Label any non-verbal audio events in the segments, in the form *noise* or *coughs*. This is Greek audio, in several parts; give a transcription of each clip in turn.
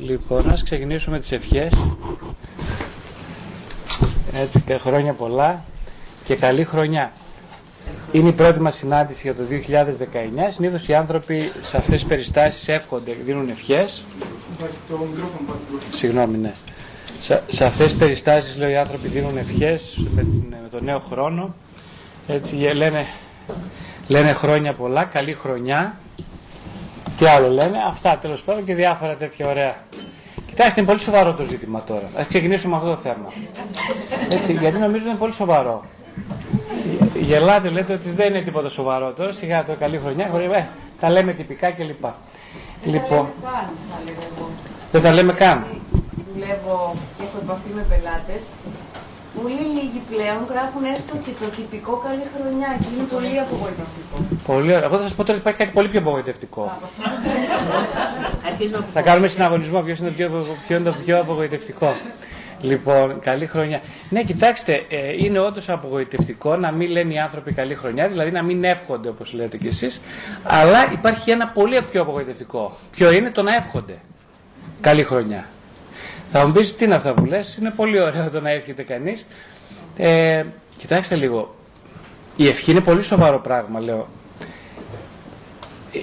Λοιπόν, ας ξεκινήσουμε τις ευχές. Έτσι και χρόνια πολλά και καλή χρονιά. Είναι η πρώτη μας συνάντηση για το 2019. Συνήθως οι άνθρωποι σε αυτές τις περιστάσεις εύχονται, δίνουν ευχές. Συγγνώμη, ναι. Σε, σε αυτές τις περιστάσεις λέω οι άνθρωποι δίνουν ευχές με, με τον νέο χρόνο. Έτσι λένε, λένε χρόνια πολλά, καλή χρονιά. Τι άλλο λένε, αυτά τέλος πάντων και διάφορα τέτοια ωραία. Κοιτάξτε, είναι πολύ σοβαρό το ζήτημα τώρα. Α ξεκινήσουμε με αυτό το θέμα. Έτσι, γιατί νομίζω είναι πολύ σοβαρό. Γελάτε, λέτε ότι δεν είναι τίποτα σοβαρό τώρα. Σιγά το καλή χρονιά, ε, τα λέμε τυπικά κλπ. Λοιπόν, δεν τα λέμε καν. Δουλεύω και έχω επαφή με πελάτες Πολύ λίγοι πλέον γράφουν έστω και το τυπικό καλή χρονιά και είναι πολύ απογοητευτικό. Πολύ ωραία. Εγώ θα σας πω τώρα υπάρχει κάτι πολύ πιο απογοητευτικό. θα κάνουμε συναγωνισμό ποιος είναι, το πιο, ποιο είναι το πιο απογοητευτικό. Λοιπόν, καλή χρονιά. Ναι, κοιτάξτε, ε, είναι όντως απογοητευτικό να μην λένε οι άνθρωποι καλή χρονιά, δηλαδή να μην εύχονται όπως λέτε κι εσείς. Αλλά υπάρχει ένα πολύ πιο απογοητευτικό. Ποιο είναι το να εύχονται. Καλή χρονιά. Θα μου πεις τι είναι αυτά που λες, είναι πολύ ωραίο το να εύχεται κανείς. Ε, κοιτάξτε λίγο. Η ευχή είναι πολύ σοβαρό πράγμα, λέω.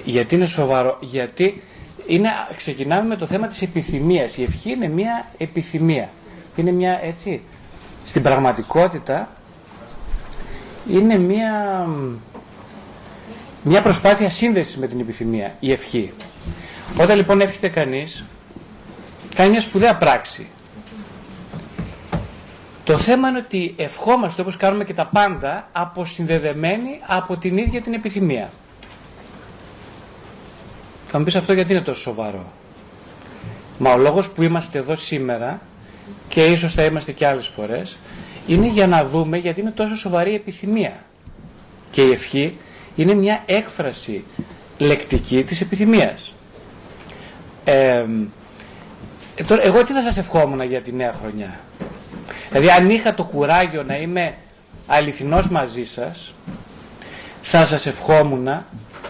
Γιατί είναι σοβαρό, γιατί είναι, ξεκινάμε με το θέμα της επιθυμίας. Η ευχή είναι μια επιθυμία. Είναι μια έτσι, στην πραγματικότητα είναι μια, μια προσπάθεια σύνδεσης με την επιθυμία, η ευχή. Όταν λοιπόν εύχεται κανείς, κάνει μια σπουδαία πράξη. Το θέμα είναι ότι ευχόμαστε όπως κάνουμε και τα πάντα αποσυνδεδεμένοι από την ίδια την επιθυμία. Θα μου πεις αυτό γιατί είναι τόσο σοβαρό. Μα ο λόγος που είμαστε εδώ σήμερα και ίσως θα είμαστε και άλλες φορές είναι για να δούμε γιατί είναι τόσο σοβαρή η επιθυμία. Και η ευχή είναι μια έκφραση λεκτική της επιθυμίας. Ε, ε, τώρα, εγώ τι θα σας ευχόμουν για τη νέα χρονιά; Δηλαδή αν είχα το κουράγιο να είμαι αληθινός μαζί σας, θα σας ευχόμουν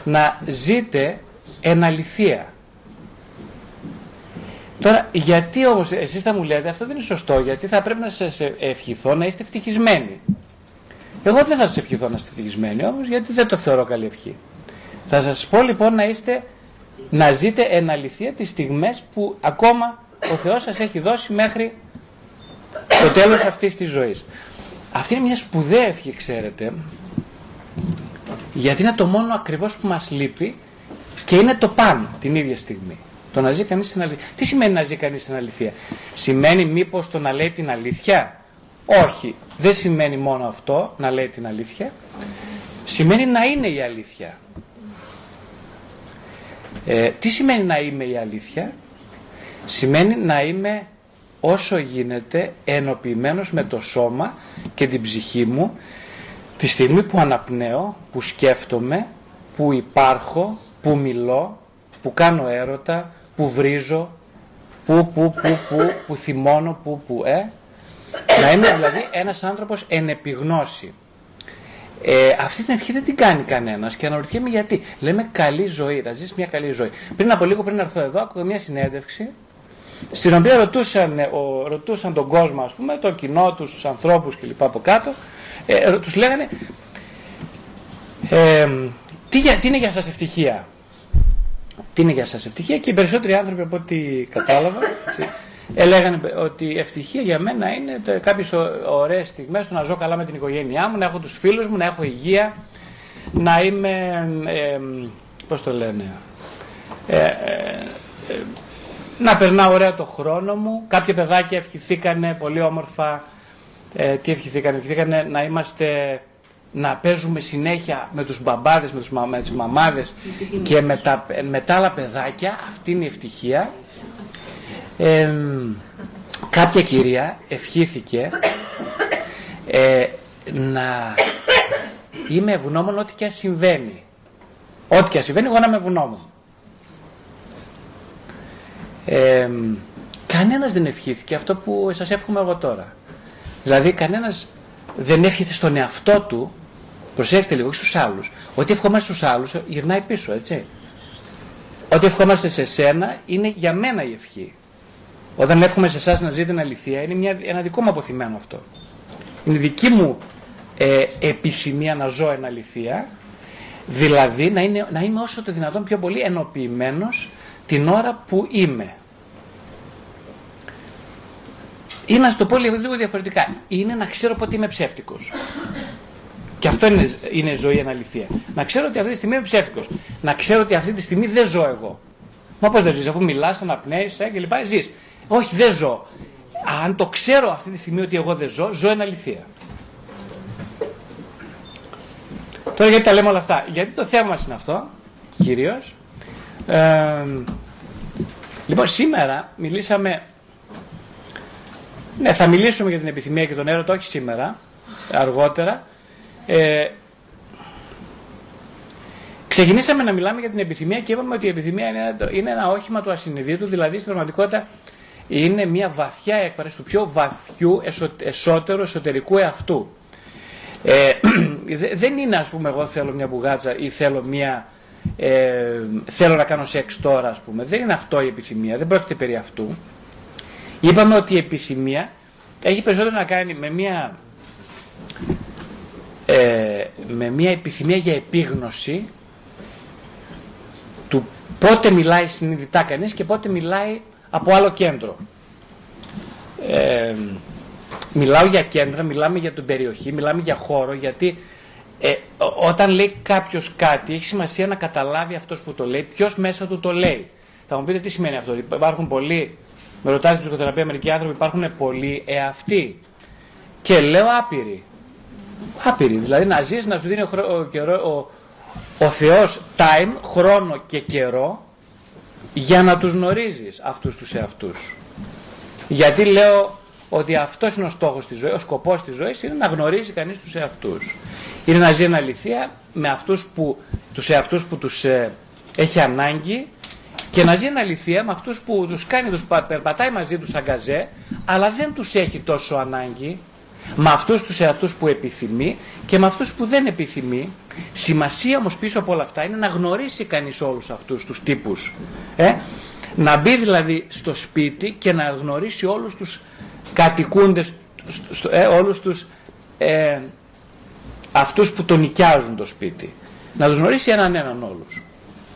να ζείτε εν αληθεία. Τώρα, γιατί όμως εσείς θα μου λέτε, αυτό δεν είναι σωστό, γιατί θα πρέπει να σας ευχηθώ να είστε ευτυχισμένοι. Εγώ δεν θα σας ευχηθώ να είστε ευτυχισμένοι όμως, γιατί δεν το θεωρώ καλή ευχή. Θα σας πω λοιπόν να είστε, να ζείτε εν αληθεία τις στιγμές που ακόμα ο Θεός σας έχει δώσει μέχρι το τέλος αυτής της ζωής. Αυτή είναι μια σπουδαία ευχή, ξέρετε, γιατί είναι το μόνο ακριβώς που μας λείπει και είναι το πάνω την ίδια στιγμή. Το να ζει κανείς στην αλήθεια. Τι σημαίνει να ζει κανείς στην αλήθεια. Σημαίνει μήπως το να λέει την αλήθεια; Όχι. Δεν σημαίνει μόνο αυτό να λέει την αλήθεια. Σημαίνει να είναι η αλήθεια. Ε, τι σημαίνει να είμαι η αλήθεια; Σημαίνει να είμαι όσο γίνεται ενοποιημένος με το σώμα και την ψυχή μου τη στιγμή που αναπνέω, που σκέφτομαι, που υπάρχω, που μιλώ, που κάνω έρωτα, που βρίζω, που, που, που, που, που θυμώνω, που, που, ε. Να είμαι δηλαδή ένας άνθρωπος εν επιγνώση. Ε, αυτή την ευχή δεν την κάνει κανένας και αναρωτιέμαι γιατί. Λέμε καλή ζωή, να ζεις μια καλή ζωή. Πριν από λίγο, πριν έρθω εδώ, άκουγα μια συνέντευξη στην οποία ρωτούσαν, ε, ο, ρωτούσαν τον κόσμο, ας πούμε, το κοινό, τους ανθρώπους κλπ. από κάτω, ε, τους λέγανε ε, τι, τι είναι για σας ευτυχία; Τι είναι για σας ευτυχία; Και οι περισσότεροι άνθρωποι από ό,τι κατάλαβα έτσι, έλεγαν ότι η ευτυχία για μένα είναι κάποιες ωραίες στιγμές να ζω καλά με την οικογένειά μου, να έχω τους φίλους μου, να έχω υγεία, να είμαι, ε, πώς το λένε, ε, ε, να περνάω ωραία το χρόνο μου. Κάποια παιδάκια ευχηθήκανε πολύ όμορφα. Ε, τι ευχηθήκανε, ευχηθήκανε να είμαστε να παίζουμε συνέχεια με τους μπαμπάδες, με, τους, με τις μαμάδες και με τα, με τα άλλα παιδάκια, αυτή είναι η ευτυχία. Ε, κάποια κυρία ευχήθηκε ε, να είμαι ευγνώμων ό,τι και αν συμβαίνει. Ό,τι και αν συμβαίνει, εγώ να είμαι ευγνώμων ε, κανένας δεν ευχήθηκε αυτό που σας εύχομαι εγώ τώρα. Δηλαδή κανένας δεν εύχεται στον εαυτό του, προσέξτε λίγο, στους άλλους. Ό,τι ευχόμαστε στους άλλους γυρνάει πίσω, έτσι. Ό,τι ευχόμαστε σε σένα είναι για μένα η ευχή. Όταν εύχομαι σε εσάς να ζείτε την αληθεία, είναι μια, ένα δικό μου αποθυμένο αυτό. Είναι δική μου ε, επιθυμία να ζω εν αληθεία, δηλαδή να, είναι, να είμαι όσο το δυνατόν πιο πολύ ενοποιημένος την ώρα που είμαι. Ή να το πω λίγο διαφορετικά. Είναι να ξέρω πότε είμαι ψεύτικος. Και αυτό είναι, είναι ζωή αναλυθία. Να ξέρω ότι αυτή τη στιγμή είμαι ψεύτικος. Να ξέρω ότι αυτή τη στιγμή δεν ζω εγώ. Μα πώς δεν ζεις, αφού μιλάς, αναπνέεις ε, και λοιπά, ζεις. Όχι, δεν ζω. Αν το ξέρω αυτή τη στιγμή ότι εγώ δεν ζω, ζω εν αληθεία. Τώρα γιατί τα λέμε όλα αυτά. Γιατί το θέμα μας είναι αυτό, κυρίως. Ε, λοιπόν, σήμερα μιλήσαμε... Ναι, θα μιλήσουμε για την επιθυμία και τον έρωτα, όχι σήμερα, αργότερα. Ε, ξεκινήσαμε να μιλάμε για την επιθυμία και είπαμε ότι η επιθυμία είναι, είναι ένα όχημα του ασυνειδήτου, δηλαδή στην πραγματικότητα είναι μια βαθιά έκφραση του πιο βαθιού εσωτερικού εσωτερικού εαυτού. Ε, *clears throat* δεν είναι ας πούμε εγώ θέλω μια μπουγάτσα ή θέλω μια ε, θέλω να κάνω σεξ τώρα ας πούμε. Δεν είναι αυτό η επιθυμία, δεν πρόκειται περί αυτού. Είπαμε ότι η επιθυμία έχει περισσότερο να κάνει με μια ε, με μια επιθυμία για επίγνωση του πότε μιλάει συνειδητά κανείς και πότε μιλάει από άλλο κέντρο. Ε, μιλάω για κέντρα, μιλάμε για την περιοχή, μιλάμε για χώρο, γιατί ε, όταν λέει κάποιος κάτι, έχει σημασία να καταλάβει αυτός που το λέει, ποιος μέσα του το λέει. Θα μου πείτε τι σημαίνει αυτό. Υπάρχουν πολλοί, με ρωτάτε στην ψυχοθεραπεία, μερικοί άνθρωποι υπάρχουν πολλοί εαυτοί. Και λέω άπειροι. Άπειροι. Δηλαδή να ζεις, να σου δίνει ο, ο, ο, ο Θεός time, χρόνο και καιρό για να τους γνωρίζεις αυτούς τους εαυτούς. Γιατί λέω ότι αυτός είναι ο στόχος της ζωής, ο σκοπός της ζωής είναι να γνωρίζει κανείς τους εαυτούς. Είναι να ζει ένα αληθεία με αυτούς που, τους εαυτούς που τους ε, έχει ανάγκη και να ζει ένα αληθεία με αυτούς που τους κάνει, τους περπατάει μαζί τους αγκαζέ, αλλά δεν τους έχει τόσο ανάγκη, με αυτούς τους εαυτούς που επιθυμεί και με αυτούς που δεν επιθυμεί. Σημασία όμως πίσω από όλα αυτά είναι να γνωρίσει κανείς όλους αυτούς τους τύπους. Ε; Να μπει δηλαδή στο σπίτι και να γνωρίσει όλους τους κατοικούντες, ε, όλους τους ε, αυτούς που τον νοικιάζουν το σπίτι. Να τους γνωρίσει έναν έναν όλους.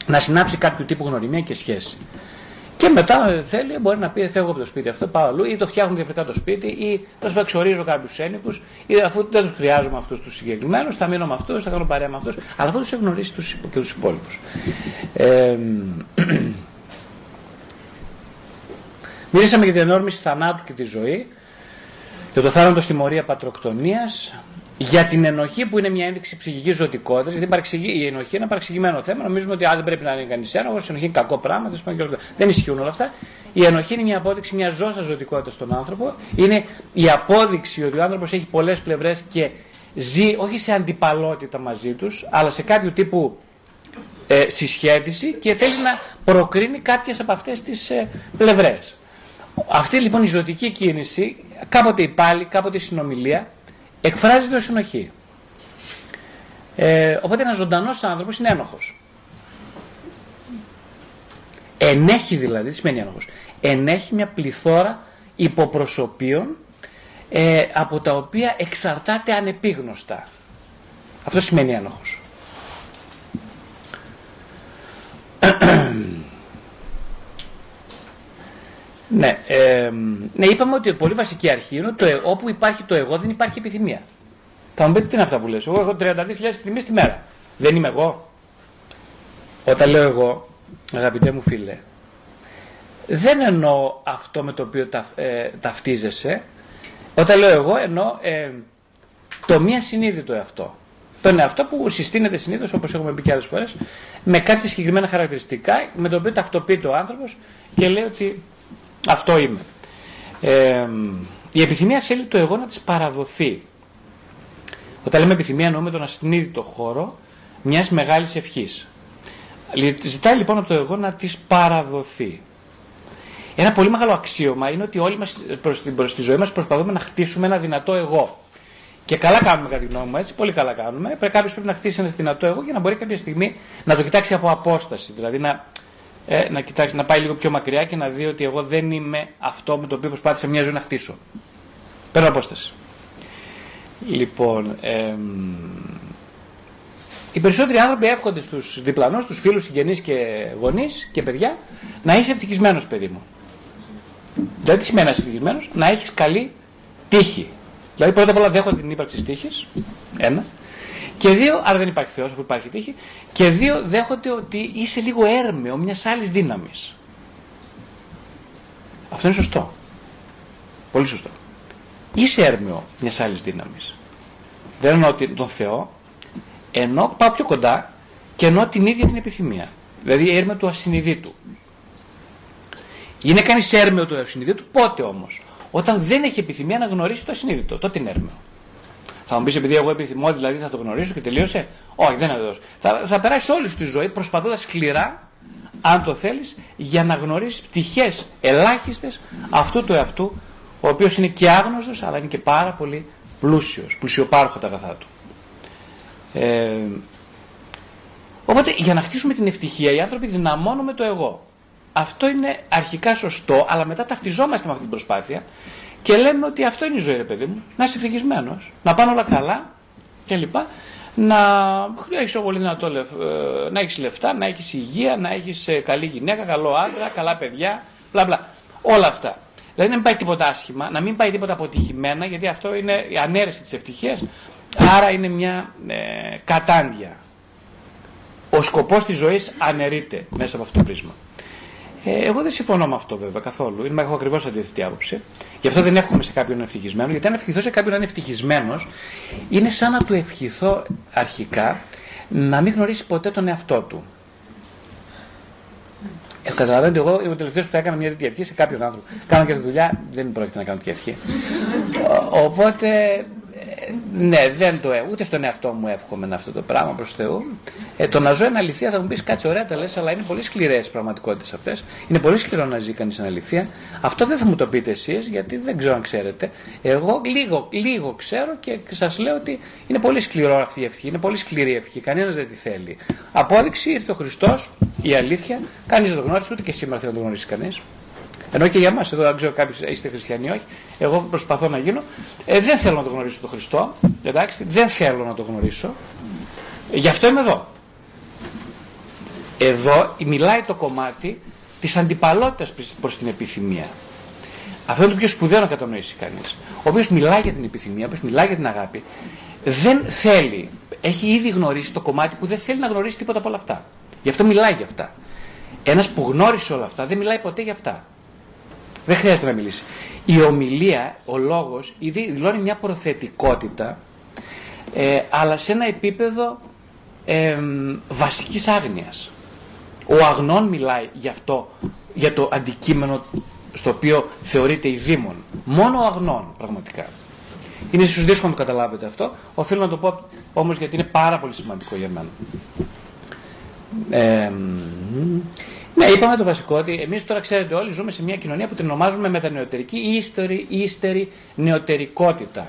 Να συνάψει κάποιο τύπου γνωριμία και σχέση. Και μετά ε, θέλει, μπορεί να πει: Φεύγω από το σπίτι αυτό, πάω αλλού, ή το φτιάχνω διαφορετικά το σπίτι, ή θα σου εξορίζω κάποιους ένοικου, ή αφού δεν τους χρειάζομαι αυτούς τους συγκεκριμένους, θα μείνω με αυτούς, θα κάνω παρέα με αυτούς. Αλλά αφού τους έχει γνωρίσει τους, και τους υπόλοιπους. Ε, Μίλησαμε για την ενόρμηση θανάτου και τη ζωή, για το θάνατο στη μορία πατροκτονίας, για την ενοχή που είναι μια ένδειξη ψυχικής ζωτικότητας, γιατί η ενοχή είναι ένα παραξηγημένο θέμα. Νομίζουμε ότι α, δεν πρέπει να είναι κανείς ένοχος, η ενοχή είναι κακό πράγμα, δεν ισχύουν όλα αυτά. Η ενοχή είναι μια απόδειξη μια ζώσα ζωτικότητας στον άνθρωπο. Είναι η απόδειξη ότι ο άνθρωπος έχει πολλές πλευρές και ζει όχι σε αντιπαλότητα μαζί τους, αλλά σε κάποιο τύπου ε, συσχέτιση και θέλει να προκρίνει κάποιες από αυτές τις ε, πλευρές. Αυτή λοιπόν η ζωτική κίνηση, κάποτε η πάλι, κάποτε η συνομιλία, εκφράζεται ως συνοχή. Ε, οπότε ένας ζωντανός άνθρωπος είναι ένοχος. Ενέχει δηλαδή, τι σημαίνει ένοχος; Ενέχει μια πληθώρα υποπροσωπείων ε, από τα οποία εξαρτάται ανεπίγνωστα. Αυτό σημαίνει ένοχος. Ναι, ε, ναι, είπαμε ότι η πολύ βασική αρχή είναι ότι όπου υπάρχει το εγώ δεν υπάρχει επιθυμία. Θα μου πείτε τι είναι αυτά που λες. Εγώ έχω 32.000 επιθυμίες τη μέρα. Δεν είμαι εγώ. Όταν λέω εγώ, αγαπητέ μου φίλε, δεν εννοώ αυτό με το οποίο τα, ε, ταυτίζεσαι. Όταν λέω εγώ εννοώ ε, το μία συνείδητο εαυτό. Τον εαυτό που συστήνεται συνήθως, όπως έχουμε πει και άλλες φορές, με κάποια συγκεκριμένα χαρακτηριστικά, με το οποίο ταυτοποιείται ο άνθρωπος και λέει ότι αυτό είμαι. Ε, η επιθυμία θέλει το εγώ να της παραδοθεί. Όταν λέμε επιθυμία εννοούμε τον ασυνείδητο χώρο μιας μεγάλης ευχής. Ζητάει λοιπόν από το εγώ να της παραδοθεί. Ένα πολύ μεγάλο αξίωμα είναι ότι όλοι μας προς, την, προς τη ζωή μας προσπαθούμε να χτίσουμε ένα δυνατό εγώ. Και καλά κάνουμε κατά τη γνώμη μου, έτσι, πολύ καλά κάνουμε. Πρέπει κάποιος πρέπει να χτίσει ένα δυνατό εγώ για να μπορεί κάποια στιγμή να το κοιτάξει από απόσταση. Δηλαδή να, ε, να κοιτάξεις, να πάει λίγο πιο μακριά και να δει ότι εγώ δεν είμαι αυτό με το οποίο προσπάθησα μια ζωή να χτίσω. Παίρνω απόσταση. Λοιπόν, ε, οι περισσότεροι άνθρωποι εύχονται στους διπλανούς, στους φίλους, συγγενείς και γονείς και παιδιά να είσαι ευτυχισμένος παιδί μου. Δηλαδή τι σημαίνει να είσαι ευτυχισμένος, να έχεις καλή τύχη. Δηλαδή πρώτα απ' όλα δέχονται την ύπαρξη της τύχης, ένα. Και δύο, άρα δεν υπάρχει Θεός αφού υπάρχει τύχη. Και δύο, δέχονται ότι είσαι λίγο έρμεο μιας άλλης δύναμης. Αυτό είναι σωστό. Πολύ σωστό. Είσαι έρμεο μιας άλλης δύναμης. Δεν εννοώ τον Θεό, ενώ πάω πιο κοντά και εννοώ την ίδια την επιθυμία. Δηλαδή έρμεο του ασυνειδήτου. Είναι κανείς έρμεο του ασυνειδήτου, πότε όμως; Όταν δεν έχει επιθυμία να γνωρίσει το ασυνείδητο, τότε είναι έρμεο. Θα μου πεις επειδή εγώ επιθυμώ, δηλαδή θα το γνωρίσω και τελείωσε; Όχι, δεν είναι αυτό. Θα, θα περάσει όλη σου τη ζωή προσπαθώντας σκληρά, αν το θέλεις, για να γνωρίσεις πτυχές ελάχιστες αυτού του εαυτού, ο οποίος είναι και άγνωστος, αλλά είναι και πάρα πολύ πλούσιος, πλουσιοπάρχο τα αγαθά του. Ε, οπότε για να χτίσουμε την ευτυχία, οι άνθρωποι δυναμώνουμε το εγώ. Αυτό είναι αρχικά σωστό, αλλά μετά ταυτιζόμαστε με αυτή την προσπάθεια και λέμε ότι αυτό είναι η ζωή, ρε παιδί μου. Να είσαι ευτυχισμένος, να πάνε όλα καλά κλπ. Να έχεις πολύ δυνατό ε, να έχεις λεφτά, να έχεις υγεία, να έχεις ε, καλή γυναίκα, καλό άντρα, καλά παιδιά, μπλα μπλα. Όλα αυτά. Δηλαδή να μην πάει τίποτα άσχημα, να μην πάει τίποτα αποτυχημένα, γιατί αυτό είναι η ανέρεση της ευτυχίας. Άρα είναι μια ε, κατάντια. Ο σκοπός της ζωής αναιρείται μέσα από αυτό το πρίσμα. Ε, εγώ δεν συμφωνώ με αυτό βέβαια καθόλου. Είναι, έχω ακριβώς αντίθετη άποψη. Γι' αυτό δεν εύχομαι σε κάποιον ευτυχισμένο. Γιατί αν ευχηθώ σε κάποιον να είναι ευτυχισμένος, είναι σαν να του ευχηθώ αρχικά να μην γνωρίσει ποτέ τον εαυτό του. Ε, καταλαβαίνετε, εγώ είμαι ο τελευταίος που θα έκανα μια τέτοια ευχή σε κάποιον άνθρωπο. Κάνω και αυτή τη δουλειά, δεν πρόκειται να κάνω τέτοια ευχή. Οπότε ναι, δεν το έχω. Ούτε στον εαυτό μου εύχομαι αυτό το πράγμα προς Θεού. Ε, το να ζω είναι αληθεία θα μου πεις κάτι ωραία τα λες, αλλά είναι πολύ σκληρές πραγματικότητες αυτές. Είναι πολύ σκληρό να ζει κανείς αληθεία. Αυτό δεν θα μου το πείτε εσείς, γιατί δεν ξέρω αν ξέρετε. Εγώ λίγο, λίγο ξέρω και σας λέω ότι είναι πολύ σκληρό αυτή η ευχή. Είναι πολύ σκληρή η ευχή. Κανένας δεν τη θέλει. Απόδειξη ήρθε ο Χριστός, η αλήθεια. Κανείς δεν το γνώρισε, ούτε και σήμερα θέλει να το γνωρίσει κανείς. Ενώ και για εμά, εδώ δεν ξέρω κάποιοι είστε χριστιανοί ή όχι, εγώ προσπαθώ να γίνω. Ε, δεν θέλω να το γνωρίσω τον Χριστό. Εντάξει, δεν θέλω να το γνωρίσω. Γι' αυτό είμαι εδώ. Εδώ μιλάει το κομμάτι της αντιπαλότητας προς την επιθυμία. Αυτό είναι το πιο σπουδαίο να κατανοήσει κανείς. Ο οποίος μιλάει για την επιθυμία, ο οποίος μιλάει για την αγάπη, δεν θέλει, έχει ήδη γνωρίσει το κομμάτι που δεν θέλει να γνωρίσει τίποτα από όλα αυτά. Γι' αυτό μιλάει για αυτά. Ένας που γνώρισε όλα αυτά δεν μιλάει ποτέ για αυτά. Δεν χρειάζεται να μιλήσει. Η ομιλία, ο λόγος, ήδη δηλώνει μια προθετικότητα, ε, αλλά σε ένα επίπεδο ε, βασικής άγνοιας. Ο αγνών μιλάει γι' αυτό, για το αντικείμενο στο οποίο θεωρείται η δήμον. Μόνο ο αγνών, πραγματικά. Είναι ίσως δύσκολο να το καταλάβετε αυτό. Οφείλω να το πω όμως γιατί είναι πάρα πολύ σημαντικό για μένα. Ε, ναι, είπαμε το βασικό ότι εμείς τώρα ξέρετε όλοι ζούμε σε μια κοινωνία που την ονομάζουμε μετανεωτερική ή ύστερη, ύστερη νεωτερικότητα.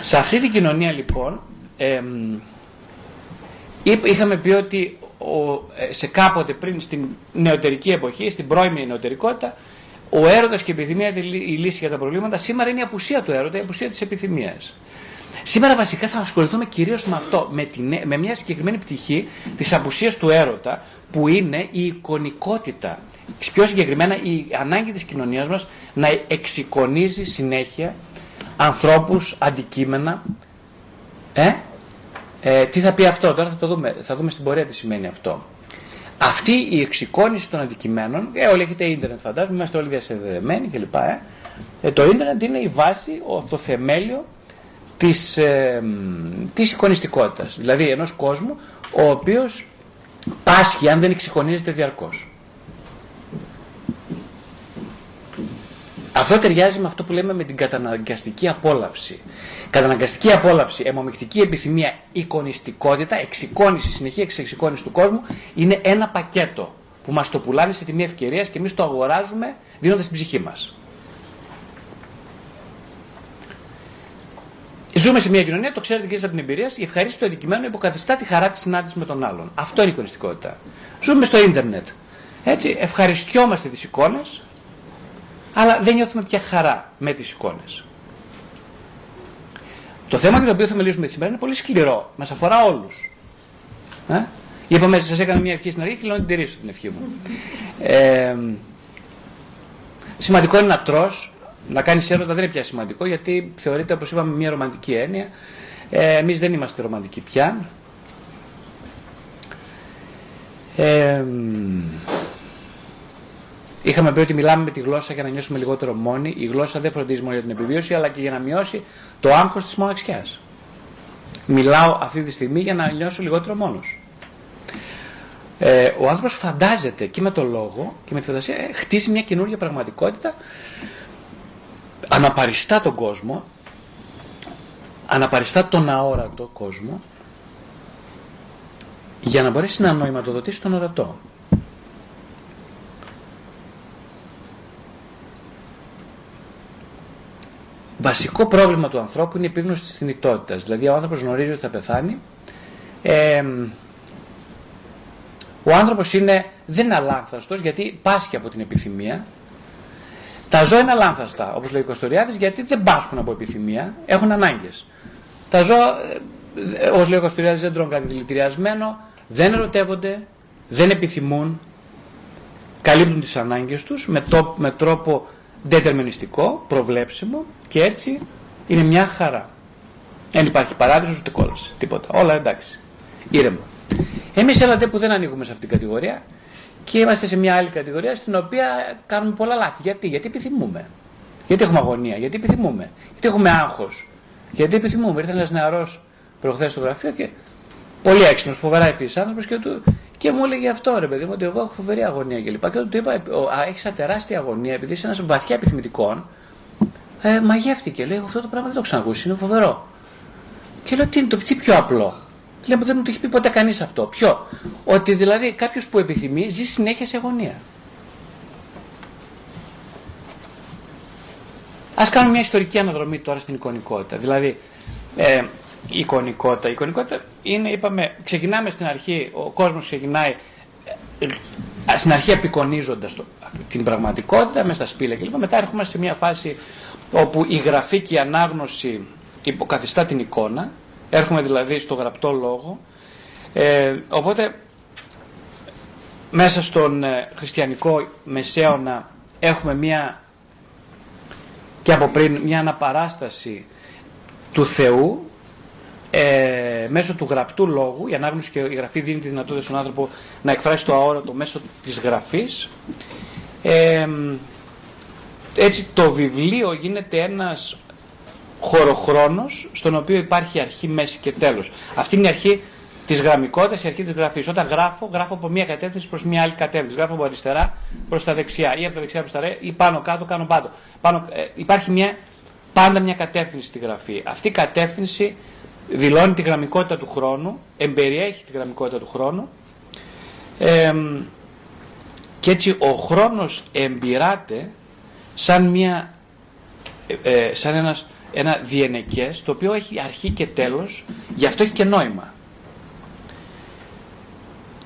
Σε αυτή την κοινωνία λοιπόν είχαμε πει ότι ε, σε κάποτε πριν στην νεωτερική εποχή, στην πρώιμη νεωτερικότητα, ο έρωτας και η επιθυμία η λύση για τα προβλήματα. Σήμερα είναι η απουσία του έρωτα, η απουσία της επιθυμίας. Σήμερα βασικά θα ασχοληθούμε κυρίως με αυτό, με, την, με μια συγκεκριμένη πτυχή της απουσίας του έρωτα, που είναι η εικονικότητα. Πιο συγκεκριμένα η ανάγκη της κοινωνίας μας να εξεικονίζει συνέχεια ανθρώπους, αντικείμενα. Ε; ε, τι θα πει αυτό, τώρα θα το δούμε, θα δούμε στην πορεία τι σημαίνει αυτό. Αυτή η εξεικόνηση των αντικειμένων, ε, όλοι έχετε ίντερνετ φαντάζομαι, είμαστε όλοι διασυνδεδεμένοι κλπ. Ε. Ε, το ίντερνετ είναι η βάση, το θεμέλιο της, ε, της εικονιστικότητας. Δηλαδή ενός κόσμου ο οποίος πάσχει αν δεν εξυγχρονίζεται διαρκώς. Αυτό ταιριάζει με αυτό που λέμε με την καταναγκαστική απόλαυση. Καταναγκαστική απόλαυση, αιμομικτική επιθυμία, εικονιστικότητα, εξοικόνηση, συνεχή εξοικόνηση του κόσμου είναι ένα πακέτο που μας το πουλάνε σε τιμή ευκαιρίας και εμείς το αγοράζουμε δίνοντας την ψυχή μας. Ζούμε σε μια κοινωνία, το ξέρετε και εσείς από την εμπειρία, η ευχαρίστηση του αντικειμένου υποκαθιστά τη χαρά της συνάντησης με τον άλλον. Αυτό είναι η εικονιστικότητα. Ζούμε στο ίντερνετ. Έτσι, ευχαριστιόμαστε τις εικόνες, αλλά δεν νιώθουμε πια χαρά με τις εικόνες. Το θέμα για το οποίο θα μιλήσουμε σήμερα είναι πολύ σκληρό. Μας αφορά όλους. Ε; Είπαμε, σας έκανα μια ευχή στην αρχή και λέω να την τηρήσω την ευχή μου. Ε, σημαντικό είναι να τρως, να κάνεις έρωτα δεν είναι πια σημαντικό γιατί θεωρείται όπως είπαμε μια ρομαντική έννοια. Ε, εμείς δεν είμαστε ρομαντικοί πια. Ε, είχαμε πει ότι μιλάμε με τη γλώσσα για να νιώσουμε λιγότερο μόνοι. Η γλώσσα δεν φροντίζει μόνο για την επιβίωση, αλλά και για να μειώσει το άγχος της μοναξιάς. Μιλάω αυτή τη στιγμή για να νιώσω λιγότερο μόνος. Ε, ο άνθρωπος φαντάζεται και με το λόγο και με τη φαντασία ε, χτίζει μια καινούργια πραγματικότητα αναπαριστά τον κόσμο αναπαριστά τον αόρατο κόσμο για να μπορέσει να νοηματοδοτήσει τον ορατό. Βασικό πρόβλημα του ανθρώπου είναι η επίγνωση της θνητότητας. Δηλαδή ο άνθρωπος γνωρίζει ότι θα πεθάνει. Ε, ο άνθρωπος είναι, δεν είναι αλάνθαστος γιατί πάσχει από την επιθυμία. Τα ζώα είναι αλάνθαστα, όπως λέει ο Κωστοριάδης, γιατί δεν πάσχουν από επιθυμία, έχουν ανάγκες. Τα ζώα, ε, όπως λέει ο Κωστοριάδης, δεν τρώνε κάτι δηλητηριασμένο, δεν ερωτεύονται, δεν επιθυμούν, καλύπτουν τις ανάγκες τους με, το, με τρόπο δετερμενιστικό, προβλέψιμο και έτσι είναι μια χαρά. Δεν υπάρχει παράδεισος ούτε κόλαση, τίποτα. Όλα εντάξει. Ήρεμα. Εμείς έλατε που δεν ανοίγουμε σε αυτήν την κατηγορία και είμαστε σε μια άλλη κατηγορία στην οποία κάνουμε πολλά λάθη. Γιατί, γιατί επιθυμούμε. Γιατί έχουμε αγωνία, γιατί επιθυμούμε; Γιατί έχουμε άγχος; Γιατί επιθυμούμε; Ήρθε ένας νεαρός προχθές στο γραφείο και πολύ έξυπνος, φοβερά ευθύ άνθρωπος και, του, και μου έλεγε αυτό ρε παιδί μου, ότι εγώ έχω φοβερή αγωνία κλπ. Και, και του είπα, έχεις τεράστια αγωνία επειδή είσαι ένας βαθιά επιθυμητικών. Ε, μαγεύτηκε. Λέει, αυτό το πράγμα δεν το ξανακούσει, είναι φοβερό. Και λέω, τι είναι το τι πιο απλό; Λέει, δεν μου το έχει πει ποτέ κανείς αυτό. Ποιο; Ότι δηλαδή κάποιος που επιθυμεί ζει συνέχεια σε αγωνία. Α κάνουμε μια ιστορική αναδρομή τώρα στην εικονικότητα. Δηλαδή, ε, η εικονικότητα. Η εικονικότητα είναι, είπαμε, ξεκινάμε στην αρχή, ο κόσμος ξεκινάει ε, στην αρχή απεικονίζοντας την πραγματικότητα μέσα στα σπήλαια κλπ. Μετά έρχομαι σε μια φάση όπου η γραφή και η ανάγνωση υποκαθιστά την εικόνα. Έρχομαι δηλαδή στο γραπτό λόγο. Ε, οπότε μέσα στον ε, χριστιανικό μεσαίωνα έχουμε μια και από πριν μια αναπαράσταση του Θεού ε, μέσω του γραπτού λόγου, η ανάγνωση και η γραφή δίνει τη δυνατότητα στον άνθρωπο να εκφράσει το αόρατο μέσω της γραφής. Ε, έτσι το βιβλίο γίνεται ένας χωροχρόνος στον οποίο υπάρχει αρχή, μέση και τέλος. Αυτή είναι η αρχή της γραμμικότητας, η αρχή της γραφής. Όταν γράφω, γράφω από μία κατεύθυνση προς μία άλλη κατεύθυνση. Γράφω από αριστερά προς τα δεξιά ή από τα δεξιά προς τα αριστερά ή πάνω κάτω, κάνω πάνω. πάνω ε, υπάρχει μια, πάντα μια κατεύθυνση στη γραφή. Αυτή η κατεύθυνση δηλώνει τη γραμμικότητα του χρόνου, εμπεριέχει τη γραμμικότητα του χρόνου ε, και έτσι ο χρόνος εμπειράται σαν, μια, ε, ε, σαν ένας, ένα διενεκές το οποίο έχει αρχή και τέλος, γι' αυτό έχει και νόημα.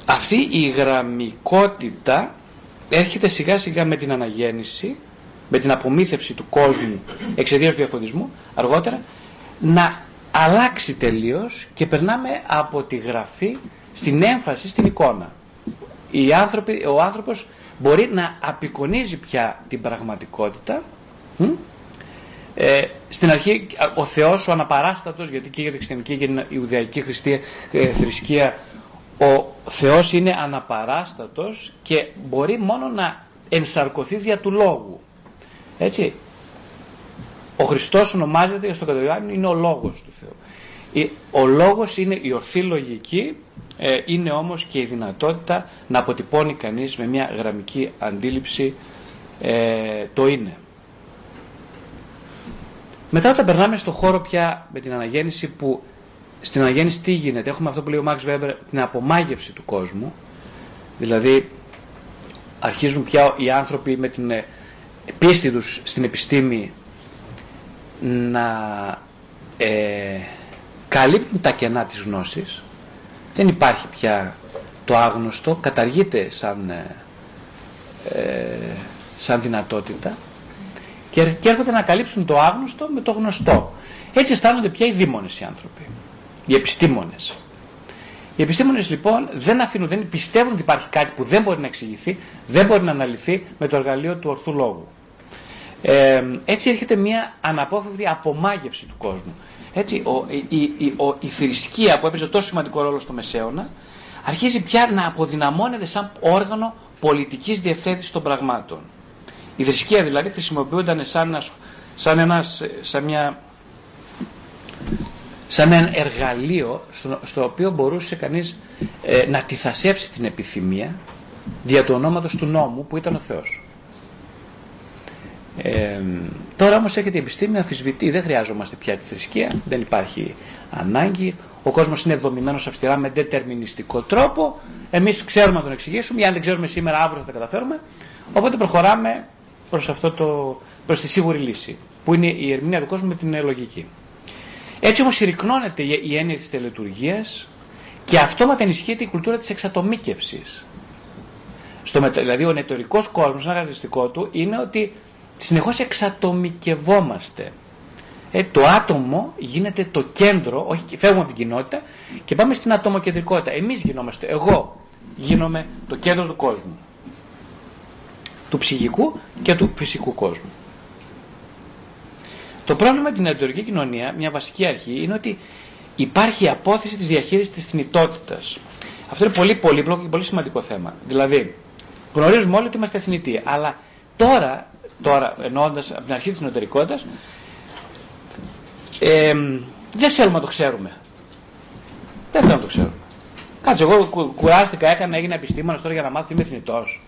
Αυτή η γραμμικότητα έρχεται σιγά σιγά με την αναγέννηση, με την απομύθευση του κόσμου εξαιτίας του διαφωτισμού, αργότερα, να αλλάξει τελείως και περνάμε από τη γραφή στην έμφαση στην εικόνα. Οι άνθρωποι, ο άνθρωπος μπορεί να απεικονίζει πια την πραγματικότητα ε, στην αρχή ο Θεός ο αναπαράστατος γιατί και για την χριστιανική και η Ιουδαϊκή ε, θρησκεία ο Θεός είναι αναπαράστατος και μπορεί μόνο να ενσαρκωθεί δια του λόγου. Έτσι. Ο Χριστός ονομάζεται στον κατηγοριάνο είναι ο λόγος του Θεού. Ο λόγος είναι η ορθή λογική, ε, είναι όμως και η δυνατότητα να αποτυπώνει κανείς με μια γραμμική αντίληψη ε, το είναι. Μετά όταν περνάμε στο χώρο πια με την αναγέννηση που στην αναγέννηση τι γίνεται; Έχουμε αυτό που λέει ο Μάξ Βέμπερ, την απομάγευση του κόσμου. Δηλαδή αρχίζουν πια οι άνθρωποι με την ε, πίστη τους στην επιστήμη να ε, καλύπτουν τα κενά της γνώσης. Δεν υπάρχει πια το άγνωστο, καταργείται σαν, ε, ε, σαν δυνατότητα και, και έρχονται να καλύψουν το άγνωστο με το γνωστό. Έτσι αισθάνονται πια οι δήμονες οι άνθρωποι, οι επιστήμονες. Οι επιστήμονες λοιπόν δεν αφήνουν, δεν πιστεύουν ότι υπάρχει κάτι που δεν μπορεί να εξηγηθεί, δεν μπορεί να αναλυθεί με το εργαλείο του ορθού λόγου. Ε, έτσι έρχεται μια αναπόφευκτη απομάγευση του κόσμου. Έτσι, ο, η, η, ο, η θρησκεία που έπαιζε τόσο σημαντικό ρόλο στο Μεσαίωνα αρχίζει πια να αποδυναμώνεται σαν όργανο πολιτικής διευθέτησης των πραγμάτων. Η θρησκεία δηλαδή χρησιμοποιούνταν σαν, σαν, ένας, σαν, μια, σαν ένα εργαλείο στο, στο οποίο μπορούσε κανείς ε, να τυθασέψει την επιθυμία δια του ονόματος του νόμου που ήταν ο Θεός. Ε, τώρα όμως έρχεται η επιστήμη αφισβητεί, δεν χρειάζομαστε πια τη θρησκεία, δεν υπάρχει ανάγκη, ο κόσμος είναι δομημένος αυστηρά με δετερμινιστικό τρόπο, εμείς ξέρουμε να τον εξηγήσουμε ή αν δεν ξέρουμε σήμερα αύριο θα τα καταφέρουμε, οπότε προχωράμε προς, αυτό το, προς τη σίγουρη λύση, που είναι η ερμηνεία του κόσμου με την λογική. Έτσι όμως συρρυκνώνεται η έννοια της τελετουργίας και αυτόματα ενισχύεται η κουλτούρα της εξατομίκευσης. Στο, δηλαδή ο νετορικός κόσμος, ένα χαρακτηριστικό του, είναι ότι συνεχώς εξατομικευόμαστε. Ε, το άτομο γίνεται το κέντρο, όχι φεύγουμε από την κοινότητα και πάμε στην ατομοκεντρικότητα. Εμείς γινόμαστε, εγώ γίνομαι το κέντρο του κόσμου. Του ψυχικού και του φυσικού κόσμου. Το πρόβλημα με την νεοτορική κοινωνία, μια βασική αρχή, είναι ότι υπάρχει η απόθεση της διαχείρισης της θνητότητας. Αυτό είναι πολύ πολύπλοκο και πολύ σημαντικό θέμα. Δηλαδή, γνωρίζουμε όλοι ότι είμαστε θνητοί, αλλά τώρα τώρα εννοώντας από την αρχή της νοτερικότητας, ε, δεν θέλουμε να το ξέρουμε. Δεν θέλουμε να το ξέρουμε. Κάτσε, εγώ κουράστηκα, έκανα, έγινα επιστήμονας τώρα για να μάθω ότι είμαι θνητός.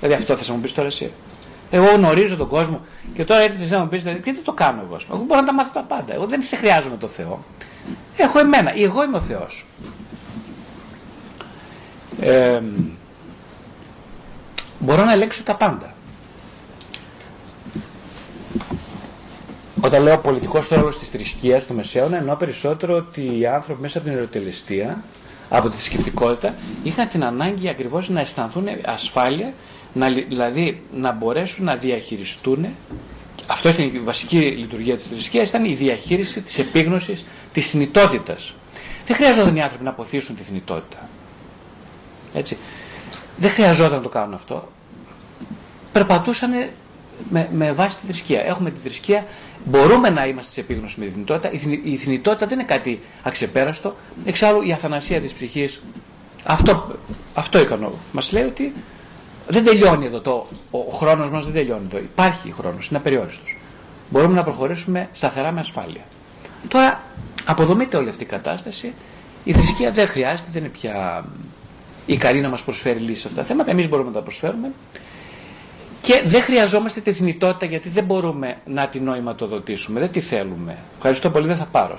Δηλαδή αυτό θα μου πεις τώρα εσύ. Εγώ γνωρίζω τον κόσμο και τώρα έρχεσαι να μου πεις, δηλαδή, τι το κάνω εγώ. Εγώ μπορώ να τα μάθω τα πάντα. Εγώ δεν χρειάζομαι το Θεό. Έχω εμένα. Εγώ είμαι ο Θεός. Ε, μπορώ να ελέγξω τα πάντα. Όταν λέω πολιτικός ρόλο της θρησκείας του Μεσαίωνα, εννοώ περισσότερο ότι οι άνθρωποι μέσα από την ερωτελεστία, από τη θρησκευτικότητα, είχαν την ανάγκη ακριβώς να αισθανθούν ασφάλεια, να, δηλαδή να μπορέσουν να διαχειριστούν. Αυτό ήταν η βασική λειτουργία της θρησκείας, ήταν η διαχείριση της επίγνωσης της θνητότητας. Δεν χρειαζόταν οι άνθρωποι να αποθήσουν τη θνητότητα. Έτσι. Δεν χρειαζόταν να το κάνουν αυτό. Περπατούσαν με, με βάση τη θρησκεία. Έχουμε τη θρησκεία, μπορούμε να είμαστε σε επίγνωση με τη θνητότητα. Η, η θνητότητα δεν είναι κάτι αξεπέραστο. Εξάλλου η αθανασία της ψυχής, αυτό, αυτό ικανό. Μας λέει ότι δεν τελειώνει εδώ το. Ο, ο χρόνος μας δεν τελειώνει εδώ. Υπάρχει χρόνος, είναι απεριόριστος. Μπορούμε να προχωρήσουμε σταθερά με ασφάλεια. Τώρα, αποδομείται όλη αυτή η κατάσταση. Η θρησκεία δεν χρειάζεται, δεν είναι πια ικανή να μας προσφέρει λύσεις σε αυτά τα θέματα. Εμείς μπορούμε να τα προσφέρουμε. Και δεν χρειαζόμαστε τη θνητότητα γιατί δεν μπορούμε να την νοηματοδοτήσουμε. Δεν τη θέλουμε. Ευχαριστώ πολύ, δεν θα πάρω.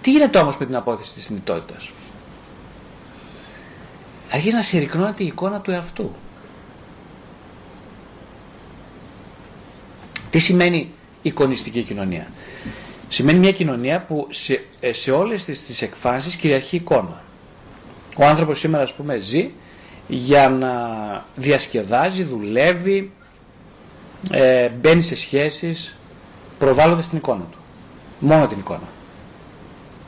Τι γίνεται όμως με την απόθεση της θνητότητας; Αρχίζει να συρρυκνώνεται η εικόνα του εαυτού. Τι σημαίνει εικονιστική κοινωνία; Σημαίνει μια κοινωνία που σε, ε, σε όλες τις, τις εκφάνσεις κυριαρχεί εικόνα. Ο άνθρωπος σήμερα ας πούμε ζει για να διασκεδάζει, δουλεύει, ε, μπαίνει σε σχέσεις προβάλλοντας την εικόνα του. Μόνο την εικόνα.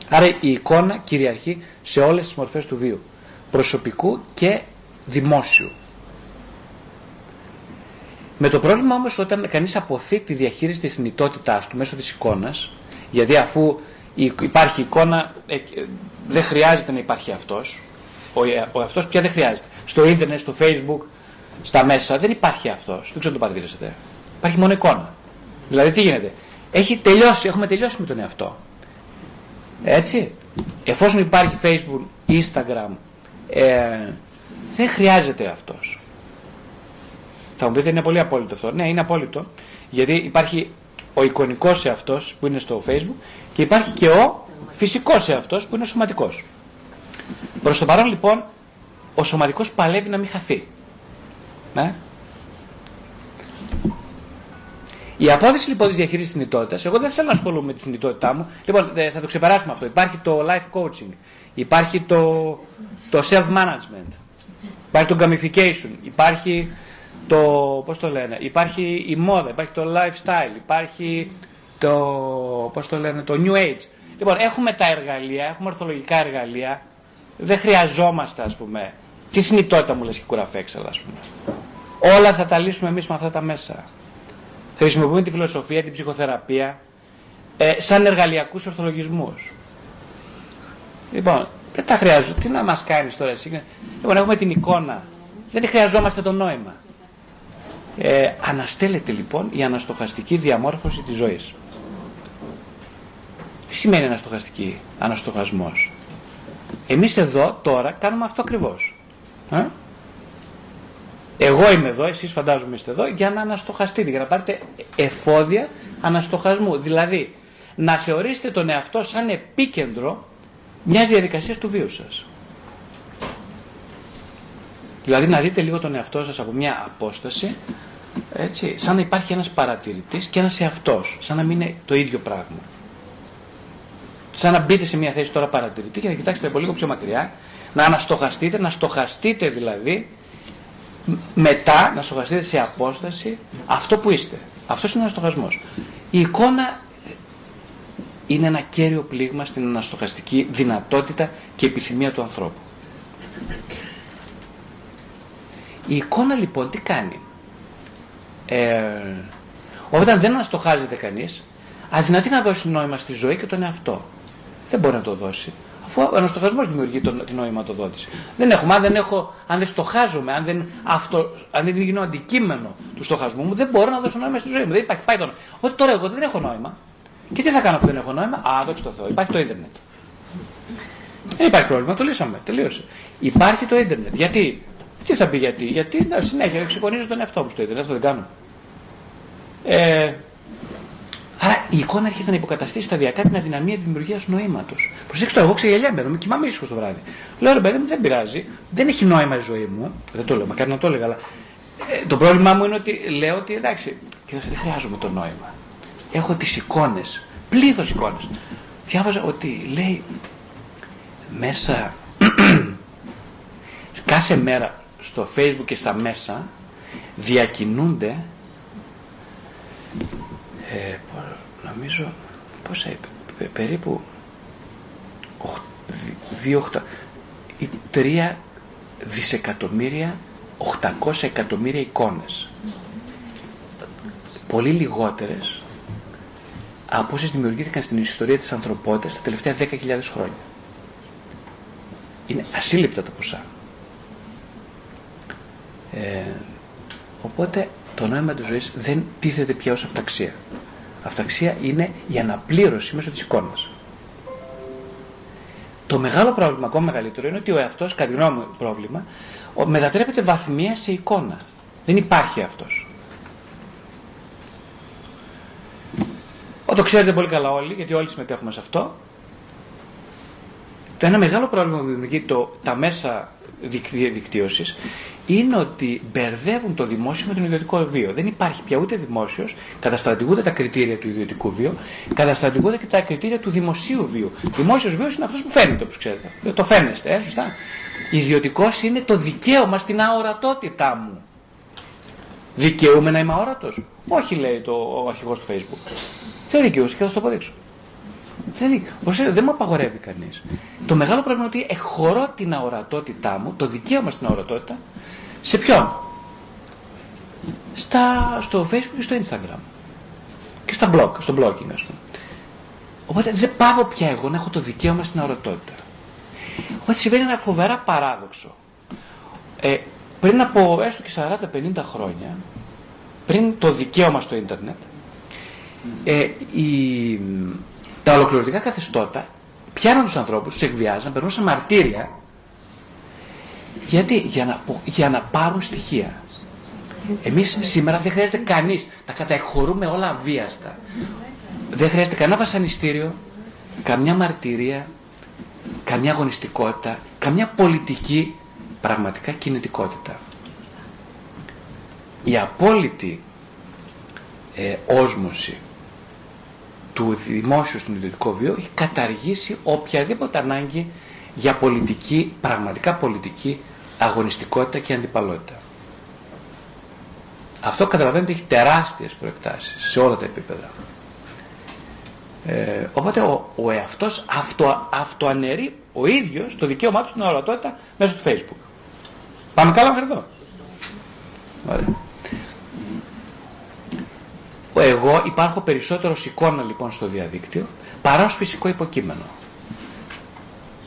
Άρα η εικόνα κυριαρχεί σε όλες τις μορφές του βίου. Προσωπικού και δημόσιου. Με το πρόβλημα όμως όταν κανείς αποθεί τη διαχείριση της συνειτότητάς του μέσω της εικόνας, γιατί αφού υπάρχει εικόνα ε, δεν χρειάζεται να υπάρχει αυτός, ο, ο αυτός πια δεν χρειάζεται στο ίντερνετ, στο facebook, στα μέσα, δεν υπάρχει αυτός. Δεν ξέρω αν το παρατηρήσατε. Υπάρχει μόνο εικόνα. Δηλαδή τι γίνεται; Έχει τελειώσει, έχουμε τελειώσει με τον εαυτό. Έτσι. Εφόσον υπάρχει facebook, instagram, ε, δεν χρειάζεται αυτός. Θα μου πείτε είναι πολύ απόλυτο αυτό. Ναι, είναι απόλυτο. Γιατί υπάρχει ο εικονικός εαυτός που είναι στο facebook και υπάρχει και ο φυσικός εαυτός που είναι ο σωματικός. Προς το παρόν λοιπόν ο σωματικός παλεύει να μην χαθεί. Ναι. Η απόδειξη λοιπόν της διαχείρισης της θνητότητας, εγώ δεν θέλω να ασχολούμαι με τη θνητότητά μου. Λοιπόν, θα το ξεπεράσουμε αυτό. Υπάρχει το life coaching, υπάρχει το, το self-management. Υπάρχει το gamification, υπάρχει το, πώς το λένε, υπάρχει η μόδα, υπάρχει το lifestyle, υπάρχει το, πώς το λένε, το new age. Λοιπόν, έχουμε τα εργαλεία, έχουμε ορθολογικά εργαλεία, δεν χρειαζόμαστε, ας πούμε, τι θνητότητα μου λες και κουραφέξαλα, ας πούμε. Όλα θα τα λύσουμε εμείς με αυτά τα μέσα. Χρησιμοποιούμε τη φιλοσοφία, την ψυχοθεραπεία, ε, σαν εργαλειακούς ορθολογισμούς. Λοιπόν, δεν τα χρειάζομαι. Τι να μας κάνεις τώρα εσύ; Λοιπόν, έχουμε την εικόνα. Δεν χρειαζόμαστε το νόημα. Ε, αναστέλλεται λοιπόν η αναστοχαστική διαμόρφωση της ζωής. Τι σημαίνει αναστοχαστική, αναστοχασμός; Εμείς εδώ τώρα κάνουμε αυτό ακριβώς. Ε; Εγώ είμαι εδώ, εσείς φαντάζομαι είστε εδώ, για να αναστοχαστείτε, για να πάρετε εφόδια αναστοχασμού. Δηλαδή, να θεωρήσετε τον εαυτό σαν επίκεντρο μιας διαδικασίας του βίου σας. Δηλαδή να δείτε λίγο τον εαυτό σας από μια απόσταση, έτσι, σαν να υπάρχει ένας παρατηρητής και ένας εαυτός, σαν να μην είναι το ίδιο πράγμα. Σαν να μπείτε σε μια θέση τώρα παρατηρητή και να κοιτάξετε από λίγο πιο μακριά, να αναστοχαστείτε, να στοχαστείτε δηλαδή, μετά να στοχαστείτε σε απόσταση αυτό που είστε. Αυτός είναι ο αναστοχασμός. Η εικόνα είναι ένα κέριο πλήγμα στην αναστοχαστική δυνατότητα και επιθυμία του ανθρώπου. Η εικόνα λοιπόν τι κάνει; Ε, όταν δεν αναστοχάζεται κανείς, αδυνατεί να δώσει νόημα στη ζωή και τον εαυτό. Δεν μπορεί να το δώσει. Αφού ο αναστοχασμός δημιουργεί τον, την νοηματοδότηση. Δεν έχουμε, αν δεν, έχω, αν δεν στοχάζομαι, αν δεν, αυτό, αν δεν γίνω αντικείμενο του στοχασμού μου, δεν μπορώ να δώσω νόημα στη ζωή μου. Δεν υπάρχει, πάει το Ότι τώρα εγώ δεν έχω νόημα. Και τι θα κάνω αφού δεν έχω νόημα; Α, δόξα τω Θεώ. Υπάρχει το ίντερνετ. Δεν υπάρχει πρόβλημα, το λύσαμε. Τελείωσε. Υπάρχει το ίντερνετ. Γιατί; Τι θα πει γιατί; Γιατί να, συνέχεια εξοικονίζω τον εαυτό μου στο ίντερνετ. Αυτό δεν κάνω. Ε, άρα η εικόνα έρχεται να υποκαταστήσει σταδιακά την αδυναμία δημιουργίας νοήματος. Προσέξτε το, εγώ ξεγελιάμαι, με κοιμάμαι ήσυχος το βράδυ. Λέω ρε παιδί μου, δεν πειράζει, δεν έχει νόημα η ζωή μου. Δεν το λέω, μακάρι να το έλεγα, αλλά ε, το πρόβλημά μου είναι ότι λέω ότι εντάξει, κοιτάξτε, δεν χρειάζομαι το νόημα έχω τις εικόνες, πλήθος εικόνες. Διάβαζα ότι λέει μέσα *clears throat* κάθε μέρα στο facebook και στα μέσα διακινούνται ε, νομίζω πόσα είπε, περίπου 2, ή 3 δισεκατομμύρια 800 εκατομμύρια εικόνες πολύ λιγότερες από όσες δημιουργήθηκαν στην ιστορία της ανθρωπότητας τα τελευταία 10.000 χρόνια. Είναι ασύλληπτα τα ποσά. Ε, οπότε το νόημα της ζωής δεν τίθεται πια ως αυταξία. Αυταξία είναι η αναπλήρωση μέσω της εικόνας. Το μεγάλο πρόβλημα, ακόμα μεγαλύτερο, είναι ότι ο εαυτός, κατά τη γνώμη μου πρόβλημα, μετατρέπεται βαθμία σε εικόνα. Δεν υπάρχει αυτός. Το ξέρετε πολύ καλά όλοι, γιατί όλοι συμμετέχουμε σε αυτό. Το ένα μεγάλο πρόβλημα που δημιουργεί το, τα μέσα δικτύωση είναι ότι μπερδεύουν το δημόσιο με τον ιδιωτικό βίο. Δεν υπάρχει πια ούτε δημόσιος, καταστρατηγούνται τα κριτήρια του ιδιωτικού βίου, καταστρατηγούνται και τα κριτήρια του δημοσίου βίου. Δημόσιος βίος είναι αυτός που φαίνεται, όπως ξέρετε. Το φαίνεστε, ε, σωστά. Ιδιωτικός είναι το δικαίωμα στην αορατότητά μου. Δικαιούμαι να είμαι αόρατος. Όχι, λέει το, ο αρχηγός του Facebook. Δεν δικαιούσε και θα σου το αποδείξω. Δεν, δεν μου απαγορεύει κανείς. Το μεγάλο πρόβλημα είναι ότι εχωρώ την αορατότητά μου, το δικαίωμα στην αορατότητα, σε ποιον; Στα, στο facebook και στο instagram. Και στα blog, στο blogging ας πούμε. Οπότε δεν πάω πια εγώ να έχω το δικαίωμα στην αορατότητα. Οπότε συμβαίνει ένα φοβερά παράδοξο. Ε, πριν από έστω και 40-50 χρόνια, πριν το δικαίωμα στο ίντερνετ, ε, η, τα ολοκληρωτικά καθεστώτα πιάναν τους ανθρώπους, τους εκβιάζαν, περνούσαν μαρτύρια γιατί για να, για να πάρουν στοιχεία. Εμείς σήμερα δεν χρειάζεται κανείς, τα καταεχωρούμε όλα βίαστα. Δεν χρειάζεται κανένα βασανιστήριο, καμιά μαρτυρία, καμιά αγωνιστικότητα, καμιά πολιτική πραγματικά κινητικότητα. Η απόλυτη ε, όσμωση του δημόσιου στον ιδιωτικό βίο έχει καταργήσει οποιαδήποτε ανάγκη για πολιτική, πραγματικά πολιτική αγωνιστικότητα και αντιπαλότητα. Αυτό καταλαβαίνετε έχει τεράστιες προεκτάσεις σε όλα τα επίπεδα. Ε, οπότε ο, ο εαυτός αυτο, αυτοαναιρεί ο ίδιος το δικαίωμά του στην ορατότητα μέσω του facebook. Πάμε καλά μέχρι εδώ. Ωραία. Εγώ υπάρχω περισσότερο εικόνα λοιπόν στο διαδίκτυο παρά ως φυσικό υποκείμενο.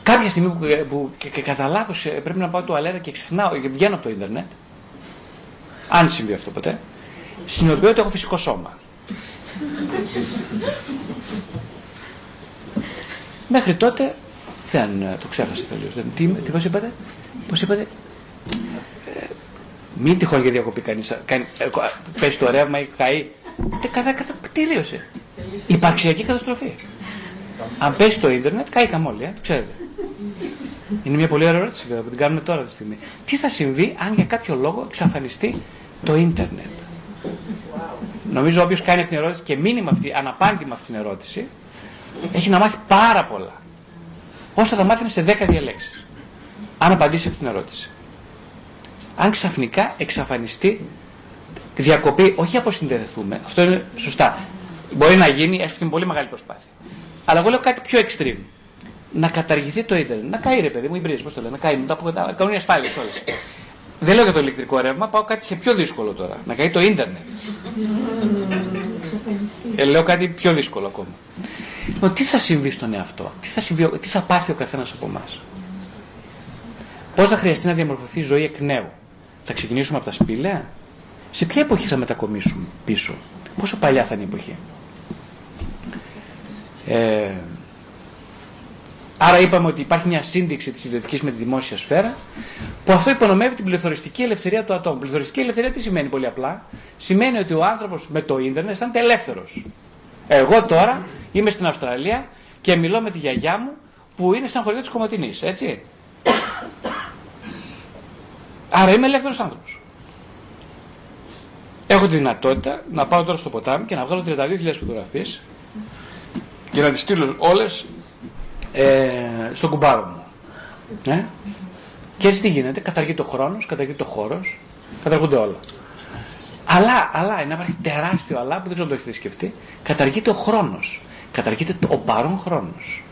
Κάποια στιγμή που, που και, και κατά λάθος ε, πρέπει να πάω το αλέρα και ξεχνάω και βγαίνω από το ίντερνετ, αν συμβεί αυτό ποτέ, συνειδητοποιώ ότι έχω φυσικό σώμα. Μέχρι τότε δεν ε, το ξέχασα τελείως. Τι, τι πώς είπατε, πώς είπατε, ε, μην τυχόν για διακοπή κανείς. Ε, πέσει το ρεύμα ή καεί. Τι κατά, κατά, τελείωσε. Υπαρξιακή καταστροφή. Αν πέσει το ίντερνετ, καήκαμε όλοι, ε, το ξέρετε. Είναι μια πολύ ωραία ερώτηση που την κάνουμε τώρα τη στιγμή. Τι θα συμβεί αν για κάποιο λόγο εξαφανιστεί το ίντερνετ; Νομίζω όποιος κάνει αυτή την ερώτηση και μείνει με αυτή, αναπάντη με αυτή την ερώτηση, έχει να μάθει πάρα πολλά. Όσα θα μάθει σε 10 διαλέξεις. Αν απαντήσει αυτή την ερώτηση. Αν ξαφνικά εξαφανιστεί διακοπή, όχι αποσυνδεθούμε, αυτό είναι σωστά. Μπορεί να γίνει έστω και με πολύ μεγάλη προσπάθεια. Αλλά εγώ λέω κάτι πιο extreme να καταργηθεί το ίντερνετ. Να καεί ρε παιδί μου, η μπρίζα, πώς το λένε, να καεί μετά από τα κανόνια ασφάλεια όλες. Δεν λέω για το ηλεκτρικό ρεύμα, πάω κάτι σε πιο δύσκολο τώρα. Να καεί το ίντερνετ. ε, λέω κάτι πιο δύσκολο ακόμα. Λοιπόν, τι θα συμβεί στον εαυτό, τι θα, συμβεί, τι θα πάθει ο καθένας από εμάς; Πώς θα χρειαστεί να διαμορφωθεί η ζωή εκ νέου; Θα ξεκινήσουμε από τα σπήλαια; Σε ποια εποχή θα μετακομίσουμε πίσω; Πόσο παλιά θα είναι η εποχή; Ε, Άρα είπαμε ότι υπάρχει μια σύνδεξη της ιδιωτικής με τη δημόσια σφαίρα, που αυτό υπονομεύει την πληθωριστική ελευθερία του ατόμου. Πληθωριστική ελευθερία τι σημαίνει πολύ απλά; Σημαίνει ότι ο άνθρωπος με το ίντερνετ αισθάνεται ελεύθερο. Εγώ τώρα είμαι στην Αυστραλία και μιλώ με τη γιαγιά μου που είναι σαν χωριό της Κομωτινής, έτσι. Άρα είμαι ελεύθερος άνθρωπος. Έχω τη δυνατότητα να πάω τώρα στο ποτάμι και να βγάλω 32.000 φωτογραφίες και να τις στείλω όλες ε, στον κουμπάρο μου. Ε; Και έτσι τι γίνεται, καταργείται ο χρόνος, καταργείται ο χώρος, καταργούνται όλα. Αλλά, αλλά, είναι υπάρχει τεράστιο αλλά που δεν ξέρω αν το έχετε σκεφτεί, καταργείται ο χρόνος. Καταργείται ο παρόν χρόνος.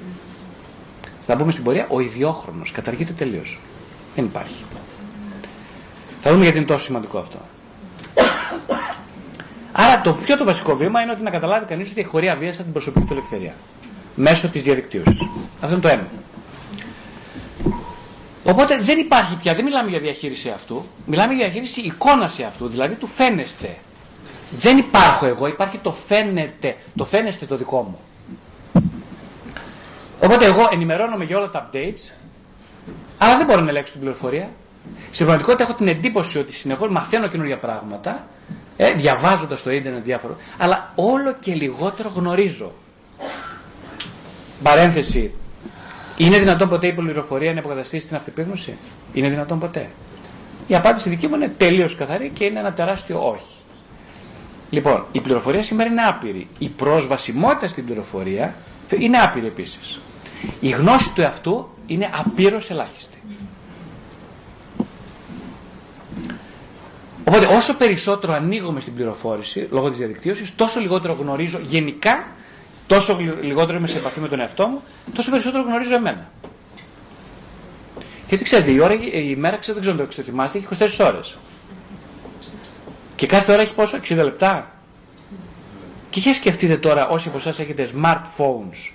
Θα πούμε στην πορεία, ο ιδιόχρονος καταργείται τελείως. Δεν υπάρχει. Θα δούμε γιατί είναι τόσο σημαντικό αυτό. Άρα το πιο το βασικό βήμα είναι ότι να καταλάβει κανείς ότι η χωρία βίας την προσωπική του ελευθερία μέσω της διαδικτύωσης. Αυτό είναι το ένα. Οπότε δεν υπάρχει πια, δεν μιλάμε για διαχείριση αυτού, μιλάμε για διαχείριση εικόνας αυτού, δηλαδή του φαίνεστε. Δεν υπάρχω εγώ, υπάρχει το φαίνεται, το φαίνεστε το δικό μου. Οπότε εγώ ενημερώνομαι για όλα τα updates, αλλά δεν μπορώ να ελέγξω την πληροφορία. Στην πραγματικότητα έχω την εντύπωση ότι συνεχώ μαθαίνω καινούργια πράγματα, ε, διαβάζοντας το ίντερνετ διάφορο, αλλά όλο και λιγότερο γνωρίζω. Παρένθεση. Είναι δυνατόν ποτέ η πληροφορία να υποκαταστήσει την αυτοπίγνωση. Είναι δυνατόν ποτέ; Η απάντηση δική μου είναι τελείως καθαρή και είναι ένα τεράστιο όχι. Λοιπόν, η πληροφορία σήμερα είναι άπειρη. Η πρόσβασιμότητα στην πληροφορία είναι άπειρη επίσης. Η γνώση του εαυτού είναι απείρως ελάχιστη. Οπότε όσο περισσότερο ανοίγομαι στην πληροφόρηση λόγω της διαδικτύωσης, τόσο λιγότερο γνωρίζω γενικά τόσο λιγότερο είμαι σε επαφή με τον εαυτό μου, τόσο περισσότερο γνωρίζω εμένα. Και τι ξέρετε, η, ώρα, η μέρα ξέρω, δεν ξέρω αν το θυμάστε, έχει 24 ώρες. Και κάθε ώρα έχει πόσο, 60 λεπτά. Και για σκεφτείτε τώρα όσοι από εσάς έχετε smartphones,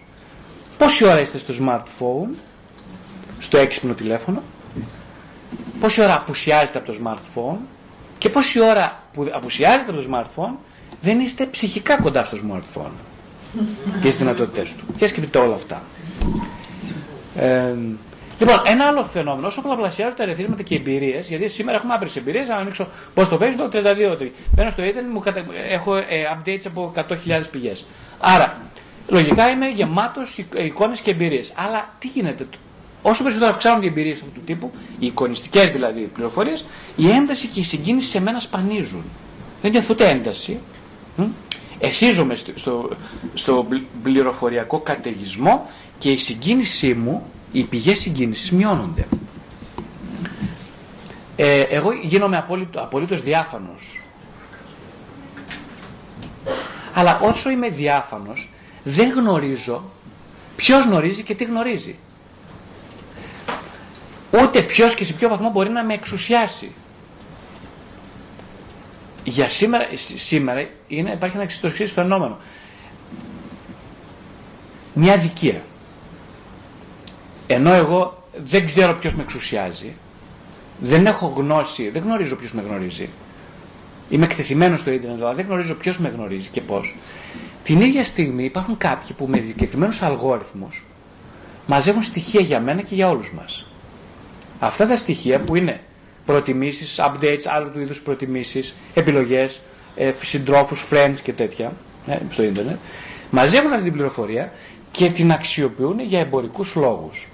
πόση ώρα είστε στο smartphone, στο έξυπνο τηλέφωνο, πόση ώρα απουσιάζετε από το smartphone και πόση ώρα που απουσιάζετε από το smartphone δεν είστε ψυχικά κοντά στο smartphone *laughs* και στις δυνατότητέ του. Και σκεφτείτε όλα αυτά. Ε, λοιπόν, ένα άλλο φαινόμενο, όσο πολλαπλασιάζουν τα ερεθίσματα και εμπειρίες, γιατί σήμερα έχουμε άπειρες εμπειρίες, αν ανοίξω πώς το Facebook, 32 Μπαίνω στο Ιντερνετ, μου κατα... έχω ε, updates από 100.000 πηγές. Άρα, λογικά είμαι γεμάτος εικόνες και εμπειρίες. Αλλά τι γίνεται, όσο περισσότερο αυξάνονται οι εμπειρίες αυτού του τύπου, οι εικονιστικές δηλαδή πληροφορίες, η ένταση και η συγκίνηση σε μένα σπανίζουν. Δεν νιώθω ούτε ένταση, Εθίζομαι στο, στο πληροφοριακό καταιγισμό και η συγκίνησή μου, οι πηγές συγκίνησης μειώνονται. Ε, εγώ γίνομαι απόλυτο, απολύτως διάφανος. Αλλά όσο είμαι διάφανος, δεν γνωρίζω ποιος γνωρίζει και τι γνωρίζει. Ούτε ποιος και σε ποιο βαθμό μπορεί να με εξουσιάσει. Για σήμερα, σήμερα είναι, υπάρχει ένα εξής φαινόμενο. Μια δικία. Ενώ εγώ δεν ξέρω ποιος με εξουσιάζει, δεν έχω γνώση, δεν γνωρίζω ποιος με γνωρίζει, είμαι εκτεθειμένος στο ίντερνετ, αλλά δεν γνωρίζω ποιος με γνωρίζει και πώς, την ίδια στιγμή υπάρχουν κάποιοι που με συγκεκριμένου αλγόριθμους μαζεύουν στοιχεία για μένα και για όλους μας. Αυτά τα στοιχεία που είναι προτιμήσεις, updates, άλλου του είδους προτιμήσεις, επιλογές, ε, συντρόφους, friends και τέτοια ε, στο ίντερνετ, μαζεύουν αυτή την πληροφορία και την αξιοποιούν για εμπορικούς λόγους.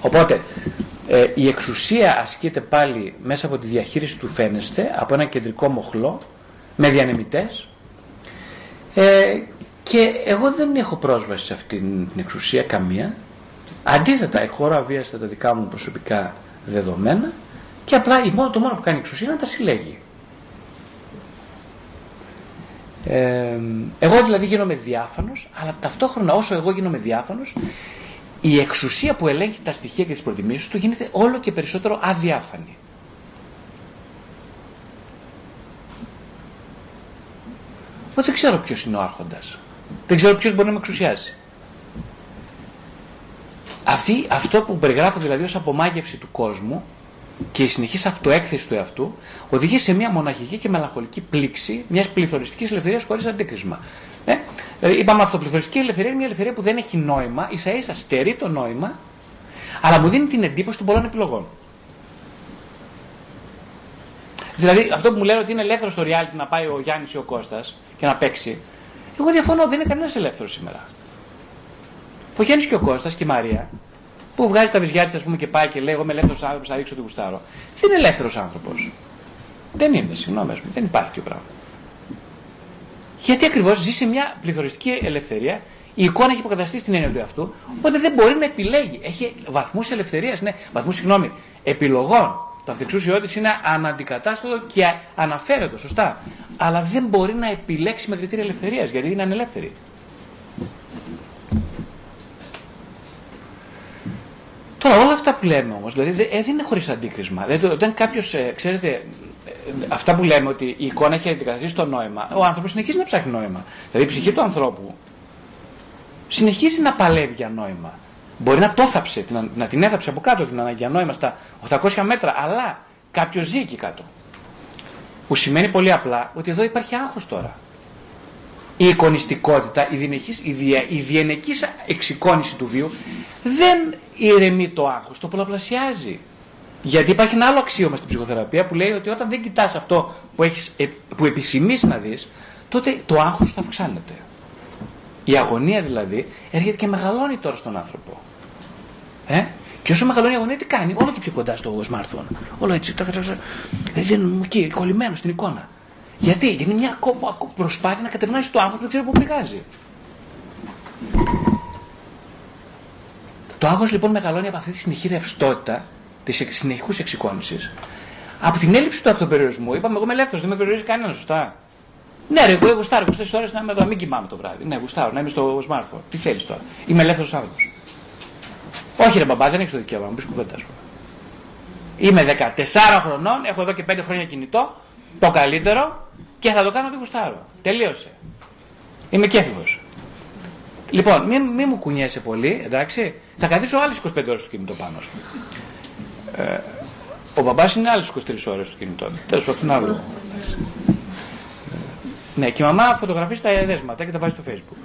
Οπότε ε, η εξουσία ασκείται πάλι μέσα από τη διαχείριση του φαίνεστε, από ένα κεντρικό μοχλό, με διανεμητές ε, και εγώ δεν έχω πρόσβαση σε αυτή την εξουσία καμία. Αντίθετα, έχω αβίαστα τα δικά μου προσωπικά δεδομένα και απλά το μόνο που κάνει η εξουσία είναι να τα συλλέγει. Ε, εγώ δηλαδή γίνομαι διάφανος, αλλά ταυτόχρονα όσο εγώ γίνομαι διάφανος, η εξουσία που ελέγχει τα στοιχεία και τις προτιμήσεις του γίνεται όλο και περισσότερο αδιάφανη. Εγώ δεν ξέρω ποιος είναι ο άρχοντας. Δεν ξέρω ποιος μπορεί να με εξουσιάσει. Αυτή, αυτό που περιγράφω δηλαδή ως απομάγευση του κόσμου και η συνεχής αυτοέκθεση του εαυτού οδηγεί σε μια μοναχική και μελαγχολική πλήξη μιας πληθωριστικής ελευθερίας χωρίς αντίκρισμα. Ε, δηλαδή είπαμε αυτοπληθωριστική ελευθερία είναι μια ελευθερία που δεν έχει νόημα, ίσα ίσα στερεί το νόημα, αλλά μου δίνει την εντύπωση των πολλών επιλογών. Δηλαδή αυτό που μου λένε ότι είναι ελεύθερο στο reality να πάει ο Γιάννης ή ο Κώστας και να παίξει. Εγώ διαφωνώ, δεν είναι κανένας ελεύθερος σήμερα. Ο Γιάννη και ο Κώστας και η Μαρία, που βγάζει τα βυζιά της, ας πούμε, και πάει και λέει: Εγώ είμαι ελεύθερος άνθρωπος, θα ρίξω ότι γουστάρω. Δεν είναι ελεύθερος άνθρωπος. Δεν είναι, συγγνώμη, δεν υπάρχει τέτοιο πράγμα. Γιατί ακριβώς ζει σε μια πληθωριστική ελευθερία, η εικόνα έχει υποκαταστήσει στην έννοια του εαυτού, οπότε δεν μπορεί να επιλέγει. Έχει βαθμούς ελευθερίας, ναι, βαθμούς, συγγνώμη, επιλογών. Το αυτεξούσιό της είναι αναντικατάστατο και αναφέρετο, σωστά. Αλλά δεν μπορεί να επιλέξει με κριτήρια ελευθερίας, γιατί είναι ανελεύθερη. Τώρα όλα αυτά που λέμε όμως, δηλαδή δεν είναι χωρίς αντίκρισμα. Δηλαδή, όταν κάποιος, ε, ξέρετε, ε, αυτά που λέμε ότι η εικόνα έχει αντικαταστήσει το νόημα, ο άνθρωπος συνεχίζει να ψάχνει νόημα. Δηλαδή η ψυχή του ανθρώπου συνεχίζει να παλεύει για νόημα. Μπορεί να το θάψε, να την έθαψε από κάτω την ανάγκη για νόημα στα 800 μέτρα, αλλά κάποιος ζει εκεί κάτω. Που σημαίνει πολύ απλά ότι εδώ υπάρχει άγχος τώρα. Η εικονιστικότητα, η, διενεκής, η, δια, η διενεκής εξοικόνηση του βίου δεν ηρεμεί το άγχος, το πολλαπλασιάζει. Γιατί υπάρχει ένα άλλο αξίωμα στην ψυχοθεραπεία που λέει ότι όταν δεν κοιτάς αυτό που, έχεις, ε, που επιθυμείς να δεις, τότε το άγχος θα αυξάνεται. Η αγωνία δηλαδή έρχεται και μεγαλώνει τώρα στον άνθρωπο. Ε; Και όσο μεγαλώνει η αγωνία, τι κάνει, όλο και πιο κοντά στο smartphone. Όλο έτσι, δεν είναι εκεί, κολλημένο στην εικόνα. Γιατί, γιατί είναι μια προσπάθεια να κατευνάσεις το άγχος που δεν ξέρει πού πηγάζει. Το άγχος λοιπόν μεγαλώνει από αυτή τη συνεχή ρευστότητα της συνεχικού εξοικόνησης. Από την έλλειψη του αυτοπεριορισμού, είπαμε, εγώ είμαι ελεύθερος, δεν με περιορίζει κανένας, σωστά; Ναι, ρε, εγώ γουστάρω 24 ώρες να είμαι εδώ, μην κοιμάμαι το βράδυ. Ναι, γουστάρω, να είμαι στο smartphone. Τι θέλεις τώρα; Είμαι ελεύθερος άνθρωπος. Όχι, ρε μπαμπά, δεν έχεις το δικαίωμα, μου πεις κουβέντα, Είμαι 14 χρονών, έχω εδώ και 5 χρόνια κινητό, το καλύτερο και θα το κάνω ό,τι γουστάρω. Τελείωσε. Είμαι κέφυγος. Λοιπόν, μην, μη μου κουνιέσαι πολύ, εντάξει. Θα καθίσω άλλες 25 ώρες στο κινητό πάνω σου. Ε, ο μπαμπάς είναι άλλες 23 ώρες στο κινητό. Τέλος πάντων, άλλο. Ναι, και η μαμά φωτογραφεί τα δέσματα και τα βάζει στο facebook.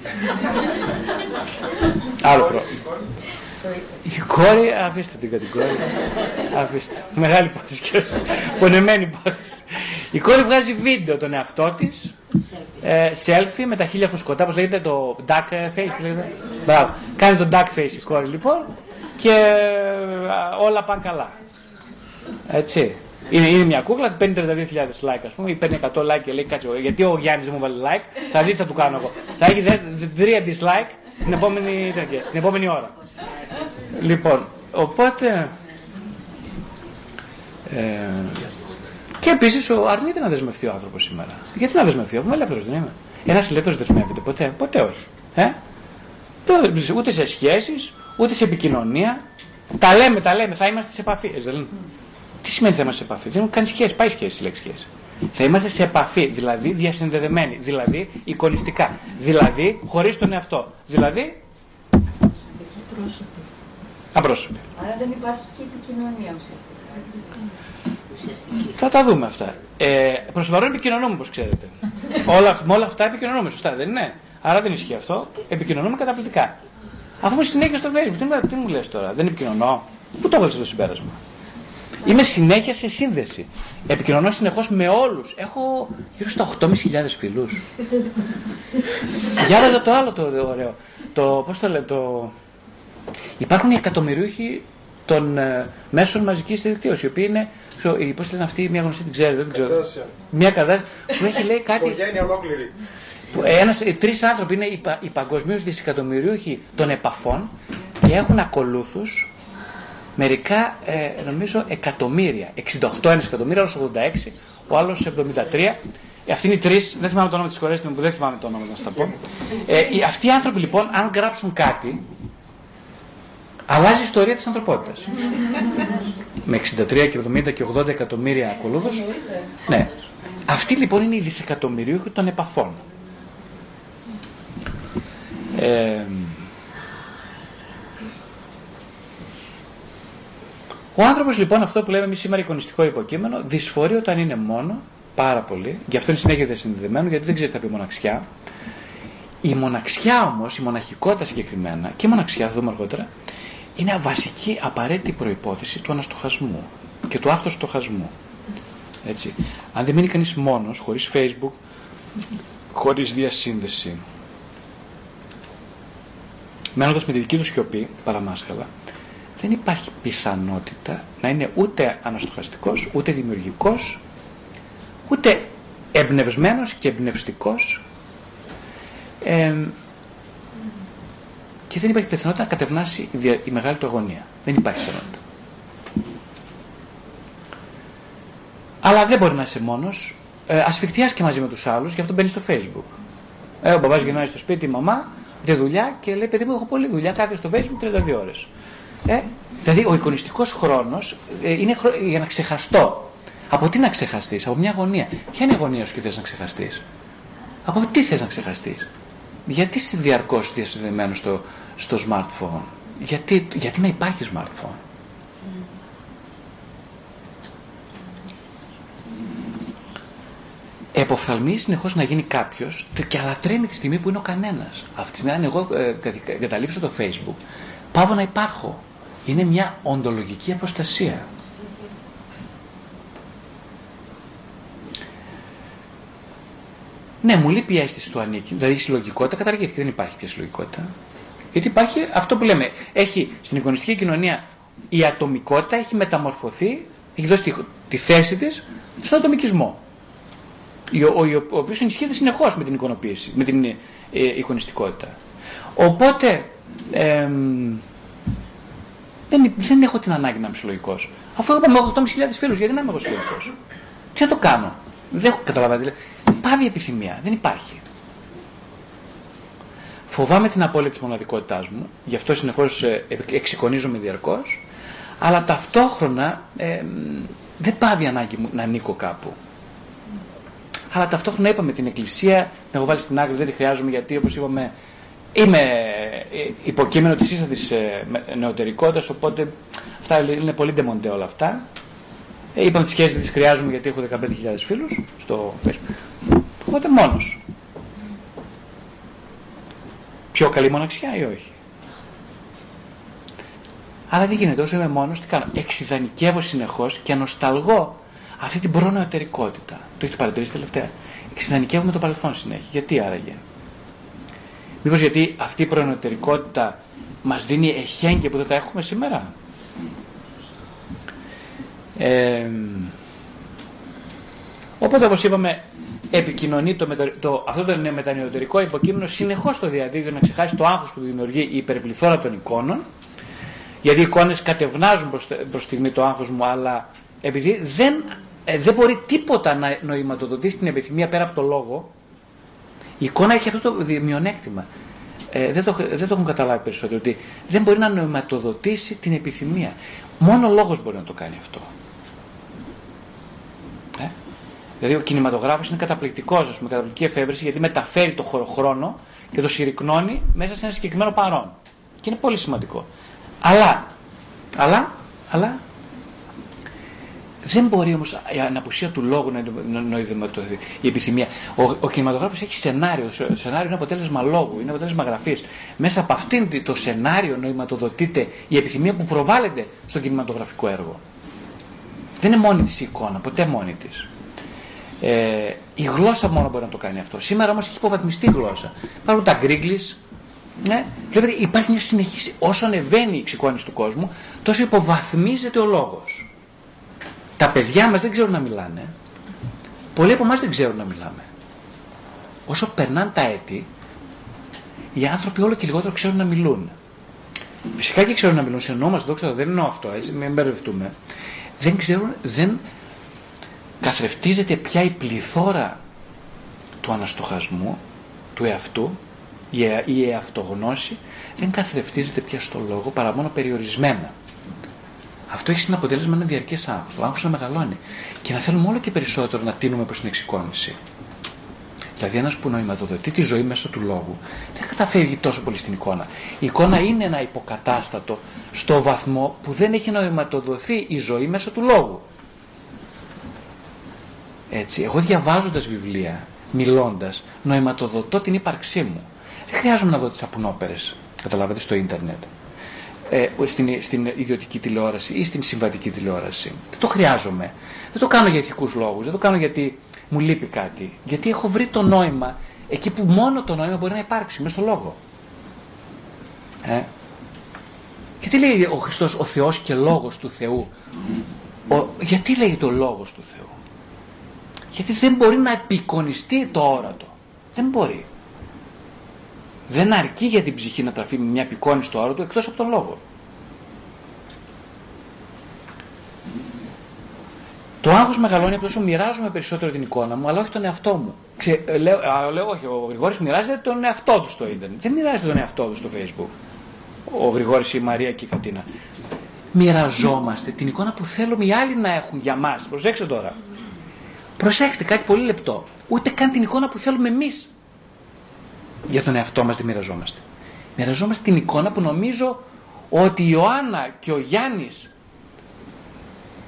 Άλλο πρόβλημα. Η κόρη, αφήστε την κατηγορία. Αφήστε. Μεγάλη υπόθεση. Πονεμένη υπόθεση. Η κόρη βγάζει βίντεο τον εαυτό της. Ε, selfie με τα χίλια φουσκωτά, όπως λέγεται το duck face. λέγεται. Μπράβο. Κάνει το duck face η κόρη λοιπόν και ε, όλα πάνε καλά. Έτσι. Είναι, είναι μια κούκλα, παίρνει 32.000 like, ας πούμε, ή παίρνει 100 like και λέει κάτσε. Γιατί ο Γιάννης δεν μου βάλει like, θα δείτε θα του κάνω εγώ. Θα έχει 3 dislike την επόμενη, την επόμενη ώρα. Λοιπόν, οπότε Ε, και επίσης αρνείται να δεσμευτεί ο άνθρωπος σήμερα. Γιατί να δεσμευτεί, αφού είμαι ελεύθερο δεν είμαι. Ένας ελεύθερος δεσμεύεται ποτέ, ποτέ όχι. Ε; Ούτε σε σχέσεις, ούτε σε επικοινωνία. Τα λέμε, τα λέμε, θα είμαστε σε επαφή. Ε, δεν Τι σημαίνει θα είμαστε σε επαφή, δεν έχουν κάνεις σχέση, πάει σχέση η λέξη σχέση. Θα είμαστε σε επαφή, δηλαδή διασυνδεδεμένοι, δηλαδή εικονιστικά, δηλαδή χωρίς τον εαυτό. Δηλαδή. Απρόσωποι. Άρα δεν υπάρχει και επικοινωνία ουσιαστικά. Θα τα δούμε αυτά. Ε, Προς το παρόν επικοινωνούμε, όπως ξέρετε. *laughs* όλα, με όλα αυτά επικοινωνούμε, σωστά, δεν είναι; Άρα δεν ισχύει αυτό. Επικοινωνούμε καταπληκτικά. Αφού είμαι συνέχεια στο Facebook, τι, τι μου λες τώρα, δεν επικοινωνώ. Πού το έβαλες το συμπέρασμα; Είμαι συνέχεια σε σύνδεση. Επικοινωνώ συνεχώς με όλους. Έχω γύρω στα 8.500 φίλου. Για το άλλο το ωραίο. Το, πώς το λέω, το... Υπάρχουν οι εκατομμυρίουχοι των ε, μέσων μαζικής δικτύωσης, οι οποίοι είναι. Πώς λένε αυτοί, μια γνωστή την ξέρετε, δεν ξέρω. Μια κατά που έχει λέει κάτι. Οικογένεια ολόκληρη. Ένας, ε, τρεις άνθρωποι είναι οι, οι παγκοσμίως δισεκατομμυρίουχοι των επαφών και έχουν ακολούθους μερικά ε, νομίζω εκατομμύρια. 68 ένα εκατομμύρια, άλλος 86, ο άλλος 73. Ε, αυτοί είναι οι τρεις, δεν θυμάμαι το όνομα της χωρέστη μου που δεν θυμάμαι το όνομα να σα τα πω. Ε, αυτοί οι άνθρωποι λοιπόν, αν γράψουν κάτι, αλλάζει η ιστορία της ανθρωπότητας. Με 63 και 70 και 80 εκατομμύρια ακολούθους. Ναι. Αυτή λοιπόν είναι η δισεκατομμυρίουχη των επαφών. Ε, ο άνθρωπος λοιπόν αυτό που λέμε εμείς σήμερα εικονιστικό υποκείμενο δυσφορεί όταν είναι μόνο πάρα πολύ, γι' αυτό είναι συνέχεια συνδεδεμένο γιατί δεν ξέρει τι θα πει μοναξιά. Η μοναξιά όμως, η μοναχικότητα συγκεκριμένα και η μοναξιά θα δούμε αργότερα είναι βασική απαραίτητη προϋπόθεση του αναστοχασμού και του αυτοστοχασμού. Έτσι. Αν δεν μείνει κανείς μόνος, χωρίς facebook, χωρίς διασύνδεση, μένοντας με τη δική του σιωπή, παραμάσχαλα, δεν υπάρχει πιθανότητα να είναι ούτε αναστοχαστικός, ούτε δημιουργικός, ούτε εμπνευσμένος και εμπνευστικός, ε, και δεν υπάρχει πιθανότητα να κατευνάσει η μεγάλη του αγωνία. Δεν υπάρχει πιθανότητα. Αλλά δεν μπορεί να είσαι μόνος. Ε, και μαζί με τους άλλους, γι' αυτό μπαίνεις στο Facebook. Ε, ο μπαμπάς γυρνάει στο σπίτι, η μαμά, τη δουλειά και λέει: Παιδί μου, έχω πολλή δουλειά, κάθε στο Facebook 32 ώρες. Ε, δηλαδή, ο εικονιστικός χρόνος ε, είναι για να ξεχαστώ. Από τι να ξεχαστείς, από μια αγωνία. Ποια είναι η αγωνία σου και θες να ξεχαστείς; Από τι θες να ξεχαστείς; Γιατί είσαι διαρκώς διασυνδεμένο στο, στο smartphone; Γιατί, γιατί να υπάρχει smartphone; Εποφθαλμείς συνεχώς να γίνει κάποιος και αλατρεύει τη στιγμή που είναι ο κανένας. Αυτή τη στιγμή, αν εγώ ε, καταλήψω το Facebook, πάω να υπάρχω. Είναι μια οντολογική αποστασία. Ναι, μου λείπει η αίσθηση του ανήκει. Δηλαδή η συλλογικότητα καταργήθηκε. Δεν υπάρχει πια συλλογικότητα. Γιατί υπάρχει αυτό που λέμε. Έχει στην εικονιστική κοινωνία η ατομικότητα έχει μεταμορφωθεί, έχει δώσει τη, τη θέση της στον ατομικισμό. Ο, ο, ο, ο οποίος ενισχύεται συνεχώς με την εικονοποίηση, με την ε, εικονιστικότητα. Οπότε ε, δεν, δεν έχω την ανάγκη να είμαι συλλογικός. Αφού έχω 8.500 φίλους, γιατί να είμαι εγώ συλλογικός; Τι θα το κάνω; Δεν έχω καταλάβει πάβει η επιθυμία. Δεν υπάρχει. Φοβάμαι την απώλεια της μοναδικότητάς μου, γι' αυτό συνεχώς ε, εξοικονίζομαι διαρκώς, αλλά ταυτόχρονα ε, δεν πάβει η ανάγκη μου να ανήκω κάπου. Αλλά ταυτόχρονα είπαμε την Εκκλησία, να έχω βάλει στην άκρη, δεν τη χρειάζομαι γιατί όπως είπαμε είμαι ε, υποκείμενο της ίστατης ε, νεωτερικότητας, οπότε αυτά είναι πολύ ντεμοντέ όλα αυτά. Ε, είπαμε τις σχέσεις δεν τις χρειάζομαι γιατί έχω 15.000 φίλους στο facebook. Οπότε μόνος. Πιο καλή μοναξιά ή όχι; Αλλά δεν γίνεται, όσο είμαι μόνος, τι κάνω. Εξειδανικεύω συνεχώς και ανοσταλγώ αυτή την προνοετερικότητα. Το έχετε παρατηρήσει τελευταία. Εξειδανικεύουμε το παρελθόν συνέχεια. Γιατί άραγε; Μήπως γιατί αυτή η προνοετερικότητα μας δίνει εχέγγυα που δεν τα έχουμε σήμερα; Ε, οπότε όπως είπαμε επικοινωνεί το, το, αυτό το μετανεωτερικό υποκείμενο συνεχώς στο διαδίκτυο να ξεχάσει το άγχος που δημιουργεί η υπερπληθώρα των εικόνων γιατί οι εικόνες κατευνάζουν προς, προς στιγμή το άγχος μου αλλά επειδή δεν, ε, δεν μπορεί τίποτα να νοηματοδοτήσει την επιθυμία πέρα από το λόγο, η εικόνα έχει αυτό το μειονέκτημα. Ε, δεν, το, δεν το έχουν καταλάβει περισσότερο ότι δεν μπορεί να νοηματοδοτήσει την επιθυμία. Μόνο ο λόγος μπορεί να το κάνει αυτό. Ε; Δηλαδή ο κινηματογράφος είναι καταπληκτικός, ας πούμε, καταπληκτική εφεύρεση γιατί μεταφέρει το χρόνο και το συρρυκνώνει μέσα σε ένα συγκεκριμένο παρόν. Και είναι πολύ σημαντικό. Αλλά, αλλά, αλλά δεν μπορεί όμως η αναπουσία του λόγου να νοηματοδοτηθεί η επιθυμία. Ο, ο κινηματογράφος έχει σενάριο. Το σενάριο είναι αποτέλεσμα λόγου, είναι αποτέλεσμα γραφής. Μέσα από αυτήν το σενάριο νοηματοδοτείται η επιθυμία που προβάλλεται στο κινηματογραφικό έργο. Δεν είναι μόνη της η εικόνα, ποτέ μόνη της. Ε, η γλώσσα μόνο μπορεί να το κάνει αυτό. Σήμερα όμως έχει υποβαθμιστεί η γλώσσα. Υπάρχουν τα γκρίγκλι. Ναι. Βλέπετε, υπάρχει μια συνεχή. Όσο ανεβαίνει η εξοικόνηση του κόσμου, τόσο υποβαθμίζεται ο λόγος. Τα παιδιά μας δεν ξέρουν να μιλάνε. Πολλοί από εμάς δεν ξέρουν να μιλάμε. Όσο περνάνε τα έτη, οι άνθρωποι όλο και λιγότερο ξέρουν να μιλούν. Φυσικά και ξέρουν να μιλούν, σε νόμο, δόξα δεν εννοώ αυτό, έτσι, μην μπερδευτούμε. Δεν ξέρουν, δεν καθρεφτίζεται πια η πληθώρα του αναστοχασμού, του εαυτού, η εαυτογνώση, δεν καθρεφτίζεται πια στο λόγο παρά μόνο περιορισμένα. Αυτό έχει σαν αποτέλεσμα ένα διαρκές άγχος. Το άγχος να μεγαλώνει. Και να θέλουμε όλο και περισσότερο να τίνουμε προς την εξοικόνηση. Δηλαδή, ένας που νοηματοδοτεί τη ζωή μέσω του λόγου δεν καταφεύγει τόσο πολύ στην εικόνα. Η εικόνα είναι ένα υποκατάστατο στο βαθμό που δεν έχει νοηματοδοθεί η ζωή μέσω του λόγου. Έτσι, εγώ διαβάζοντας βιβλία, μιλώντας, νοηματοδοτώ την ύπαρξή μου. Δεν χρειάζομαι να δω τις απουνόπερες, καταλάβατε, στο ίντερνετ ε, στην, στην ιδιωτική τηλεόραση ή στην συμβατική τηλεόραση. Δεν το χρειάζομαι. Δεν το κάνω για ηθικούς λόγους, δεν το κάνω γιατί μου λείπει κάτι. Γιατί έχω βρει το νόημα εκεί που μόνο το νόημα μπορεί να υπάρξει, μέσα στο λόγο. Ε. Και τι λέει ο Χριστός, ο Θεός και Λόγος του Θεού; Ο, γιατί λέει το Λόγος του Θεού; Γιατί δεν μπορεί να επικονιστεί το όρατο. Δεν μπορεί δεν αρκεί για την ψυχή να τραφεί με μια πικόνη στο άρο του εκτός από τον λόγο. Το άγχος μεγαλώνει από τόσο μοιράζομαι περισσότερο την εικόνα μου, αλλά όχι τον εαυτό μου. Ξε, ε, λέω, α, λέω, όχι, ο Γρηγόρης μοιράζεται τον εαυτό του στο ίντερνετ. Δεν μοιράζεται τον εαυτό του στο facebook. Ο Γρηγόρης, η Μαρία και η Κατίνα. Μοιραζόμαστε την εικόνα που θέλουμε οι άλλοι να έχουν για μας. Προσέξτε τώρα. Προσέξτε κάτι πολύ λεπτό. Ούτε καν την εικόνα που θέλουμε εμείς για τον εαυτό μας δεν μοιραζόμαστε. Μοιραζόμαστε την εικόνα που νομίζω ότι η Ιωάννα και ο Γιάννης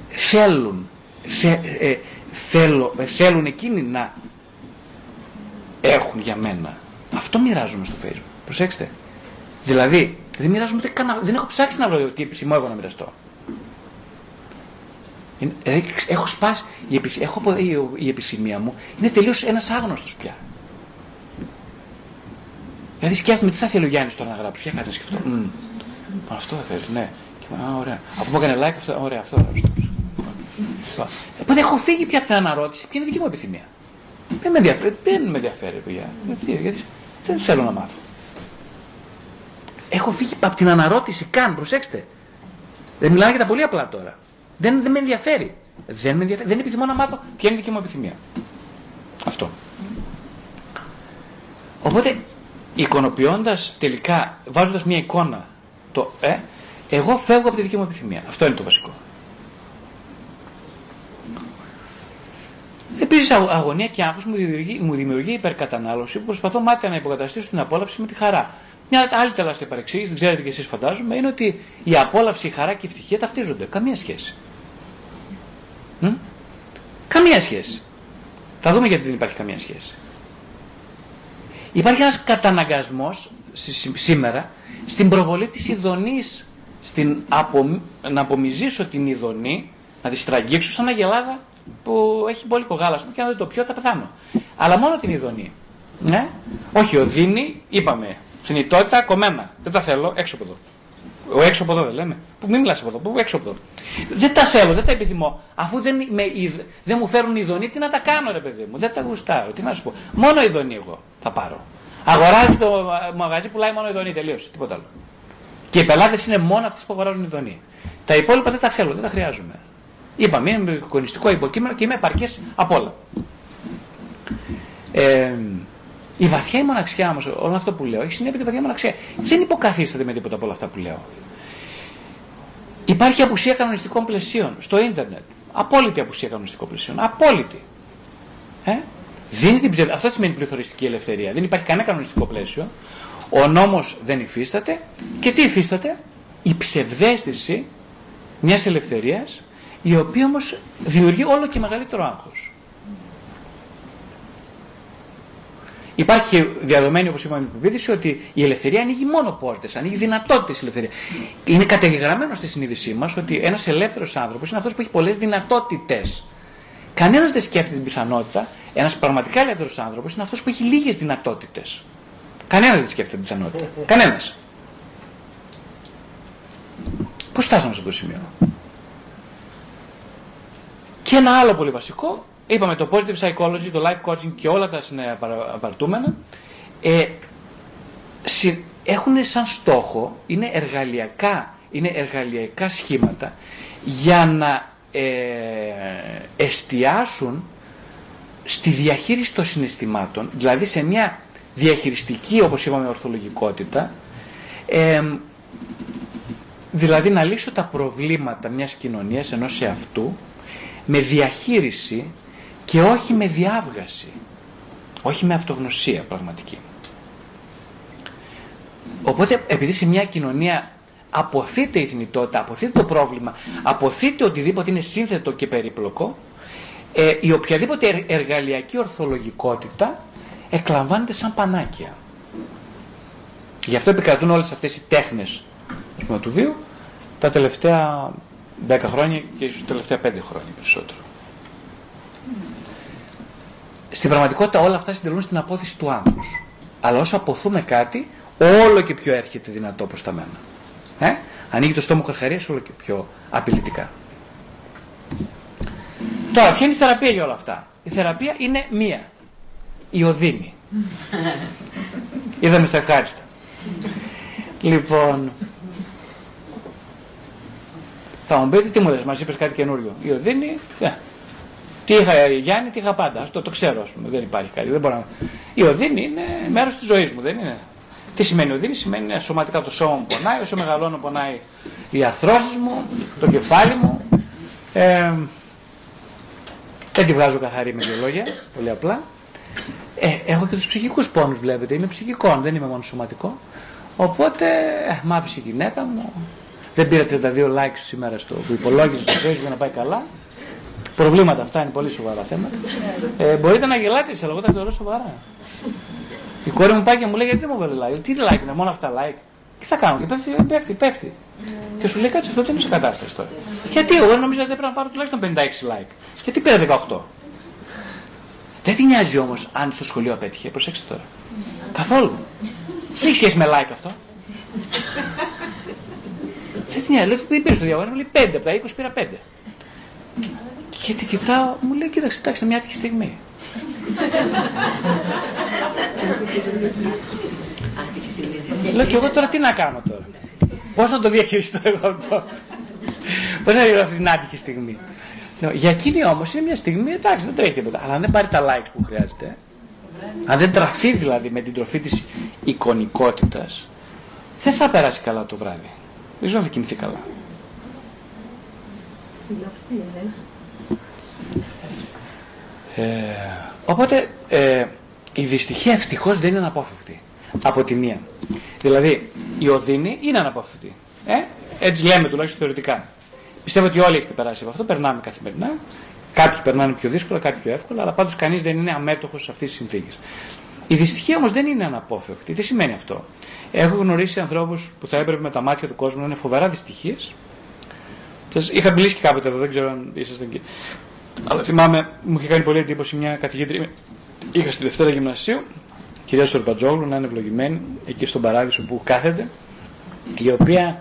θέλουν, ε, θέλω, ε, θέλουν εκείνοι να έχουν για μένα. Αυτό μοιράζομαι στο facebook. Προσέξτε. Δηλαδή, δεν μοιράζομαι καν, δεν έχω ψάξει να βρω τι επιθυμώ εγώ να μοιραστώ. Ε, έχω σπάσει, η, έχω, η επιθυμία μου είναι τελείως ένας άγνωστος πια. Δηλαδή σκέφτομαι τι θα θέλει ο Γιάννης τώρα να γράψει. Για κάτσε να σκεφτώ. Mm. Αυτό θα θέλει, ναι. Α, ωραία. Από μου έκανε like, αυτό, ωραία, αυτό θα γράψει. Οπότε έχω φύγει πια από την αναρώτηση και είναι δική μου επιθυμία. Δεν με ενδιαφέρει, δεν με ενδιαφέρει παιδιά. Γιατί, γιατί δεν θέλω να μάθω. Έχω φύγει από την αναρώτηση καν, προσέξτε. Δεν μιλάμε για τα πολύ απλά τώρα. Δεν, δεν με ενδιαφέρει. Δεν, με ενδιαφέρει. δεν επιθυμώ να μάθω ποια είναι η δική μου επιθυμία. Αυτό. Οπότε εικονοποιώντας τελικά, βάζοντας μια εικόνα, το ε, εγώ φεύγω από τη δική μου επιθυμία. Αυτό είναι το βασικό. Επίσης, αγωνία και άγχος μου δημιουργεί, μου δημιουργεί υπερκατανάλωση που προσπαθώ μάτια να υποκαταστήσω την απόλαυση με τη χαρά. Μια άλλη τεράστια παρεξήγηση, δεν ξέρετε κι εσείς φαντάζομαι, είναι ότι η απόλαυση, η χαρά και η ευτυχία ταυτίζονται. Καμία σχέση. Μ; Καμία σχέση. Θα δούμε γιατί δεν υπάρχει καμία σχέση. Υπάρχει ένας καταναγκασμός σήμερα στην προβολή της ειδονής, στην απο, να απομυζήσω την ειδονή, να τη στραγγίξω σαν αγελάδα που έχει μπόλικο γάλα και αν δεν το πιω θα πεθάνω. Αλλά μόνο την ειδονή. Ναι. Όχι, οδύνη, είπαμε, θνητότητα, κομμένα. Δεν τα θέλω, έξω από εδώ. Ο έξω από εδώ δεν λέμε. Που μην μιλάς από εδώ, που έξω από εδώ. Δεν τα θέλω, δεν τα επιθυμώ. Αφού δεν, με, δεν μου φέρουν ειδονή, τι να τα κάνω ρε παιδί μου. Δεν τα γουστάρω, τι να σου πω. Μόνο ειδονή εγώ θα πάρω. Αγοράζει το μαγαζί που πουλάει μόνο ειδονή, τελείωσε. Τίποτα άλλο. Και οι πελάτες είναι μόνο αυτοί που αγοράζουν ειδονή. Τα υπόλοιπα δεν τα θέλω, δεν τα χρειάζομαι. Είπαμε, είναι εικονιστικό υποκείμενο και είμαι επαρκές απ' όλα. Ε, η βαθιά η μοναξιά όμως, όλο αυτό που λέω, έχει συνέβη τη βαθιά μοναξιά. Δεν υποκαθίσταται με τίποτα από όλα αυτά που λέω. Υπάρχει απουσία κανονιστικών πλαισίων στο ίντερνετ. Απόλυτη απουσία κανονιστικών πλαισίων. Απόλυτη. Ε; Δίνει την ψευ... Αυτό σημαίνει πληθωριστική ελευθερία. Δεν υπάρχει κανένα κανονιστικό πλαίσιο. Ο νόμος δεν υφίσταται. Και τι υφίσταται, η ψευδέστηση μιας ελευθερίας, η οποία όμως δημιουργεί όλο και μεγαλύτερο άγχος. Υπάρχει διαδομένη, όπως είπαμε, πεποίθηση ότι η ελευθερία ανοίγει μόνο πόρτες, ανοίγει δυνατότητες η ελευθερία. Είναι καταγεγραμμένο στη συνείδησή μας ότι ένας ελεύθερος άνθρωπος είναι αυτός που έχει πολλές δυνατότητες. Κανένας δεν σκέφτεται την πιθανότητα, ένας πραγματικά ελεύθερος άνθρωπος είναι αυτός που έχει λίγες δυνατότητες. Κανένας δεν σκέφτεται την πιθανότητα. Κανένας. Πώς φτάσαμε σε αυτό το σημείο; Και ένα άλλο πολύ βασικό είπαμε το positive psychology, το life coaching και όλα τα συναπαρτούμενα ε, έχουν σαν στόχο, είναι εργαλειακά, είναι εργαλειακά σχήματα για να ε, εστιάσουν στη διαχείριση των συναισθημάτων, δηλαδή σε μια διαχειριστική, όπως είπαμε, ορθολογικότητα, ε, δηλαδή να λύσω τα προβλήματα μιας κοινωνίας ενός εαυτού με διαχείριση και όχι με διάβγαση, όχι με αυτογνωσία πραγματική. Οπότε επειδή σε μια κοινωνία αποθείται η θνητότητα, αποθείται το πρόβλημα, αποθείται οτιδήποτε είναι σύνθετο και περίπλοκο, ε, η οποιαδήποτε εργαλειακή ορθολογικότητα εκλαμβάνεται σαν πανάκια. Γι' αυτό επικρατούν όλες αυτές οι τέχνες του βίου τα τελευταία 10 χρόνια και ίσως τα τελευταία 5 χρόνια περισσότερο. Στην πραγματικότητα όλα αυτά συντελούν στην απόθεση του άνθους. Αλλά όσο αποθούμε κάτι, όλο και πιο έρχεται δυνατό προς τα μένα. Ε; Ανοίγει το στόμα καρχαρίας όλο και πιο απειλητικά. Τώρα, ποια είναι η θεραπεία για όλα αυτά; Η θεραπεία είναι μία. Η οδύνη. Είδαμε στα ευχάριστα. Λοιπόν, θα μου πείτε τι μου λες, μας είπες κάτι καινούριο. Η οδύνη, ε, τι είχα Γιάννη, τι είχα πάντα. Αυτό το ξέρω, πούμε. Δεν υπάρχει κάτι. Δεν μπορώ να... Η οδύνη είναι μέρος της ζωής μου, δεν είναι. Τι σημαίνει οδύνη, σημαίνει σωματικά το σώμα μου πονάει, όσο μεγαλώνω πονάει οι αρθρώσεις μου, το κεφάλι μου. Ε, δεν τη βγάζω καθαρή με δύο λόγια, πολύ απλά. Ε, έχω και τους ψυχικούς πόνους, βλέπετε. Είμαι ψυχικό, δεν είμαι μόνο σωματικό. Οπότε ε, μ' άφησε η γυναίκα μου. Δεν πήρα 32 likes σήμερα στο που υπολόγιζε στο Facebook για να πάει καλά προβλήματα αυτά είναι πολύ σοβαρά θέματα. Ε, μπορείτε να γελάτε σε εγώ τα θεωρώ σοβαρά. Η κόρη μου πάει και μου λέει γιατί δεν μου βάλει like; Τι like είναι, μόνο αυτά like; Τι θα κάνω, και πέφτει, πέφτει, πέφτει. Και σου λέει κάτσε αυτό δεν είναι σε κατάσταση τώρα. Γιατί εγώ νόμιζα ότι έπρεπε να πάρω τουλάχιστον 56 like. Γιατί πήρα 18. Δεν την νοιάζει όμως αν στο σχολείο απέτυχε. Προσέξτε τώρα. Καθόλου. Δεν έχει σχέση με like αυτό. Δεν την νοιάζει. Λέω τι πήρε στο διαβάσμα. Λέει 5 από τα 20 πήρα 5. Και την κοιτάω, μου λέει, κοίταξε, εντάξει, μια άτυχη στιγμή. Λέω και εγώ τώρα τι να κάνω τώρα; Πώς να το διαχειριστώ εγώ αυτό; Πώς να διαχειριστώ αυτή την άτυχη στιγμή; Για εκείνη όμως είναι μια στιγμή, εντάξει δεν τρέχει τίποτα. Αλλά αν δεν πάρει τα likes που χρειάζεται, αν δεν τραφεί δηλαδή με την τροφή της εικονικότητας, δεν θα περάσει καλά το βράδυ. Δεν ξέρω αν θα κινηθεί καλά. Ε, οπότε ε, η δυστυχία ευτυχώς δεν είναι αναπόφευκτη από τη μία. Δηλαδή η οδύνη είναι αναπόφευκτη. Ε; Έτσι λέμε τουλάχιστον θεωρητικά. Πιστεύω ότι όλοι έχετε περάσει από αυτό, περνάμε καθημερινά. Κάποιοι περνάνε πιο δύσκολα, κάποιοι πιο εύκολα, αλλά πάντως κανείς δεν είναι αμέτωχος σε αυτές τις συνθήκες. Η δυστυχία όμως δεν είναι αναπόφευκτη. Τι σημαίνει αυτό; Έχω γνωρίσει ανθρώπους που θα έπρεπε με τα μάτια του κόσμου να είναι φοβερά δυστυχίες. Είχα μιλήσει και κάποτε εδώ, δεν ξέρω αν ήσασταν εκεί. Αλλά θυμάμαι, μου είχε κάνει πολύ εντύπωση μια καθηγήτρια. Είχα στη Δευτέρα Γυμνασίου, κυρία Σορπατζόγλου, να είναι ευλογημένη, εκεί στον παράδεισο που κάθεται, η οποία.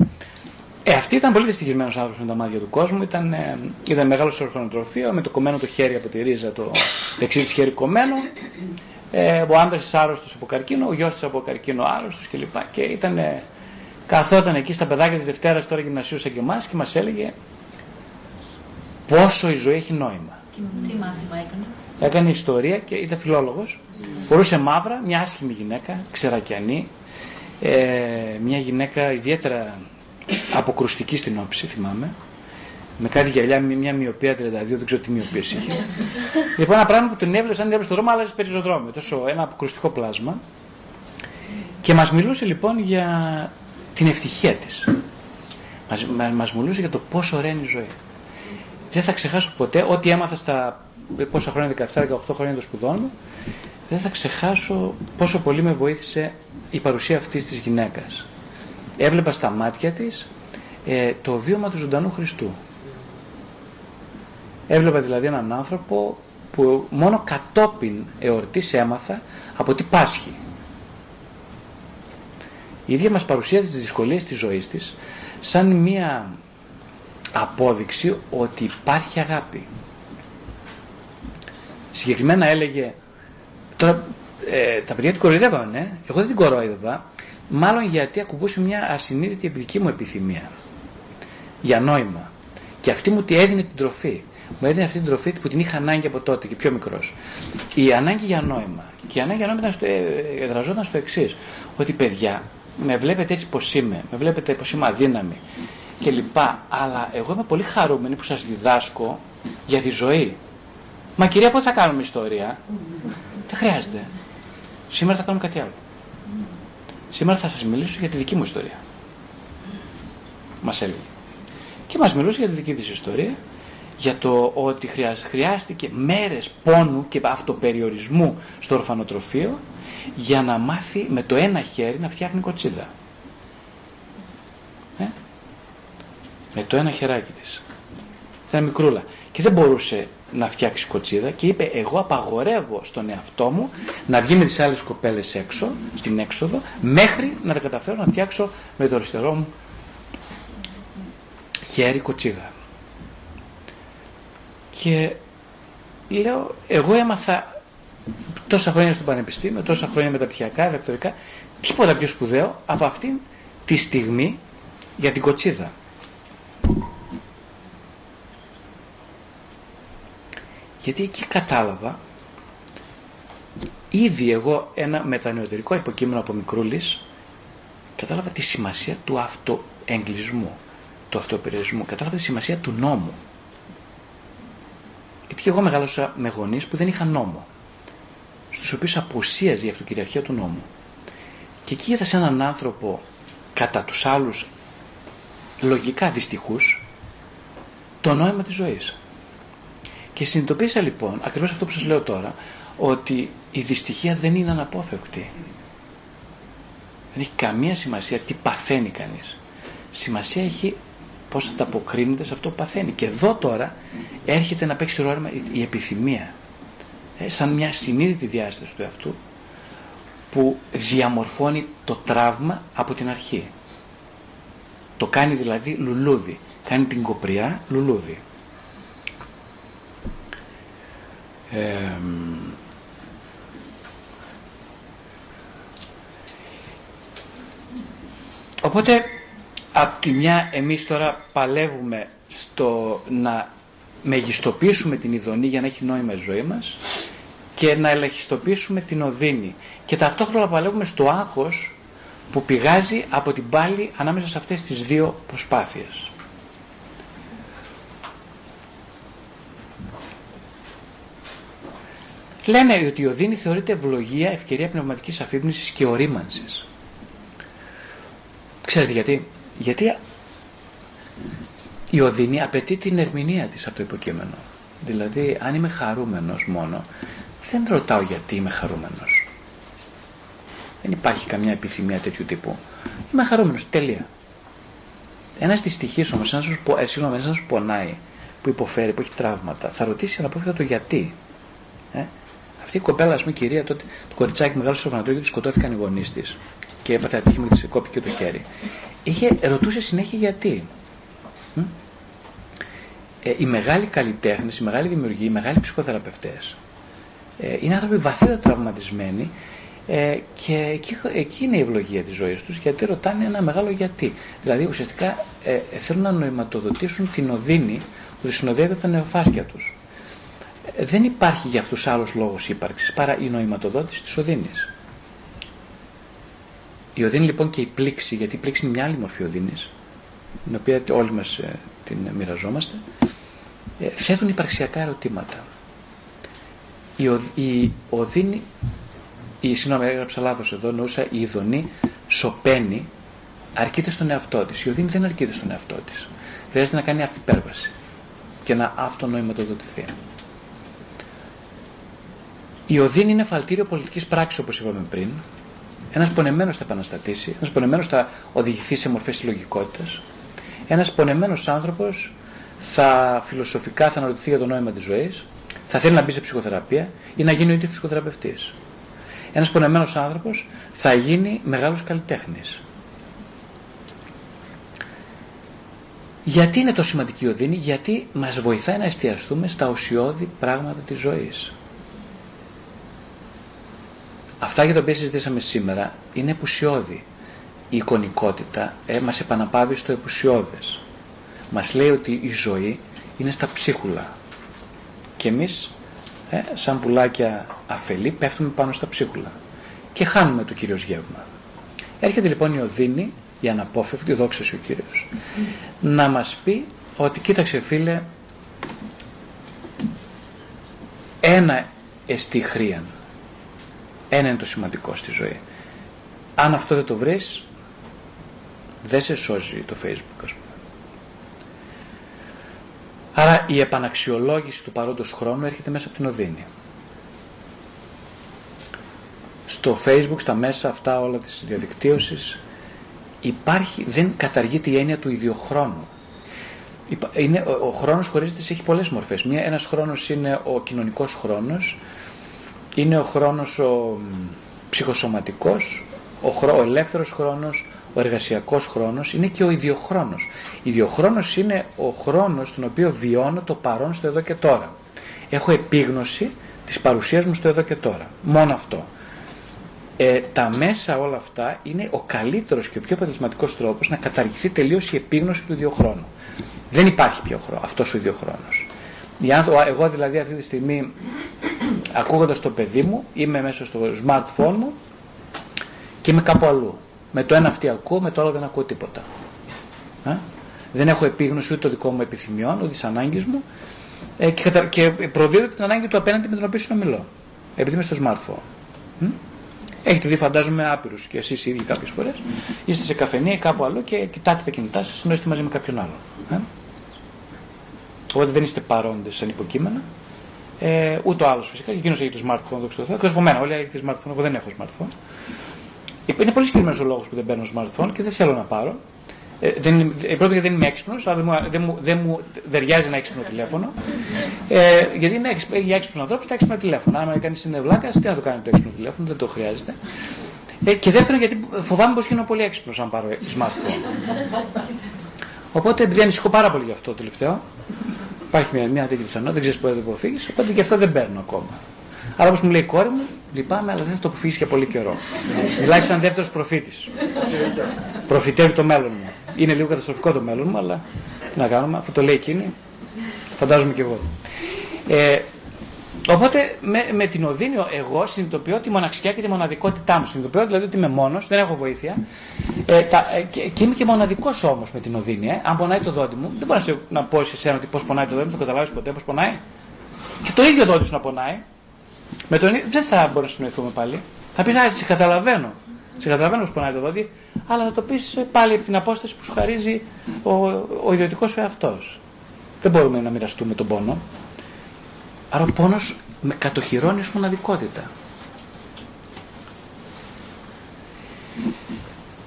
Ε, αυτή ήταν πολύ δυστυχισμένος άνθρωπος με τα μάτια του κόσμου. Ήταν, ε, ήταν μεγάλο στο ορφανοτροφείο, με το κομμένο το χέρι από τη ρίζα, το δεξί της χέρι κομμένο. Ε, ο άντρας της άρρωστος από καρκίνο, ο γιος της από καρκίνο άρρωστος κλπ. Και, και ήταν, ε, καθόταν εκεί στα παιδάκια της Δευτέρας τώρα γυμνασίου σαν και εμάς και μας έλεγε πόσο η ζωή έχει νόημα. Τι μάθημα έκανε; Έκανε ιστορία και ήταν φιλόλογος. Φορούσε μαύρα, μια άσχημη γυναίκα, ξερακιανή, ε, μια γυναίκα ιδιαίτερα αποκρουστική στην όψη, θυμάμαι. Με κάτι γυαλιά, με μια μοιοπία 32, δεν ξέρω τι μοιοπίες είχε. *laughs* λοιπόν, ένα πράγμα που τον έβλεπε, σαν έβλεπε στο δρόμο, άλλαζε περισσότερο Τόσο ένα αποκρουστικό πλάσμα. Και μας μιλούσε λοιπόν για την ευτυχία της. Μα μας μιλούσε για το πόσο ωραία είναι η ζωή. Δεν θα ξεχάσω ποτέ ό,τι έμαθα στα πόσα χρόνια, 17-18 χρόνια των σπουδών μου, δεν θα ξεχάσω πόσο πολύ με βοήθησε η παρουσία αυτής της γυναίκας. Έβλεπα στα μάτια της ε, το βίωμα του ζωντανού Χριστού. Έβλεπα δηλαδή έναν άνθρωπο που μόνο κατόπιν εορτής έμαθα από τι πάσχει. Η ίδια μας παρουσίασε τις δυσκολίες της ζωής της σαν μία απόδειξη ότι υπάρχει αγάπη. Συγκεκριμένα έλεγε, τώρα ε, τα παιδιά την κοροϊδεύανε, ναι. εγώ δεν την κοροϊδεύα, μάλλον γιατί ακουμπούσε μια ασυνείδητη δική μου επιθυμία για νόημα. Και αυτή μου τη έδινε την τροφή. Μου έδινε αυτή την τροφή που την είχα ανάγκη από τότε και πιο μικρός. Η ανάγκη για νόημα. Και η ανάγκη για νόημα στο, ε, εδραζόταν στο εξής. Ότι παιδιά, με βλέπετε έτσι πως είμαι, με βλέπετε πως είμαι αδύναμη κλπ. Αλλά εγώ είμαι πολύ χαρούμενη που σας διδάσκω για τη ζωή. Μα κυρία, πότε θα κάνουμε ιστορία; Δεν χρειάζεται. Σήμερα θα κάνουμε κάτι άλλο. Σήμερα θα σας μιλήσω για τη δική μου ιστορία. Μας έλεγε. Και μας μιλούσε για τη δική της ιστορία, για το ότι χρειάστηκε μέρες πόνου και αυτοπεριορισμού στο ορφανοτροφείο για να μάθει με το ένα χέρι να φτιάχνει κοτσίδα. Με το ένα χεράκι της. Ήταν μικρούλα. Και δεν μπορούσε να φτιάξει κοτσίδα και είπε εγώ απαγορεύω στον εαυτό μου να βγει με τις άλλες κοπέλες έξω, στην έξοδο, μέχρι να τα καταφέρω να φτιάξω με το αριστερό μου χέρι κοτσίδα. Και λέω, εγώ έμαθα τόσα χρόνια στο πανεπιστήμιο, τόσα χρόνια μεταπτυχιακά, διδακτορικά, τίποτα πιο σπουδαίο από αυτήν τη στιγμή για την κοτσίδα. Γιατί εκεί κατάλαβα ήδη εγώ ένα μετανεωτερικό υποκείμενο από μικρούλης κατάλαβα τη σημασία του αυτοεγκλισμού, του αυτοπεριορισμού, κατάλαβα τη σημασία του νόμου. Γιατί και εγώ μεγάλωσα με γονείς που δεν είχαν νόμο, στους οποίους απουσίαζε η αυτοκυριαρχία του νόμου. Και εκεί είδα σε έναν άνθρωπο κατά τους άλλους λογικά δυστυχούς το νόημα της ζωής. Και συνειδητοποίησα λοιπόν, ακριβώς αυτό που σας λέω τώρα, ότι η δυστυχία δεν είναι αναπόφευκτη. Δεν έχει καμία σημασία τι παθαίνει κανείς. Σημασία έχει πώς ανταποκρίνεται σε αυτό που παθαίνει. Και εδώ τώρα έρχεται να παίξει ρόλο η επιθυμία. Ε, σαν μια συνείδητη διάσταση του εαυτού που διαμορφώνει το τραύμα από την αρχή. Το κάνει δηλαδή λουλούδι. Κάνει την κοπριά λουλούδι. Οπότε από τη μια εμείς τώρα παλεύουμε στο να μεγιστοποιήσουμε την ειδονή για να έχει νόημα η ζωή μας και να ελαχιστοποιήσουμε την οδύνη και ταυτόχρονα παλεύουμε στο άγχος που πηγάζει από την πάλη ανάμεσα σε αυτές τις δύο προσπάθειες. Λένε ότι η οδύνη θεωρείται ευλογία, ευκαιρία πνευματικής αφύπνισης και ορίμανσης. Ξέρετε γιατί; Γιατί η οδύνη απαιτεί την ερμηνεία της από το υποκείμενο. Δηλαδή, αν είμαι χαρούμενος μόνο, δεν ρωτάω γιατί είμαι χαρούμενος. Δεν υπάρχει καμιά επιθυμία τέτοιου τύπου. Είμαι χαρούμενος, τέλεια. Ένα δυστυχή όμως, ένας που σου πονάει, που υποφέρει, που έχει τραύματα, θα ρωτήσει αναπόφευκτα το γιατί. Ε; Αυτή η κοπέλα, ας πούμε, κυρία, τότε, το κοριτσάκι μεγάλο στο φανατρίο και τη σκοτώθηκαν οι γονείς της. Και έπαθε ατύχημα και της κόπηκε το χέρι. Είχε, ρωτούσε συνέχεια γιατί. Ε, οι μεγάλοι καλλιτέχνες, οι μεγάλοι δημιουργοί, οι μεγάλοι ψυχοθεραπευτές ε, είναι άνθρωποι βαθύτερα τραυματισμένοι ε, και εκεί, εκεί είναι η ευλογία της ζωής τους γιατί ρωτάνε ένα μεγάλο γιατί. Δηλαδή ουσιαστικά ε, θέλουν να νοηματοδοτήσουν την οδύνη που συνοδεύει από τα νεοφάσκια τους. Ε, δεν υπάρχει για αυτούς άλλος λόγος ύπαρξης παρά η νοηματοδότηση της οδύνης. Η οδύνη λοιπόν και η πλήξη, γιατί η πλήξη είναι μια άλλη μορφή οδύνης, την οποία όλοι μας ε, την μοιραζόμαστε, ε, θέτουν υπαρξιακά ερωτήματα. Η, η οδύνη, η, συγγνώμη έγραψα λάθος εδώ, νοούσα η ειδονή σωπαίνει, αρκείται στον εαυτό της. Η οδύνη δεν αρκείται στον εαυτό της. Χρειάζεται να κάνει αυθυπέρβαση και να αυτονοηματοδοτηθεί. Η οδύνη είναι φαλτήριο πολιτικής πράξης όπως είπαμε πριν, ένας πονεμένος θα επαναστατήσει, ένας πονεμένος θα οδηγηθεί σε μορφές συλλογικότητας. Ένας πονεμένος άνθρωπος θα φιλοσοφικά θα αναρωτηθεί για το νόημα της ζωής, θα θέλει να μπει σε ψυχοθεραπεία ή να γίνει ο ίδιος ψυχοθεραπευτής. Ένας πονεμένος άνθρωπος θα γίνει μεγάλος καλλιτέχνης. Γιατί είναι το σημαντική οδύνη, γιατί μας βοηθάει να εστιαστούμε στα ουσιώδη πράγματα της ζωής. Αυτά για τα οποία συζητήσαμε σήμερα είναι επουσιώδη. Η εικονικότητα ε, μας επαναπάβει στο επουσιώδες. Μας λέει ότι η ζωή είναι στα ψίχουλα. Και εμείς, ε, σαν πουλάκια αφελή, πέφτουμε πάνω στα ψίχουλα. Και χάνουμε το Κύριος γεύμα. Έρχεται λοιπόν η Οδύνη, η αναπόφευκτη, δόξα ο Κύριος, να μας πει ότι κοίταξε φίλε, ένα εστιχρίαν ένα είναι το σημαντικό στη ζωή. Αν αυτό δεν το βρεις, δεν σε σώζει το facebook ας πούμε. Άρα η επαναξιολόγηση του παρόντος χρόνου έρχεται μέσα από την οδύνη. Στο facebook, στα μέσα αυτά όλα της διαδικτύωσης υπάρχει, δεν καταργείται η έννοια του ιδιοχρόνου. Είναι, ο, ο χρόνος χωρίζεται έχει πολλές μορφές. Μία, ένας χρόνος είναι ο κοινωνικός χρόνος είναι ο χρόνος ο ψυχοσωματικός, ο, χρό, ο ελεύθερος χρόνος, ο εργασιακός χρόνος, είναι και ο ιδιοχρόνος. Ιδιοχρόνος είναι ο χρόνος στον οποίο βιώνω το παρόν στο εδώ και τώρα. Έχω επίγνωση της παρουσίας μου στο εδώ και τώρα. Μόνο αυτό. Ε, τα μέσα όλα αυτά είναι ο καλύτερος και ο πιο αποτελεσματικός τρόπος να καταργηθεί τελείως η επίγνωση του ιδιοχρόνου. Δεν υπάρχει πιο χρόνο, αυτός ο ιδιοχρόνος. Εγώ δηλαδή αυτή τη στιγμή ακούγοντας το παιδί μου είμαι μέσα στο smartphone μου και είμαι κάπου αλλού. Με το ένα αυτή ακούω, με το άλλο δεν ακούω τίποτα. Ε; Δεν έχω επίγνωση ούτε το δικό μου επιθυμιών, ούτε της ανάγκης μου ε, και, και προδίδω την ανάγκη του απέναντι με τον οποίο συνομιλώ. Επειδή είμαι στο smartphone. Έχετε δει, φαντάζομαι, άπειρους και εσείς οι ίδιοι κάποιες φορές. Είστε σε καφενεία ή κάπου αλλού και κοιτάτε τα κινητά σας ενώ είστε μαζί με κάποιον άλλο. Ε; Οπότε δεν είστε παρόντες σαν υποκείμενα. Ε, ούτε ο άλλο φυσικά, και εκείνος έχει το smartphone, δόξα τω Θεώ. Εκτό από μένα, όλοι έχετε smartphone, εγώ δεν έχω smartphone. Είναι πολύ συγκεκριμένος ο λόγος που δεν παίρνω smartphone και δεν θέλω να πάρω. Ε, δεν, ε, πρώτον γιατί δεν είμαι έξυπνος, αλλά δεν μου, δεν μου, δεν μου δαιριάζει ένα έξυπνο τηλέφωνο. Ε, γιατί είναι έξυπνο, για έξυπνους ανθρώπους τα έξυπνα τηλέφωνα. Αν κάνει είναι βλάκα, τι να το κάνει το έξυπνο τηλέφωνο, δεν το χρειάζεται. Ε, και δεύτερον γιατί φοβάμαι πως γίνω πολύ έξυπνος αν πάρω smartphone. Οπότε επειδή ανησυχώ πάρα πολύ γι' αυτό το τελευταίο, Υπάρχει μια, μια τέτοια πιθανότητα, δεν ξέρεις πότε θα το αποφύγεις, οπότε και αυτό δεν παίρνω ακόμα. Αλλά όπως μου λέει η κόρη μου, λυπάμαι, αλλά δεν θα το αποφύγεις για πολύ καιρό. Μιλάει σαν δεύτερος προφήτης. Προφητεύει το μέλλον μου. Είναι λίγο καταστροφικό το μέλλον μου, αλλά τι να κάνουμε, αφού το λέει εκείνη, φαντάζομαι κι εγώ. Ε, Οπότε με, με την οδύνη εγώ συνειδητοποιώ τη μοναξιά και τη μοναδικότητά μου. Συνειδητοποιώ δηλαδή ότι είμαι μόνος, δεν έχω βοήθεια. Ε, τα, ε, και, και, είμαι και μοναδικός όμως με την οδύνη. Ε. Αν πονάει το δόντι μου, δεν μπορώ να, σε, να πω σε εσένα ότι πώς πονάει το δόντι μου, το καταλάβεις ποτέ πώς πονάει. Και το ίδιο δόντι σου να πονάει. Με τον, δεν θα μπορούμε να συνοηθούμε πάλι. Θα πεις, Α, σε καταλαβαίνω. Σε καταλαβαίνω πώς πονάει το δόντι, αλλά θα το πεις ε, πάλι από την απόσταση που σου χαρίζει ο, ο ιδιωτικός σου εαυτός. Δεν μπορούμε να μοιραστούμε τον πόνο. Άρα ο πόνος με κατοχυρώνει ως μοναδικότητα.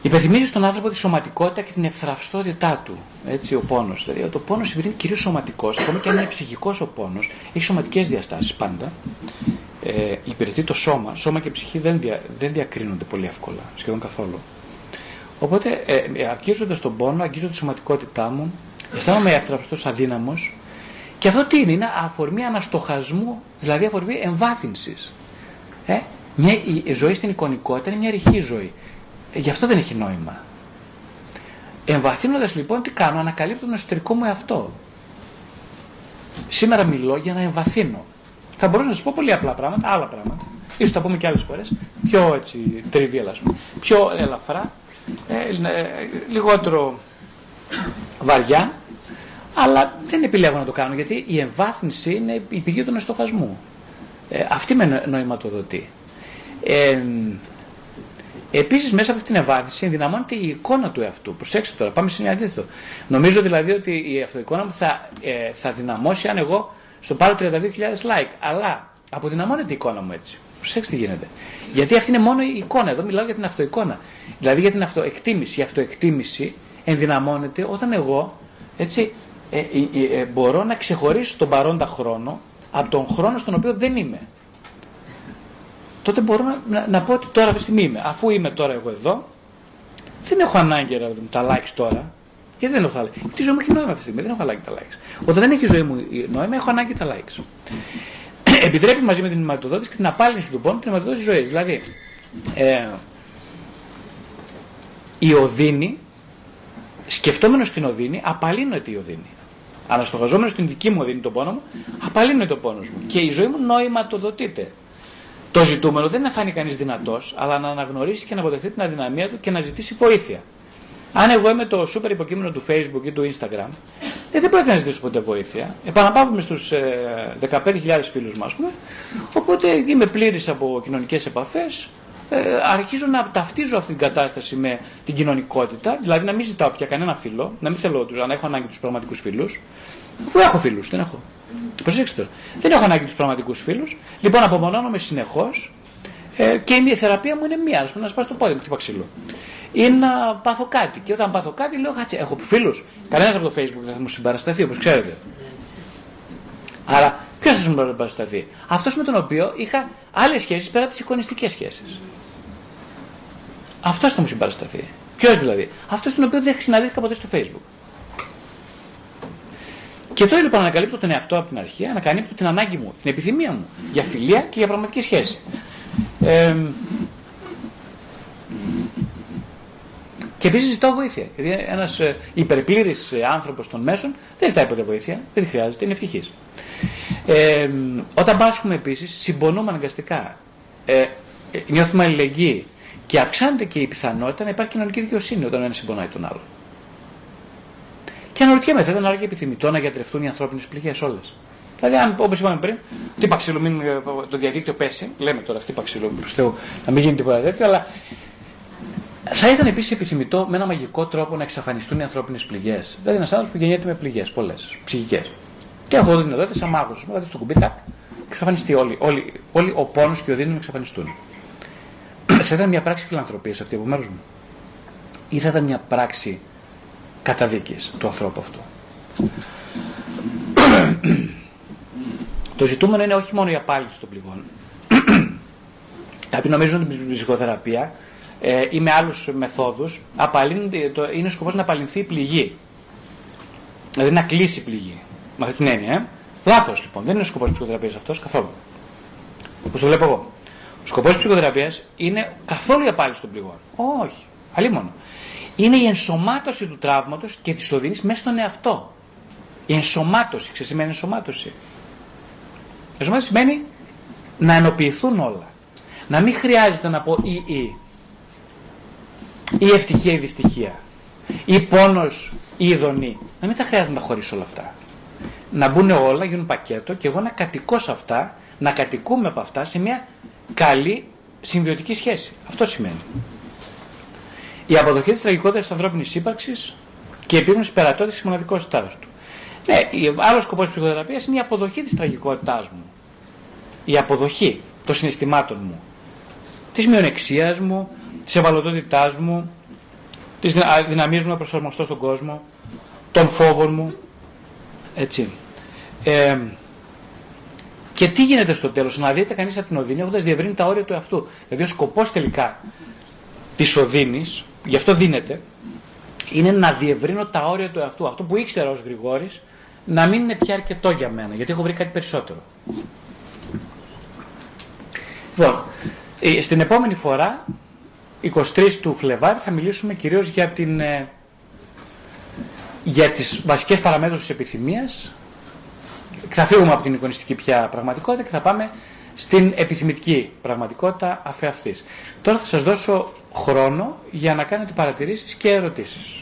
Υπενθυμίζει στον άνθρωπο τη σωματικότητα και την ευθραυστότητά του. Έτσι, ο πόνος. Δηλαδή, το πόνος επειδή είναι κυρίως σωματικός, ακόμα και αν είναι ψυχικός ο πόνος, έχει σωματικές διαστάσεις πάντα. Ε, υπηρετεί το σώμα. Σώμα και ψυχή δεν, δια, δεν διακρίνονται πολύ εύκολα, σχεδόν καθόλου. Οπότε, ε, ε αγγίζοντα τον πόνο, αγγίζω τη σωματικότητά μου, αισθάνομαι ευθραυστό αδύναμος και αυτό τι είναι, είναι αφορμή αναστοχασμού, δηλαδή αφορμή εμβάθυνσης. Ε; Μια, η ζωή στην εικονικότητα είναι μια ρηχή ζωή. Ε, γι' αυτό δεν έχει νόημα. Εμβαθύνοντας λοιπόν τι κάνω, ανακαλύπτω τον εσωτερικό μου εαυτό. σήμερα μιλώ για να εμβαθύνω. Θα μπορούσα να σας πω πολύ απλά πράγματα, άλλα πράγματα. Ίσως τα πούμε και άλλες φορές, πιο έτσι τριβία, ας πούμε. Πιο ελαφρά, ε, ε, λιγότερο βαριά, αλλά δεν επιλέγω να το κάνω γιατί η εμβάθυνση είναι η πηγή του στοχασμού. Ε, αυτή με νοηματοδοτεί. Ε, Επίσης, μέσα από αυτή την ευάθυνση ενδυναμώνεται η εικόνα του εαυτού. Προσέξτε τώρα, πάμε σε μια αντίθετο. Νομίζω δηλαδή ότι η αυτοεικόνα μου θα, ε, θα δυναμώσει αν εγώ στο πάρω 32.000 like. Αλλά αποδυναμώνεται η εικόνα μου έτσι. Προσέξτε τι γίνεται. Γιατί αυτή είναι μόνο η εικόνα. Εδώ μιλάω για την αυτοεικόνα. Δηλαδή για την αυτοεκτίμηση. Η αυτοεκτίμηση ενδυναμώνεται όταν εγώ έτσι, ε, ε, ε, μπορώ να ξεχωρίσω τον παρόντα χρόνο από τον χρόνο στον οποίο δεν είμαι τότε μπορώ να, να, πω ότι τώρα αυτή τη στιγμή είμαι. Αφού είμαι τώρα εγώ εδώ, δεν έχω ανάγκη ρε, τα likes τώρα. Γιατί δεν έχω τα likes. Γιατί η ζωή μου έχει νόημα αυτή τη στιγμή, δεν έχω ανάγκη τα likes. Όταν δεν έχει η ζωή μου νόημα, έχω ανάγκη τα likes. *clears throat* Επιτρέπει μαζί με την αιματοδότηση και την απάλυνση του πόνου την αιματοδότηση ζωής. Δηλαδή, ε, η οδύνη, σκεφτόμενος την οδύνη, απαλύνεται η οδύνη. Αναστοχαζόμενος στην δική μου οδύνη τον πόνο μου, απαλύνεται το πόνο μου. Και η ζωή μου νοηματοδοτείται. Το ζητούμενο δεν είναι να φάνει κανείς δυνατός, αλλά να αναγνωρίσει και να αποδεχτεί την αδυναμία του και να ζητήσει βοήθεια. Αν εγώ είμαι το σούπερ υποκείμενο του Facebook ή του Instagram, ε, δεν πρέπει να ζητήσω ποτέ βοήθεια. Επαναπαύουμε στους ε, 15.000 φίλους μα, οπότε είμαι πλήρης από κοινωνικές επαφές. Ε, αρχίζω να ταυτίζω αυτή την κατάσταση με την κοινωνικότητα, δηλαδή να μην ζητάω πια κανένα φίλο, να μην θέλω τους, αν έχω ανάγκη τους πραγματικούς φίλους. Αφού έχω φίλους, δεν έχω. Προσέξτε τώρα. Δεν έχω ανάγκη τους πραγματικούς φίλους. Λοιπόν, απομονώνομαι συνεχώς ε, και η θεραπεία μου είναι μία. Α πούμε, να σπάσω το πόδι μου, χτύπα ξύλο. Ή να πάθω κάτι. Και όταν πάθω κάτι, λέω χάτσε, έχω φίλους. Κανένας από το Facebook δεν θα μου συμπαρασταθεί, όπως ξέρετε. Άρα, ποιος θα μου συμπαρασταθεί; Αυτός με τον οποίο είχα άλλες σχέσεις πέρα από τις εικονιστικές σχέσεις. Αυτό θα μου συμπαρασταθεί. Ποιος δηλαδή; Αυτός τον οποίο δεν συναντήθηκα ποτέ στο Facebook. Και τώρα λοιπόν ανακαλύπτω τον εαυτό από την αρχή, ανακαλύπτω την ανάγκη μου, την επιθυμία μου για φιλία και για πραγματική σχέση. Ε, και επίσης ζητάω βοήθεια. Γιατί ένας ε, υπερπλήρης ε, άνθρωπος των μέσων δεν ζητάει ποτέ βοήθεια, δεν χρειάζεται, είναι ευτυχής. Ε, όταν πάσχουμε επίσης, συμπονούμε αναγκαστικά. Ε, νιώθουμε αλληλεγγύη και αυξάνεται και η πιθανότητα να υπάρχει κοινωνική δικαιοσύνη όταν ένα συμπονάει τον άλλο. Και αναρωτιέμαι, θα ήταν άραγε επιθυμητό να γιατρευτούν οι ανθρώπινες πληγές όλες; Δηλαδή, αν όπως είπαμε πριν, χτύπα ξύλο, μην ε, το διαδίκτυο πέσει, λέμε τώρα χτύπα ξύλο, προ να μην γίνει τίποτα τέτοιο, αλλά θα ήταν επίσης επιθυμητό με ένα μαγικό τρόπο να εξαφανιστούν οι ανθρώπινες πληγές. Δηλαδή, ένας άνθρωπος που γεννιέται με πληγές, πολλές, ψυχικές. Και έχω δει δυνατότητα σαν μάγος, δηλαδή στο κουμπί, τάκ, εξαφανιστεί όλοι, όλοι, όλοι ο πόνος και ο δίνο να εξαφανιστούν. *coughs* θα ήταν μια πράξη φιλανθρωπίας αυτή από μέρου μου. Ή θα ήταν μια πράξη καταδίκης του ανθρώπου αυτού. *coughs* το ζητούμενο είναι όχι μόνο η απάλληψη των πληγών. *coughs* Κάποιοι νομίζουν ότι η ψυχοθεραπεία ε, ή με άλλους μεθόδους είναι σκοπός να απαλληλθεί η πληγή. Δηλαδή να κλείσει η πληγή. Με αυτή την έννοια. Ε. Λάθος λοιπόν. Δεν είναι ο σκοπός της ψυχοθεραπείας αυτός καθόλου. Όπως το βλέπω εγώ. Ο σκοπός της ψυχοθεραπείας είναι καθόλου η απάλληψη των πληγών. Όχι. Αλλή μόνο είναι η ενσωμάτωση του τραύματος και της οδύνης μέσα στον εαυτό. Η ενσωμάτωση, ξέρεις σημαίνει ενσωμάτωση; Ενσωμάτωση σημαίνει να ενοποιηθούν όλα. Να μην χρειάζεται να πω ή ή. Ή ευτυχία ή δυστυχία. Ή πόνος ή ειδονή. Να μην θα χρειάζεται να τα χωρίσω όλα αυτά. Να μπουν όλα, γίνουν πακέτο και εγώ να κατοικώ σε αυτά, να κατοικούμε από αυτά σε μια καλή συμβιωτική σχέση. Αυτό σημαίνει η αποδοχή της τραγικότητας της ανθρώπινης ύπαρξης και η επίγνωση περατότητας της μοναδικότητά του. Ναι, άλλος σκοπός της ψυχοθεραπείας είναι η αποδοχή της τραγικότητάς μου. Η αποδοχή των συναισθημάτων μου. Της μειονεξίας μου, της ευαλωτότητάς μου, της δυναμία μου να προσαρμοστώ στον κόσμο, των φόβων μου. Έτσι. Ε, και τι γίνεται στο τέλος, να δείτε κανείς από την οδύνη έχοντας διευρύνει τα όρια του εαυτού. Δηλαδή, ο σκοπός τελικά της οδύνης γι' αυτό δίνεται, είναι να διευρύνω τα όρια του εαυτού. Αυτό που ήξερα ως Γρηγόρης, να μην είναι πια αρκετό για μένα, γιατί έχω βρει κάτι περισσότερο. Λοιπόν, ε, στην επόμενη φορά, 23 του Φλεβάρι, θα μιλήσουμε κυρίως για, την, ε, για τις βασικές παραμέτρους της επιθυμίας, θα φύγουμε από την εικονιστική πια πραγματικότητα και θα πάμε στην επιθυμητική πραγματικότητα αφεαυτής. Τώρα θα σας δώσω χρόνο για να κάνετε παρατηρήσεις και ερωτήσεις.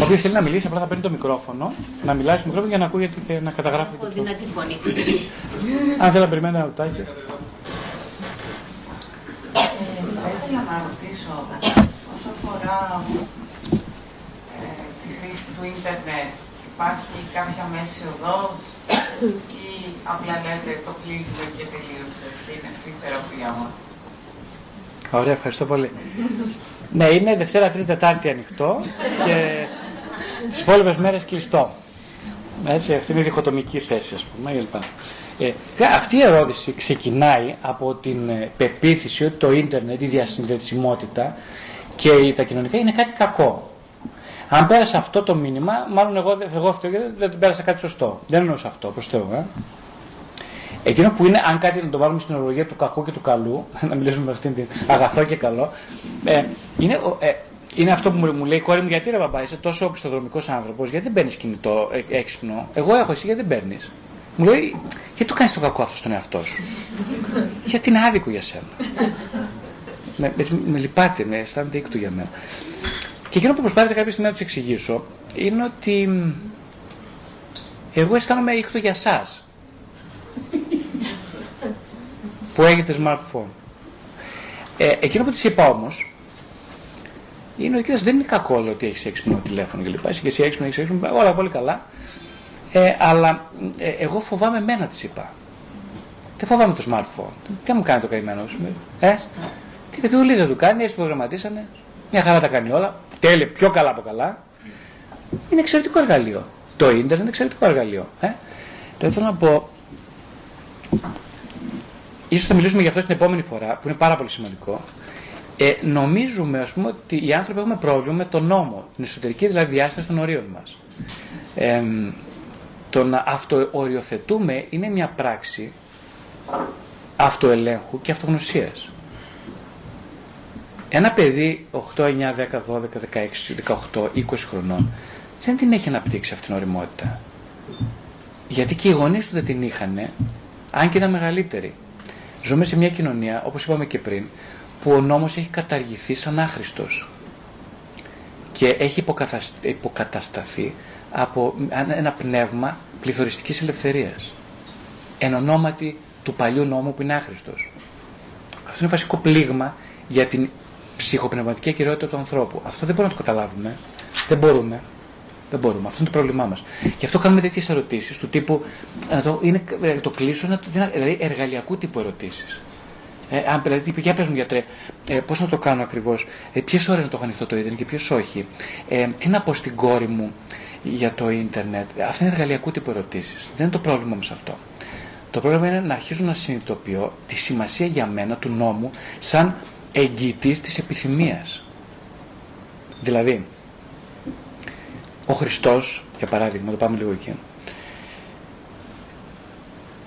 Ο οποίο θέλει να μιλήσει, απλά θα παίρνει το μικρόφωνο, να μιλάει στο μικρόφωνο για να ακούγεται και να καταγράφει. Έχω δυνατή φωνή. Αν θέλει να περιμένει ένα λεπτάκι. Ε, θα ήθελα να ρωτήσω όσο αφορά ε, τη χρήση του ίντερνετ, υπάρχει κάποια μέση οδός ή απλά λέτε το κλείσιμο και τελείωσε και είναι αυτή η θεραπεία μας. Ωραία, ευχαριστώ πολύ. ναι, είναι Δευτέρα, Τρίτη, Τετάρτη ανοιχτό και τις υπόλοιπες μέρες κλειστό. Έτσι, αυτή είναι η διχοτομική θέση, ας πούμε. κλπ. Ε, αυτή η ερώτηση ξεκινάει από την ε, πεποίθηση ότι το ίντερνετ, η διασυνδεσιμότητα και τα κοινωνικά είναι κάτι κακό. Αν πέρασε αυτό το μήνυμα, μάλλον εγώ, εγώ φταίω γιατί δεν πέρασα κάτι σωστό. Δεν εννοούσα αυτό, προ Θεού. Ε. Εκείνο που είναι, αν κάτι να το βάλουμε στην ορολογία του κακού και του καλού, *laughs* να μιλήσουμε με αυτήν την αγαθό και καλό, ε, είναι, ε, είναι αυτό που μου, λέει η κόρη μου, γιατί ρε μπαμπά, είσαι τόσο οπισθοδρομικός άνθρωπος, γιατί δεν παίρνεις κινητό ε, έξυπνο. Εγώ έχω, εσύ γιατί δεν παίρνεις. Μου λέει, γιατί το κάνεις το κακό αυτό στον εαυτό σου; γιατί είναι άδικο για σένα; με, με, με λυπάται, με αισθάνεται ήκτου για μένα. Και εκείνο που προσπάθησα κάποια στιγμή να του εξηγήσω είναι ότι εγώ αισθάνομαι ήκτο για εσά που έχετε smartphone. Ε, εκείνο που της είπα όμως είναι ότι δεν είναι κακό ότι έχεις έξυπνο τηλέφωνο κλπ. Εσύ και εσύ έξυπνο, έχεις έξυπνο, όλα πολύ καλά. Ε, αλλά ε, εγώ φοβάμαι εμένα, τη είπα. Δεν φοβάμαι το smartphone. Τι μου κάνει το καημένο σου. Ε; Τι δουλειά δεν του κάνει, έτσι προγραμματίσανε. Μια χαρά τα κάνει όλα. Τέλεια, πιο καλά από καλά. Είναι εξαιρετικό εργαλείο. Το ίντερνετ είναι εξαιρετικό εργαλείο. Ε; Δεν θέλω να πω. Ίσως θα μιλήσουμε για αυτό την επόμενη φορά, που είναι πάρα πολύ σημαντικό. Ε, νομίζουμε ας πούμε, ότι οι άνθρωποι έχουμε πρόβλημα με τον νόμο, την εσωτερική δηλαδή διάσταση των ορίων μας. Ε, το να αυτοοριοθετούμε είναι μια πράξη αυτοελέγχου και αυτογνωσίας. Ένα παιδί 8, 9, 10, 12, 16, 18, 20 χρονών δεν την έχει αναπτύξει αυτήν την οριμότητα. Γιατί και οι γονείς του δεν την είχαν, αν και ήταν μεγαλύτεροι. Ζούμε σε μια κοινωνία, όπως είπαμε και πριν, που ο νόμος έχει καταργηθεί σαν άχρηστος και έχει υποκατασταθεί από ένα πνεύμα πληθωριστικής ελευθερίας εν ονόματι του παλιού νόμου που είναι άχρηστος. Αυτό είναι βασικό πλήγμα για την ψυχοπνευματική ακυρεότητα του ανθρώπου. Αυτό δεν μπορούμε να το καταλάβουμε. Δεν μπορούμε. Δεν μπορούμε. Αυτό είναι το πρόβλημά μας. Γι' αυτό κάνουμε τέτοιες ερωτήσεις του τύπου. Να το, είναι, ε, το κλείσω, να το, δηλαδή εργαλειακού τύπου ερωτήσεις. Ε, αν δηλαδή, για πες μου γιατρέ, ε, πώς να το κάνω ακριβώς, ε, ποιες ώρες να το έχω ανοιχτό το ίντερνετ και ποιες όχι, ε, τι να πω στην κόρη μου για το ίντερνετ. Αυτά είναι εργαλειακού τύπου ερωτήσεις. Δεν είναι το πρόβλημα με αυτό. Το πρόβλημα είναι να αρχίζω να συνειδητοποιώ τη σημασία για μένα του νόμου σαν εγγυητής της επιθυμίας. Δηλαδή, ο Χριστός, για παράδειγμα, το πάμε λίγο εκεί,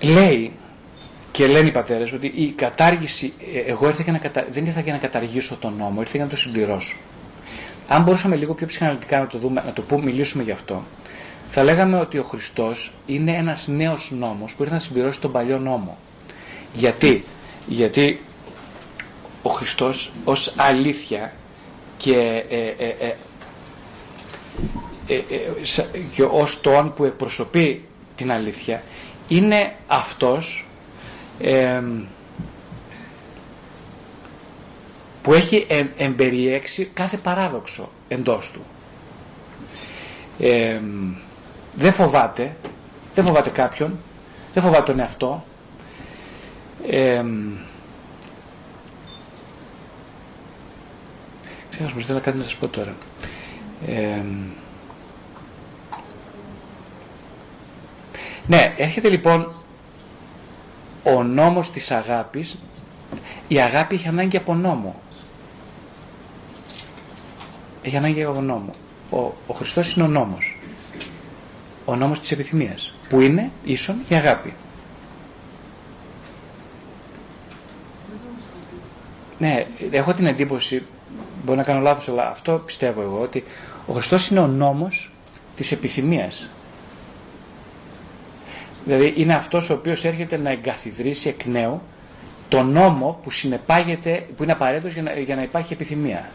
λέει και λένε οι πατέρες ότι η κατάργηση, ε, εγώ ήρθα να κατα... δεν ήρθα για να καταργήσω τον νόμο, ήρθα για να το συμπληρώσω. Αν μπορούσαμε λίγο πιο ψυχαναλυτικά να το δούμε, να το πούμε, μιλήσουμε γι' αυτό, θα λέγαμε ότι ο Χριστός είναι ένας νέος νόμος που ήρθε να συμπληρώσει τον παλιό νόμο. Γιατί, Γιατί ο Χριστός ως αλήθεια και, ε, ε, ε, και ως το που εκπροσωπεί την αλήθεια είναι αυτός που έχει εμπεριέξει κάθε παράδοξο εντός του. δεν φοβάται, δεν φοβάται κάποιον, δεν φοβάται τον εαυτό. Ε, Ξέρω, μου θέλω κάτι να σας πω τώρα. ναι, έρχεται λοιπόν ο νόμος της αγάπης, η αγάπη έχει ανάγκη από νόμο. Έχει ανάγκη από νόμο. Ο, ο Χριστός είναι ο νόμος. Ο νόμος της επιθυμίας. Που είναι ίσον η αγάπη. ναι, έχω την εντύπωση, μπορεί να κάνω λάθος, αλλά αυτό πιστεύω εγώ, ότι ο Χριστός είναι ο νόμος της επιθυμίας. Δηλαδή είναι αυτός ο οποίος έρχεται να εγκαθιδρύσει εκ νέου το νόμο που συνεπάγεται, που είναι απαραίτητος για να, για να υπάρχει επιθυμία.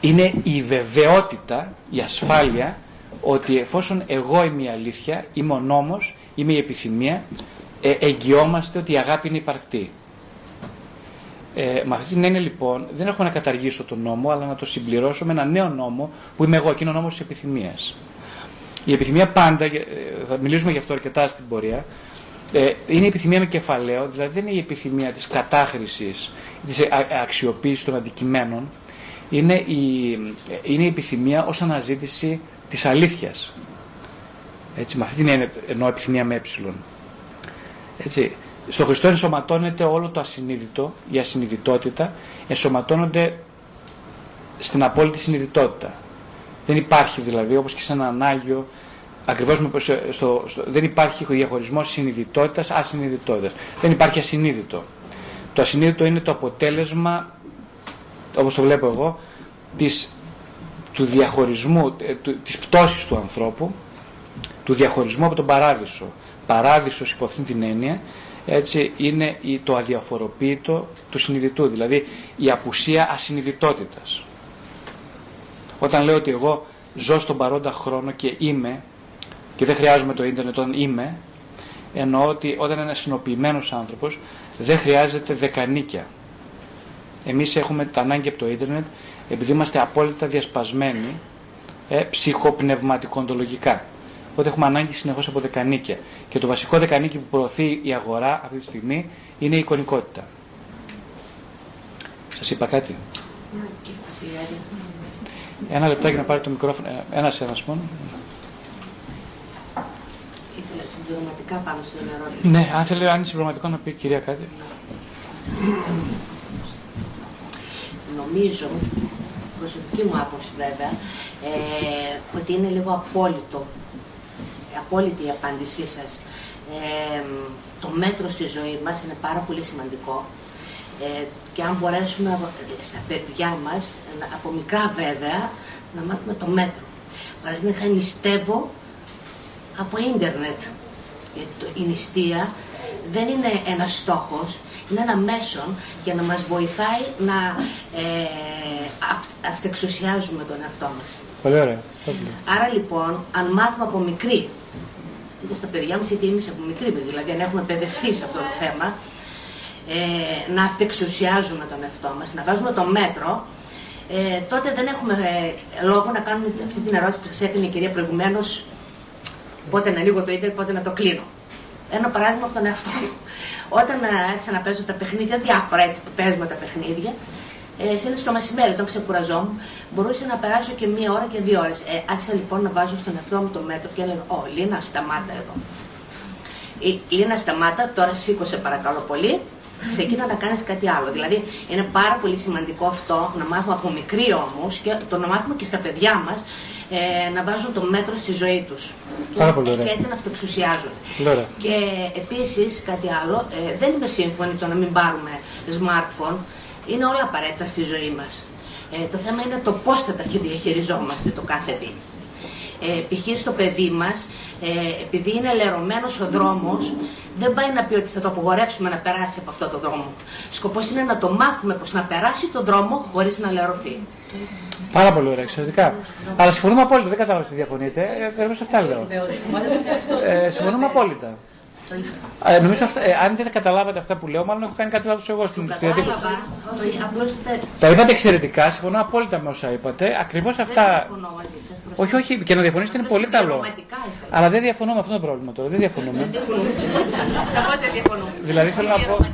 Ε; Είναι η βεβαιότητα, η ασφάλεια ότι εφόσον εγώ είμαι η αλήθεια, είμαι ο νόμος, είμαι η επιθυμία, ε, εγγυόμαστε ότι η αγάπη είναι υπαρκτή. Ε, με αυτή την έννοια λοιπόν δεν έχω να καταργήσω τον νόμο, αλλά να το συμπληρώσω με ένα νέο νόμο που είμαι εγώ και είναι ο νόμος της επιθυμίας. Η επιθυμία πάντα, ε, θα μιλήσουμε γι' αυτό αρκετά στην πορεία, ε, είναι η επιθυμία με κεφαλαίο, δηλαδή δεν είναι η επιθυμία της κατάχρησης, της αξιοποίησης των αντικειμένων, είναι η, είναι η επιθυμία ως αναζήτηση της αλήθειας. Έτσι, με αυτή την έννοια εννοώ επιθυμία με ε. Έτσι, στο Χριστό ενσωματώνεται όλο το ασυνείδητο, η ασυνειδητότητα, ενσωματώνονται στην απόλυτη συνειδητότητα. Δεν υπάρχει δηλαδή, όπως και σε έναν Άγιο, ακριβώς στο, στο, δεν υπάρχει διαχωρισμός συνειδητότητας, ασυνειδητότητας. Δεν υπάρχει ασυνείδητο. Το ασυνείδητο είναι το αποτέλεσμα, όπως το βλέπω εγώ, της, του διαχωρισμού, ε, του, της πτώσης του ανθρώπου, του διαχωρισμού από τον παράδεισο. Παράδεισος υπό αυτήν την έννοια έτσι, είναι το αδιαφοροποίητο του συνειδητού, δηλαδή η απουσία ασυνειδητότητας. Όταν λέω ότι εγώ ζω στον παρόντα χρόνο και είμαι, και δεν χρειάζομαι το ίντερνετ όταν είμαι, εννοώ ότι όταν είναι συνοποιημένος άνθρωπος δεν χρειάζεται δεκανίκια. Εμείς έχουμε τα ανάγκη από το ίντερνετ επειδή είμαστε απόλυτα διασπασμένοι ε, ψυχοπνευματικοντολογικά. Οπότε έχουμε ανάγκη συνεχώς από δεκανίκια. Και το βασικό δεκανίκι που προωθεί η αγορά αυτή τη στιγμή είναι η εικονικότητα. Σας είπα κάτι; Ένα λεπτάκι να πάρει το μικρόφωνο. Ε, ένας ένας μόνο. Ήθελα συμπληρωματικά πάνω στην ερώτηση. Ναι, αν θέλει, αν είναι συμπληρωματικό να πει η κυρία κάτι. *clears throat* Νομίζω, προσωπική μου άποψη βέβαια, ε, ότι είναι λίγο απόλυτο απόλυτη η απάντησή σας. Ε, το μέτρο στη ζωή μας είναι πάρα πολύ σημαντικό ε, και αν μπορέσουμε στα παιδιά μας, από μικρά βέβαια, να μάθουμε το μέτρο. Παραδείγματος νηστεύω από ίντερνετ. Γιατί η νηστεία δεν είναι ένας στόχος, είναι ένα μέσον για να μας βοηθάει να ε, αυτεξουσιάζουμε τον εαυτό μας. Πολύ ωραία. Άρα λοιπόν, αν μάθουμε από μικρή είτε στα παιδιά μας είτε εμείς από μικρή παιδί, δηλαδή αν έχουμε παιδευτεί σε αυτό το θέμα, ε, να αυτεξουσιάζουμε τον εαυτό μας, να βάζουμε το μέτρο, ε, τότε δεν έχουμε ε, λόγο να κάνουμε αυτή την ερώτηση που σας έκανε η κυρία προηγουμένως, πότε να ανοίγω το ίντερνετ, πότε να το κλείνω. Ένα παράδειγμα από τον εαυτό μου. Όταν ε, άρχισα να παίζω τα παιχνίδια, διάφορα έτσι που παίζουμε τα παιχνίδια, ε, συνήθως το μεσημέρι, όταν ξεκουραζόμουν, μπορούσα να περάσω και μία ώρα και δύο ώρες. Ε, άρχισα λοιπόν να βάζω στον εαυτό μου το μέτρο και έλεγα: Ω, Λίνα, σταμάτα εδώ. Η Λίνα, σταμάτα, τώρα σήκωσε παρακαλώ πολύ, ξεκίνα να κάνεις κάτι άλλο. Δηλαδή, είναι πάρα πολύ σημαντικό αυτό να μάθουμε από μικρή όμως και το να μάθουμε και στα παιδιά μας ε, να βάζουν το μέτρο στη ζωή τους. Πάρα πολύ ωραία. Και έτσι να αυτοεξουσιάζονται. Και επίσης κάτι άλλο, ε, δεν είμαι σύμφωνη το να μην πάρουμε smartphone είναι όλα απαραίτητα στη ζωή μας. Ε, το θέμα είναι το πώς θα τα διαχειριζόμαστε το κάθε τι. Ε, π.χ. στο παιδί μας, ε, επειδή είναι λερωμένος ο δρόμος, δεν πάει να πει ότι θα το απογορεύσουμε να περάσει από αυτό το δρόμο. Σκοπός είναι να το μάθουμε πώς να περάσει το δρόμο χωρίς να λερωθεί. Πάρα πολύ ωραία, εξαιρετικά. Αλλά συμφωνούμε απόλυτα, δεν κατάλαβα τι διαφωνείτε. Ε, αυτά λέω. Ε, συμφωνούμε απόλυτα. Ε, νομίζω αυτά, ε, αν δεν καταλάβατε αυτά που λέω, μάλλον έχω κάνει κάτι λάθος εγώ στην διατύπωση. Τα είπατε εξαιρετικά, συμφωνώ απόλυτα με όσα είπατε. Ακριβώς αυτά. Όχι, όχι, και να διαφωνήσετε είναι πολύ καλό. Αλλά δεν διαφωνώ με αυτό το πρόβλημα τώρα. Δεν διαφωνούμε. *laughs* Δηλαδή θέλω να πω.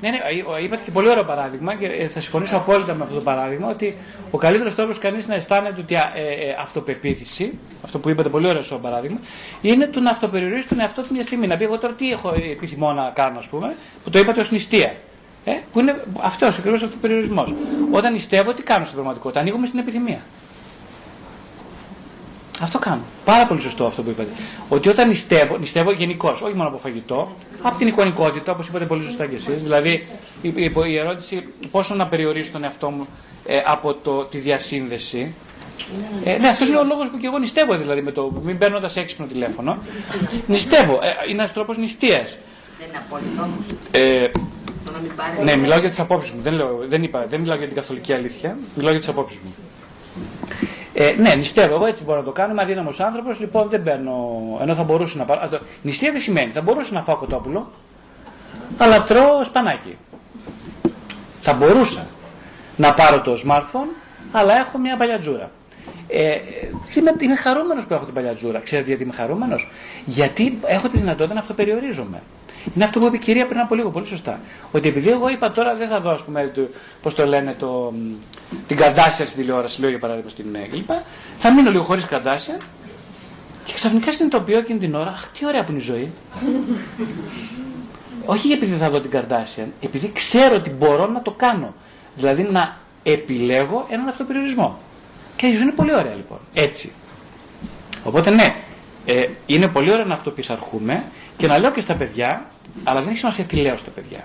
Ναι, ναι, είπατε και πολύ ωραίο παράδειγμα και ε, θα συμφωνήσω απόλυτα με αυτό το παράδειγμα ότι ο καλύτερος τρόπος κανείς να αισθάνεται ότι ε, ε, αυτοπεποίθηση, αυτό που είπατε πολύ ωραίο στο παράδειγμα, είναι το να αυτοπεριορίσει τον εαυτό του μια στιγμή. Να πει εγώ τώρα τι έχω επιθυμώ να κάνω, ας πούμε, που το είπατε ως νηστεία. Ε, που είναι αυτός ακριβώς αυτοπεριορισμός. Όταν νηστεύω, τι κάνω στην πραγματικότητα, ανοίγουμε στην επιθυμία. Αυτό κάνω. Πάρα πολύ σωστό αυτό που είπατε. Ότι όταν νηστεύω, νηστεύω γενικώ, όχι μόνο από φαγητό, από την εικονικότητα, όπως είπατε πολύ σωστά κι εσείς. Δηλαδή, η, η, η, ερώτηση πόσο να περιορίσω τον εαυτό μου ε, από το, τη διασύνδεση. Ε, ναι, αυτός είναι ο λόγος που και εγώ νηστεύω, δηλαδή, με το μην παίρνοντας έξυπνο τηλέφωνο. νηστεύω. Ε, είναι ένας τρόπος νηστείας. Δεν είναι απόλυτο. Ε, ναι, μιλάω για τις απόψεις μου. Δεν, λέω, δεν, είπα, δεν μιλάω για την καθολική αλήθεια. Μιλάω για τις απόψεις μου. Ε, ναι, νηστεύω. Εγώ έτσι μπορώ να το κάνω. Είμαι αδύναμος άνθρωπος, λοιπόν δεν παίρνω. Ενώ θα μπορούσα να πάρω. Νηστεία δεν σημαίνει. Θα μπορούσα να φάω κοτόπουλο, αλλά τρώω σπανάκι. Θα μπορούσα να πάρω το smartphone, αλλά έχω μια παλιατζούρα. Ε, είμαι, είμαι χαρούμενος που έχω την παλιατζούρα. Ξέρετε γιατί είμαι χαρούμενος, Γιατί έχω τη δυνατότητα να αυτοπεριορίζομαι. Είναι αυτό που είπε η κυρία πριν από λίγο, πολύ σωστά. Ότι επειδή εγώ είπα τώρα δεν θα δω, ας πούμε, πώς το λένε, το, την Καντάσια στην τηλεόραση, λέω για παράδειγμα στην κλπ. Θα μείνω λίγο χωρίς Καντάσια και ξαφνικά συνειδητοποιώ εκείνη την ώρα, αχ, τι ωραία που είναι η ζωή. Όχι επειδή θα δω την Καντάσια, επειδή ξέρω ότι μπορώ να το κάνω. Δηλαδή να επιλέγω έναν αυτοπεριορισμό. Και η ζωή είναι πολύ ωραία λοιπόν. Έτσι. Οπότε ναι, ε, είναι πολύ ωραίο να αυτοπισαρχούμε και να λέω και στα παιδιά αλλά δεν έχει σημασία τι λέω στα παιδιά.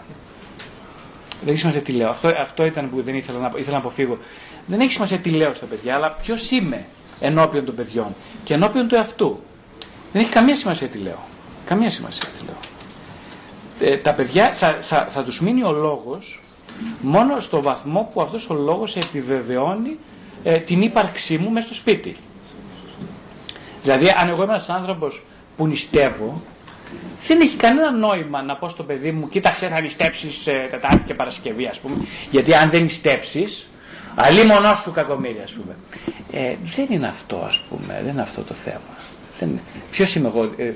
Δεν έχει σημασία τι λέω. Αυτό, αυτό ήταν που δεν ήθελα να, ήθελα να αποφύγω. Δεν έχει σημασία τι λέω στα παιδιά, αλλά ποιος είμαι ενώπιον των παιδιών και ενώπιον του εαυτού. Δεν έχει καμία σημασία τι λέω. Καμία σημασία τι λέω. Ε, τα παιδιά θα, θα, θα τους μείνει ο λόγος μόνο στο βαθμό που αυτός ο λόγος επιβεβαιώνει ε, την ύπαρξή μου μέσα στο σπίτι. Δηλαδή αν εγώ είμαι ένας άνθρωπος που νηστεύω δεν έχει κανένα νόημα να πω στο παιδί μου, κοίταξε θα νηστέψεις ε, Τετάρτη και Παρασκευή, ας πούμε. Γιατί αν δεν νηστέψεις, αλλή μονό σου κακομίρια, ας πούμε. Ε, δεν είναι αυτό, ας πούμε, δεν είναι αυτό το θέμα. Ποιος είμαι εγώ, ε,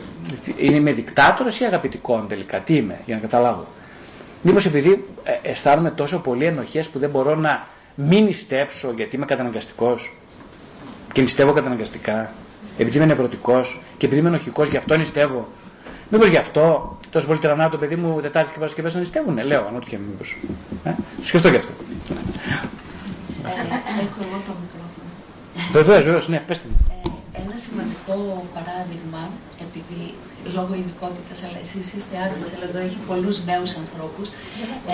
είμαι δικτάτορας ή αγαπητικός τελικά, τι είμαι, για να καταλάβω. Μήπως επειδή ε, αισθάνομαι τόσο πολύ ενοχές που δεν μπορώ να μην νηστέψω γιατί είμαι καταναγκαστικός και νηστεύω καταναγκαστικά, επειδή είμαι νευρωτικός και επειδή είμαι ενοχικός, γι' αυτό νηστεύω. Μήπω γι' αυτό τόσο πολύ τρανά το παιδί μου Τετάρτη και Παρασκευές να νηστεύουνε. Λέω, αν και μήπως. Ε, σκεφτώ και αυτό. Έχω εγώ το μικρόφωνο. Βεβαίως, βεβαίως, ναι, πέστε μου. Ε, ένα σημαντικό παράδειγμα, επειδή λόγω ειδικότητας, αλλά εσείς είστε άντρε, αλλά εδώ έχει πολλούς νέους ανθρώπους.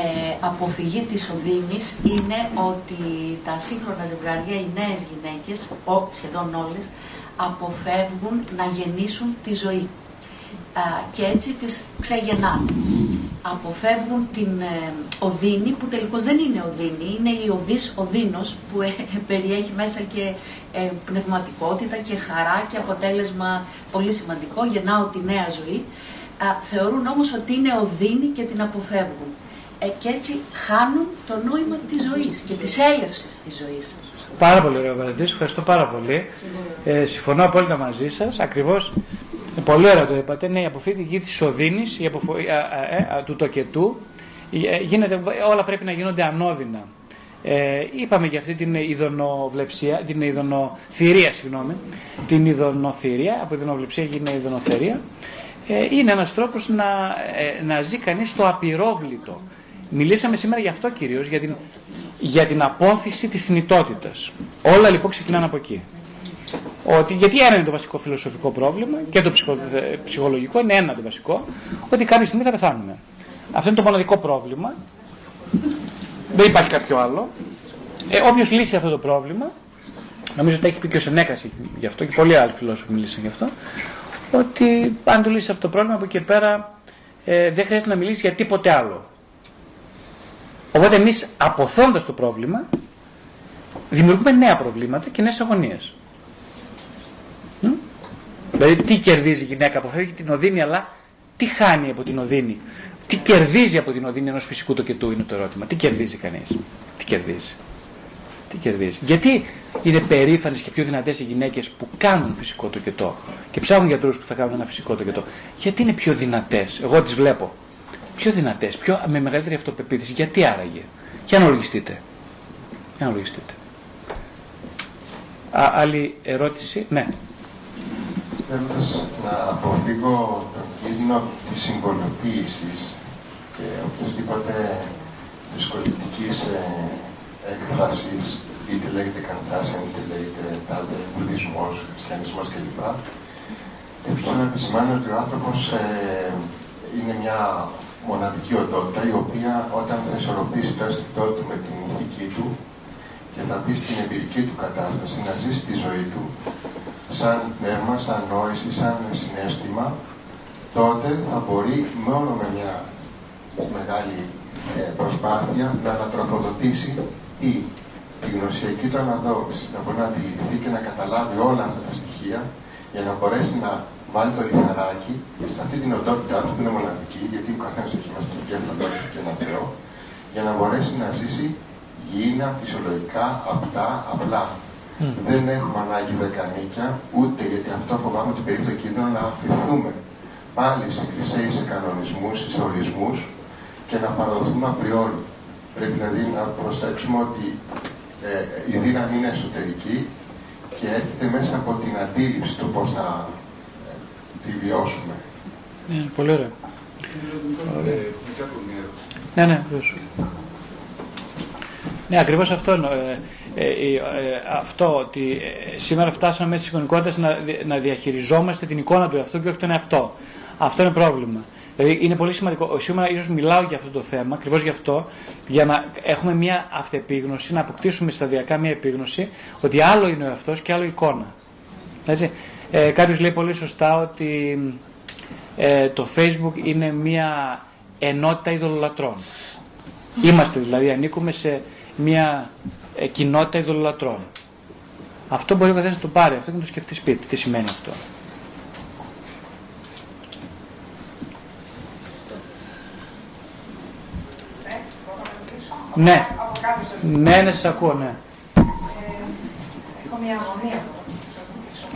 Ε, αποφυγή της οδύνης είναι ότι τα σύγχρονα ζευγάρια, οι νέες γυναίκες, σχεδόν όλες, αποφεύγουν να γεννήσουν τη ζωή και έτσι τις ξεγεννάνε. Αποφεύγουν την ε, οδύνη που τελικώς δεν είναι οδύνη, είναι η οδύς οδύνος που ε, περιέχει μέσα και ε, πνευματικότητα και χαρά και αποτέλεσμα πολύ σημαντικό, γεννάω τη νέα ζωή. θεωρούν όμως ότι είναι οδύνη και την αποφεύγουν. και έτσι χάνουν το νόημα της ζωής και της έλευσης της ζωής. Πάρα πολύ ωραίο παρατήρηση, ευχαριστώ πάρα πολύ. Ε, συμφωνώ απόλυτα μαζί σας, ακριβώς ε, πολύ ωραία το είπατε. Ναι, η αποφύγη της οδύνη, η αποφο... ε, του τοκετού, ε, γίνεται, όλα πρέπει να γίνονται ανώδυνα. Ε, είπαμε για αυτή την ειδωνοβλεψία, την ειδωνοθυρία, συγγνώμη, την ειδωνοθυρία, από ειδωνοβλεψία γίνεται ειδωνοθερία. Ε, είναι ένας τρόπος να, ε, να ζει κανείς το απειρόβλητο. Μιλήσαμε σήμερα γι' αυτό κυρίως, για την, για την απόθυση της θνητότητας. Όλα λοιπόν ξεκινάνε από εκεί. Ότι, γιατί ένα είναι το βασικό φιλοσοφικό πρόβλημα και το ψυχολογικό είναι ένα το βασικό, ότι κάποια στιγμή θα πεθάνουμε. Αυτό είναι το μοναδικό πρόβλημα. Δεν υπάρχει κάποιο άλλο. Ε, Όποιος λύσει αυτό το πρόβλημα, νομίζω ότι έχει πει και ο Σενέκας γι' αυτό και πολλοί άλλοι φιλόσοφοι μίλησαν γι' αυτό, ότι αν το λύσει αυτό το πρόβλημα από εκεί πέρα ε, δεν χρειάζεται να μιλήσει για τίποτε άλλο. Οπότε εμείς αποθώντα το πρόβλημα, δημιουργούμε νέα προβλήματα και νέες αγωνίες. Δηλαδή τι κερδίζει η γυναίκα, αποφεύγει την οδύνη, αλλά τι χάνει από την οδύνη; Τι κερδίζει από την οδύνη ενός φυσικού τοκετού είναι το ερώτημα. Τι κερδίζει κανείς; Τι κερδίζει; Τι κερδίζει; Γιατί είναι περήφανες και πιο δυνατές οι γυναίκες που κάνουν φυσικό τοκετό και ψάχνουν γιατρούς που θα κάνουν ένα φυσικό τοκετό; Γιατί είναι πιο δυνατές; Εγώ τις βλέπω. Πιο δυνατές, πιο, με μεγαλύτερη αυτοπεποίθηση. Γιατί άραγε; Για να λογιστείτε. Για να λογιστείτε. Α, άλλη ερώτηση; Ναι θέλοντας να αποφύγω τον κίνδυνο της συμβολιοποίησης και οποιασδήποτε δυσκολητικής ε, έκφρασης είτε λέγεται Καντάσεν, είτε λέγεται τάδε Βουδισμός, Χριστιανισμός κλπ. Θέλω να επισημάνω ότι ο άνθρωπος ε, είναι μια μοναδική οντότητα η οποία όταν θα ισορροπήσει το αίσθητό του με την ηθική του και θα μπει στην εμπειρική του κατάσταση να ζήσει τη ζωή του σαν πνεύμα, σαν νόηση, σαν συνέστημα τότε θα μπορεί μόνο με μια μεγάλη ε, προσπάθεια να ανατροφοδοτήσει ή τη γνωσιακή του αναδόμηση, να μπορεί να αντιληφθεί και να καταλάβει όλα αυτά τα στοιχεία για να μπορέσει να βάλει το λιθαράκι σε αυτή την οντότητά του που είναι μοναδική, γιατί ο καθένας έχει μέσα στην κέφαλο και ένα Θεό, για να μπορέσει να ζήσει γήινα, φυσιολογικά, απτά, απλά. Δεν έχουμε ανάγκη δεκανίκια, ούτε γιατί αυτό φοβάμαι ότι περίπτωση το κίνδυνο να αφηθούμε πάλι σε κλεισέ, σε κανονισμούς, σε ορισμούς και να παραδοθούμε απριόρι. Πρέπει δηλαδή να προσέξουμε ότι ε, η δύναμη είναι εσωτερική και έρχεται μέσα από την αντίληψη του πώς θα ε, τη βιώσουμε. Ναι, πολύ ωραία. Ναι, ναι, ακριβώς. Ναι, ακριβώς αυτό ε, ε, ε, αυτό ότι σήμερα φτάσαμε μέσα στις εικονικότητες να, να διαχειριζόμαστε την εικόνα του εαυτού και όχι τον εαυτό. Αυτό είναι πρόβλημα. Δηλαδή είναι πολύ σημαντικό. Σήμερα ίσως μιλάω για αυτό το θέμα, ακριβώς γι' αυτό, για να έχουμε μια αυτεπίγνωση, να αποκτήσουμε σταδιακά μια επίγνωση ότι άλλο είναι ο εαυτός και άλλο η εικόνα. Έτσι. Ε, Κάποιος λέει πολύ σωστά ότι ε, το Facebook είναι μια ενότητα ειδωλολατρών. Είμαστε δηλαδή, ανήκουμε σε μια ε, κοινότητα ειδωλολατρών. Αυτό μπορεί ο καθένας να το πάρει, αυτό και να το σκεφτεί σπίτι. Τι σημαίνει αυτό. Ναι. Ναι, ναι, σας ακούω, ναι. Έχω μια αγωνία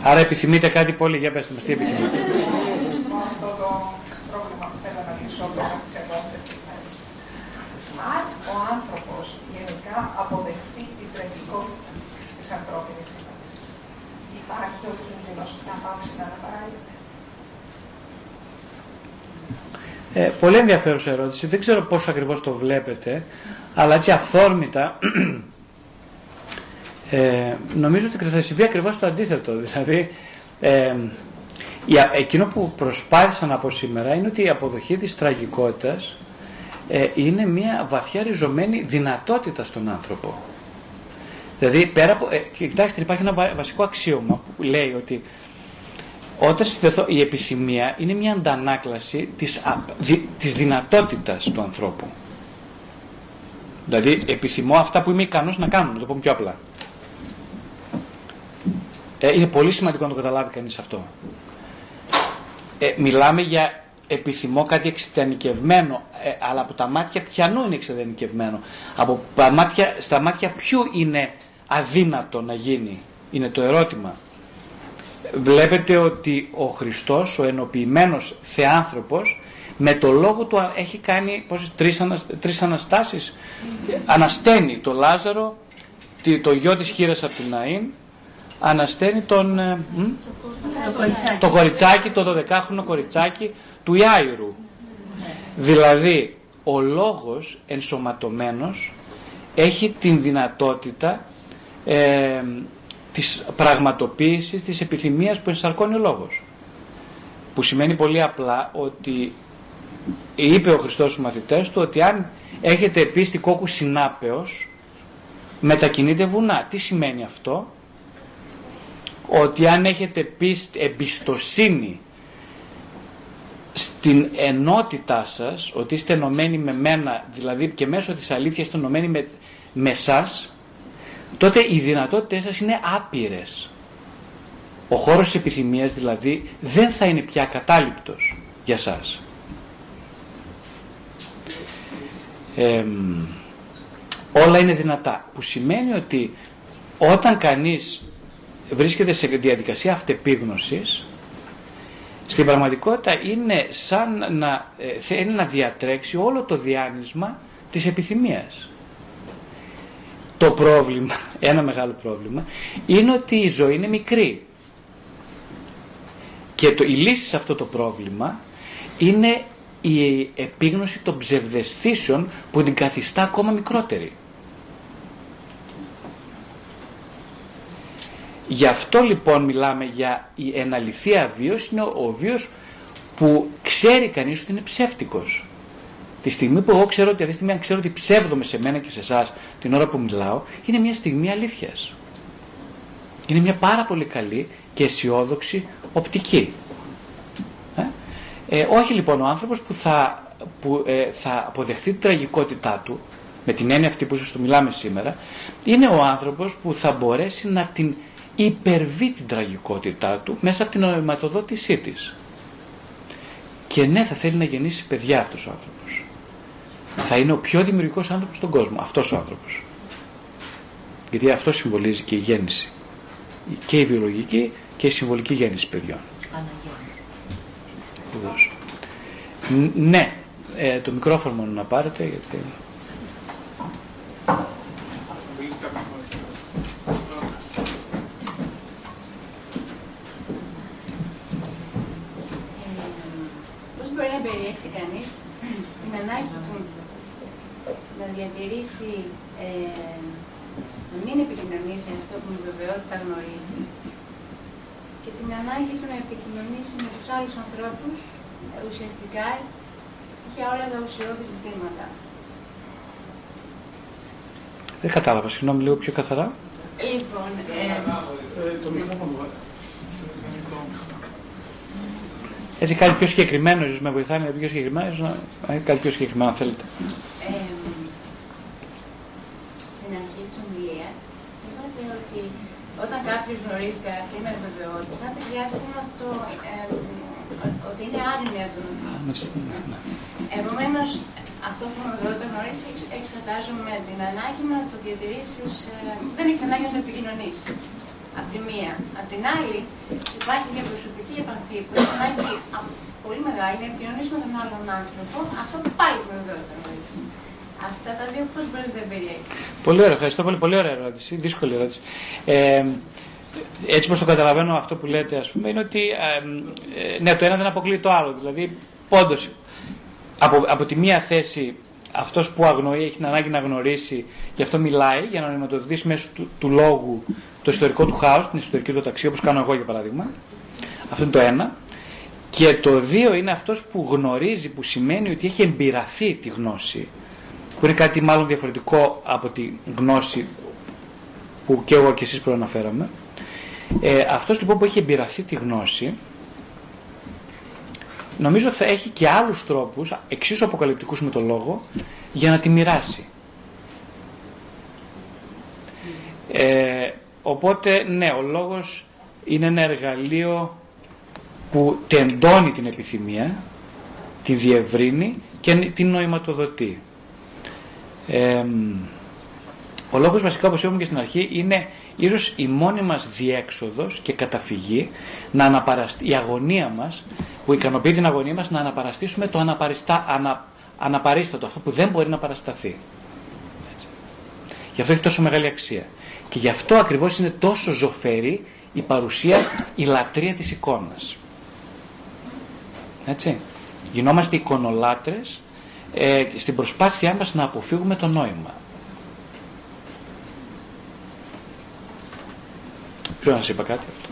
Άρα επιθυμείτε κάτι πολύ, για πέστε μας, τι επιθυμείτε. Αυτό το πρόβλημα που θέλω να λύσω από τις επόμενες στιγμές. Αν ο άνθρωπος γενικά αποδεχτεί τη τραγικότητα της ανθρώπινης σύμπραξης, υπάρχει ο κίνδυνος να πάψει να αναπαράγεται. Ε, πολύ ενδιαφέρουσα ερώτηση. Δεν ξέρω πώς ακριβώς το βλέπετε, αλλά έτσι αυθόρμητα *clears throat* ε, νομίζω ότι θα συμβεί ακριβώς το αντίθετο. Δηλαδή, ε, εκείνο που προσπάθησα να πω σήμερα είναι ότι η αποδοχή της τραγικότητας ε, είναι μια βαθιά ριζωμένη δυνατότητα στον άνθρωπο. Δηλαδή, πέρα από, ε, κοιτάξτε, υπάρχει ένα βασικό αξίωμα που λέει ότι όταν συνδεθώ, η επιθυμία είναι μια αντανάκλαση της, της δυνατότητας του ανθρώπου. Δηλαδή επιθυμώ αυτά που είμαι ικανός να κάνω, να το πω πιο απλά. Ε, είναι πολύ σημαντικό να το καταλάβει κανείς αυτό. Ε, μιλάμε για επιθυμώ κάτι εξειδανικευμένο, ε, αλλά από τα μάτια ποιανού είναι εξειδανικευμένο. Από τα μάτια, στα μάτια ποιου είναι αδύνατο να γίνει, είναι το ερώτημα βλέπετε ότι ο Χριστός, ο ενοποιημένος θεάνθρωπος, με το λόγο του έχει κάνει πόσες, τρεις, τρεις αναστάσεις. Ανασταίνει το Λάζαρο, το γιο της χείρας από την Ναΐν, ανασταίνει τον, ε, το, κοριτσάκι. το κοριτσάκι, το 12χρονο κοριτσάκι του Ιάιρου. Δηλαδή, ο λόγος ενσωματωμένος έχει την δυνατότητα ε, της πραγματοποίησης της επιθυμίας που ενσαρκώνει ο λόγος. Που σημαίνει πολύ απλά ότι είπε ο Χριστός στους μαθητές του ότι αν έχετε πίστη κόκκου συνάπεως μετακινείτε βουνά. Τι σημαίνει αυτό; Ότι αν έχετε πίστη, εμπιστοσύνη στην ενότητά σας, ότι είστε ενωμένοι με μένα, δηλαδή και μέσω της αλήθειας είστε ενωμένοι με, με σας, τότε οι δυνατότητες σας είναι άπειρες. Ο χώρος της επιθυμίας δηλαδή δεν θα είναι πια κατάληπτος για σας. όλα είναι δυνατά. Που σημαίνει ότι όταν κανείς βρίσκεται σε διαδικασία αυτεπίγνωσης, στην πραγματικότητα είναι σαν να ε, θέλει να διατρέξει όλο το διάνυσμα της επιθυμίας. Το πρόβλημα, *laughs* ένα μεγάλο πρόβλημα, είναι ότι η ζωή είναι μικρή. Και το, η λύση σε αυτό το πρόβλημα είναι η επίγνωση των ψευδεστήσεων που την καθιστά ακόμα μικρότερη. Γι' αυτό λοιπόν μιλάμε για η εναληθία βίος, είναι ο βίος που ξέρει κανείς ότι είναι ψεύτικος. Τη στιγμή που εγώ ξέρω ότι αυτή τη στιγμή αν ξέρω ότι ψεύδομαι σε μένα και σε εσάς την ώρα που μιλάω, είναι μια στιγμή αλήθειας. Είναι μια πάρα πολύ καλή και αισιόδοξη οπτική. Ε; Ε, όχι λοιπόν ο άνθρωπος που θα, που, ε, θα αποδεχθεί την τραγικότητά του, με την έννοια αυτή που ίσως το μιλάμε σήμερα, είναι ο άνθρωπος που θα μπορέσει να την υπερβεί την τραγικότητά του μέσα από την νοηματοδότησή της. Και ναι, θα θέλει να γεννήσει παιδιά αυτός ο άνθρωπος. Θα είναι ο πιο δημιουργικός άνθρωπος στον κόσμο, αυτός ο άνθρωπος. Γιατί αυτό συμβολίζει και η γέννηση. Και η βιολογική και η συμβολική γέννηση παιδιών. Αναγέννηση. Ναι, ε, το μικρόφωνο να πάρετε γιατί... περιέξει κανείς την ανάγκη του να διατηρήσει, ε, να μην επικοινωνήσει αυτό που με βεβαιότητα γνωρίζει και την ανάγκη του να επικοινωνήσει με τους άλλους ανθρώπους ουσιαστικά για όλα τα ουσιώδη ζητήματα. Δεν κατάλαβα, συγγνώμη λίγο πιο καθαρά. Λοιπόν, ε, Έτσι κάτι πιο συγκεκριμένο, ίσως με βοηθάει να πιο συγκεκριμένο, να κάτι πιο συγκεκριμένο αν θέλετε. Ε, στην αρχή της ομιλίας είπατε ότι όταν κάποιος γνωρίζει κάτι με βεβαιότητα, χρειάζεται να το, ε, ότι είναι άγνοια του. Επομένως, αυτό που με βεβαιότητα γνωρίζεις, έχεις φαντάζομαι την ανάγκη να το διατηρήσεις, ε, δεν έχεις ανάγκη να το επικοινωνήσεις από τη μία. Απ' την άλλη, υπάρχει μια προσωπική επαφή που έχει ανάγκη πολύ μεγάλη να επικοινωνήσει με τον άλλον άνθρωπο, αυτό που πάλι με βεβαιότητα Αυτά τα δύο πώς μπορείτε να περιέξετε. Πολύ ωραία, ευχαριστώ πολύ. Πολύ ωραία ερώτηση. Δύσκολη ερώτηση. Ε, έτσι πως το καταλαβαίνω αυτό που λέτε ας πούμε είναι ότι ε, ε, ναι το ένα δεν αποκλείει το άλλο δηλαδή πόντως από, από τη μία θέση αυτός που αγνοεί έχει την ανάγκη να γνωρίσει και αυτό μιλάει για να νοηματοδοτήσει μέσω του, του λόγου το ιστορικό του χάος, την ιστορική του ταξί, όπως κάνω εγώ για παράδειγμα. Αυτό είναι το ένα. Και το δύο είναι αυτός που γνωρίζει, που σημαίνει ότι έχει εμπειραθεί τη γνώση, που είναι κάτι μάλλον διαφορετικό από τη γνώση που και εγώ και εσείς προαναφέραμε. Ε, αυτός λοιπόν που έχει εμπειραθεί τη γνώση, νομίζω θα έχει και άλλους τρόπους, εξίσου αποκαλυπτικούς με το λόγο, για να τη μοιράσει. Ε, Οπότε, ναι, ο λόγος είναι ένα εργαλείο που τεντώνει την επιθυμία, τη διευρύνει και την νοηματοδοτεί. ο λόγος βασικά, όπως είπαμε και στην αρχή, είναι ίσως η μόνη μας διέξοδος και καταφυγή, να αναπαραστη, η αγωνία μας, που ικανοποιεί την αγωνία μας, να αναπαραστήσουμε το αναπαριστά, ανα, αναπαρίστατο, αυτό που δεν μπορεί να παρασταθεί. Έτσι. Γι' αυτό έχει τόσο μεγάλη αξία. Και γι' αυτό ακριβώς είναι τόσο ζωφερή η παρουσία, η λατρεία της εικόνας. Έτσι. Γινόμαστε εικονολάτρες ε, στην προσπάθειά μας να αποφύγουμε το νόημα. Ποιο να σας είπα κάτι αυτό.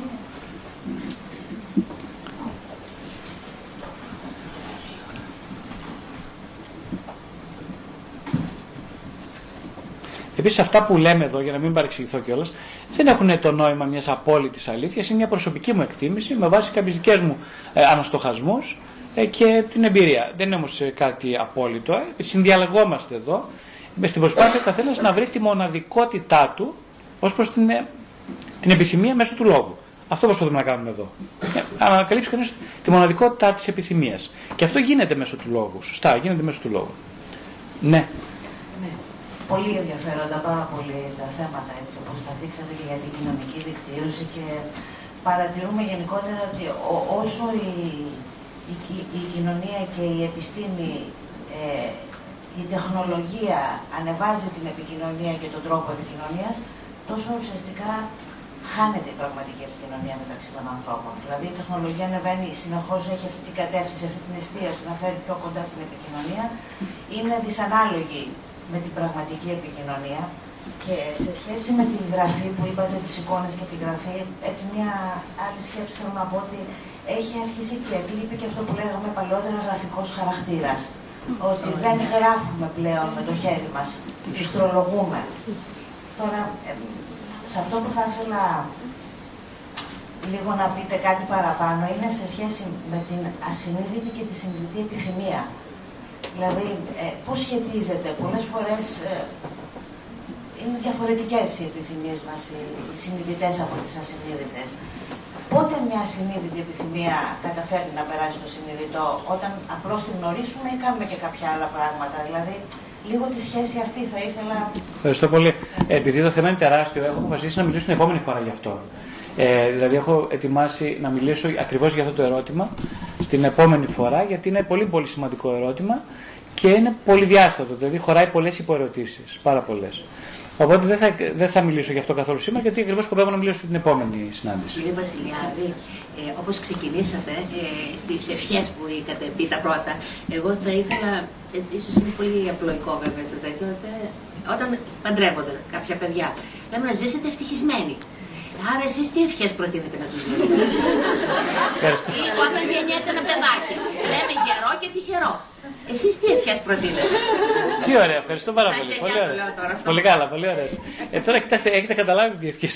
Επίσης, αυτά που λέμε εδώ, για να μην παρεξηγηθώ κιόλας, δεν έχουν το νόημα μιας απόλυτης αλήθειας, είναι μια προσωπική μου εκτίμηση με βάση κάποιου δικές μου ε, αναστοχασμούς ε, και την εμπειρία. Δεν είναι όμως ε, κάτι απόλυτο. Ε. Συνδιαλεγόμαστε εδώ με στην προσπάθεια ο καθένα να βρεις τη μοναδικότητά του ως προς την, ε, την επιθυμία μέσω του λόγου. Αυτό προσπαθούμε να κάνουμε εδώ. Ε, να ανακαλύψει κανείς τη μοναδικότητά της επιθυμίας. Και αυτό γίνεται μέσω του λόγου. Σωστά, γίνεται μέσω του λόγου. Ναι πολύ ενδιαφέροντα πάρα πολύ τα θέματα έτσι όπως τα θίξατε και για την κοινωνική δικτύωση και παρατηρούμε γενικότερα ότι όσο η, η, η, κοινωνία και η επιστήμη, ε, η τεχνολογία ανεβάζει την επικοινωνία και τον τρόπο επικοινωνίας, τόσο ουσιαστικά χάνεται η πραγματική επικοινωνία μεταξύ των ανθρώπων. Δηλαδή η τεχνολογία ανεβαίνει, συνεχώς έχει αυτή την κατεύθυνση, αυτή την εστίαση να φέρει πιο κοντά την επικοινωνία. Είναι δυσανάλογη με την πραγματική επικοινωνία. Και σε σχέση με τη γραφή που είπατε, τις εικόνες και τη γραφή, έτσι μια άλλη σκέψη θέλω να πω ότι έχει αρχίσει και εκλείπει και αυτό που λέγαμε παλαιότερα γραφικός χαρακτήρας. Ότι δεν γράφουμε πλέον με το χέρι μας, ιστρολογούμε. Τώρα, ε, σε αυτό που θα ήθελα λίγο να πείτε κάτι παραπάνω είναι σε σχέση με την ασυνείδητη και τη συνειδητή επιθυμία. Δηλαδή, ε, πώς σχετίζεται, πολλές φορές ε, είναι διαφορετικές οι επιθυμίες μας, οι, οι συνειδητές από τις ασυνείδητες. Πότε μια ασυνείδητη επιθυμία καταφέρει να περάσει στο συνειδητό, όταν απλώς την γνωρίσουμε ή κάνουμε και κάποια άλλα πράγματα; Δηλαδή, λίγο τη σχέση αυτή θα ήθελα... Ευχαριστώ πολύ. Ε, επειδή το θέμα είναι τεράστιο, έχω αποφασίσει να μιλήσω την επόμενη φορά γι' αυτό. Ε, δηλαδή έχω ετοιμάσει να μιλήσω ακριβώς για αυτό το ερώτημα στην επόμενη φορά γιατί είναι πολύ πολύ σημαντικό ερώτημα και είναι πολύ διάστατο, δηλαδή χωράει πολλές υποερωτήσεις, πάρα πολλές. Οπότε δεν θα, δεν θα μιλήσω γι' αυτό καθόλου σήμερα, γιατί ακριβώς σκοπεύω να μιλήσω στην επόμενη συνάντηση. Κύριε Βασιλιάδη, ε, όπως ξεκινήσατε ε, στις ευχές που είχατε πει τα πρώτα, εγώ θα ήθελα, ε, ίσως είναι πολύ απλοϊκό βέβαια το τέτοιο, όταν παντρεύονται κάποια παιδιά, λέμε να ζήσετε ευτυχισμένοι. Άρα εσείς τι ευχές προτείνετε να τους δείτε. Όταν γεννιέται ένα παιδάκι, λέμε γερό και τυχερό. Εσείς τι ευχές προτείνετε; Τι ωραία, ευχαριστώ πάρα πολύ. Πολύ, ωραία. πολύ καλά, πολύ ωραία. Ε, τώρα κοιτάξτε, έχετε καταλάβει τι ευχές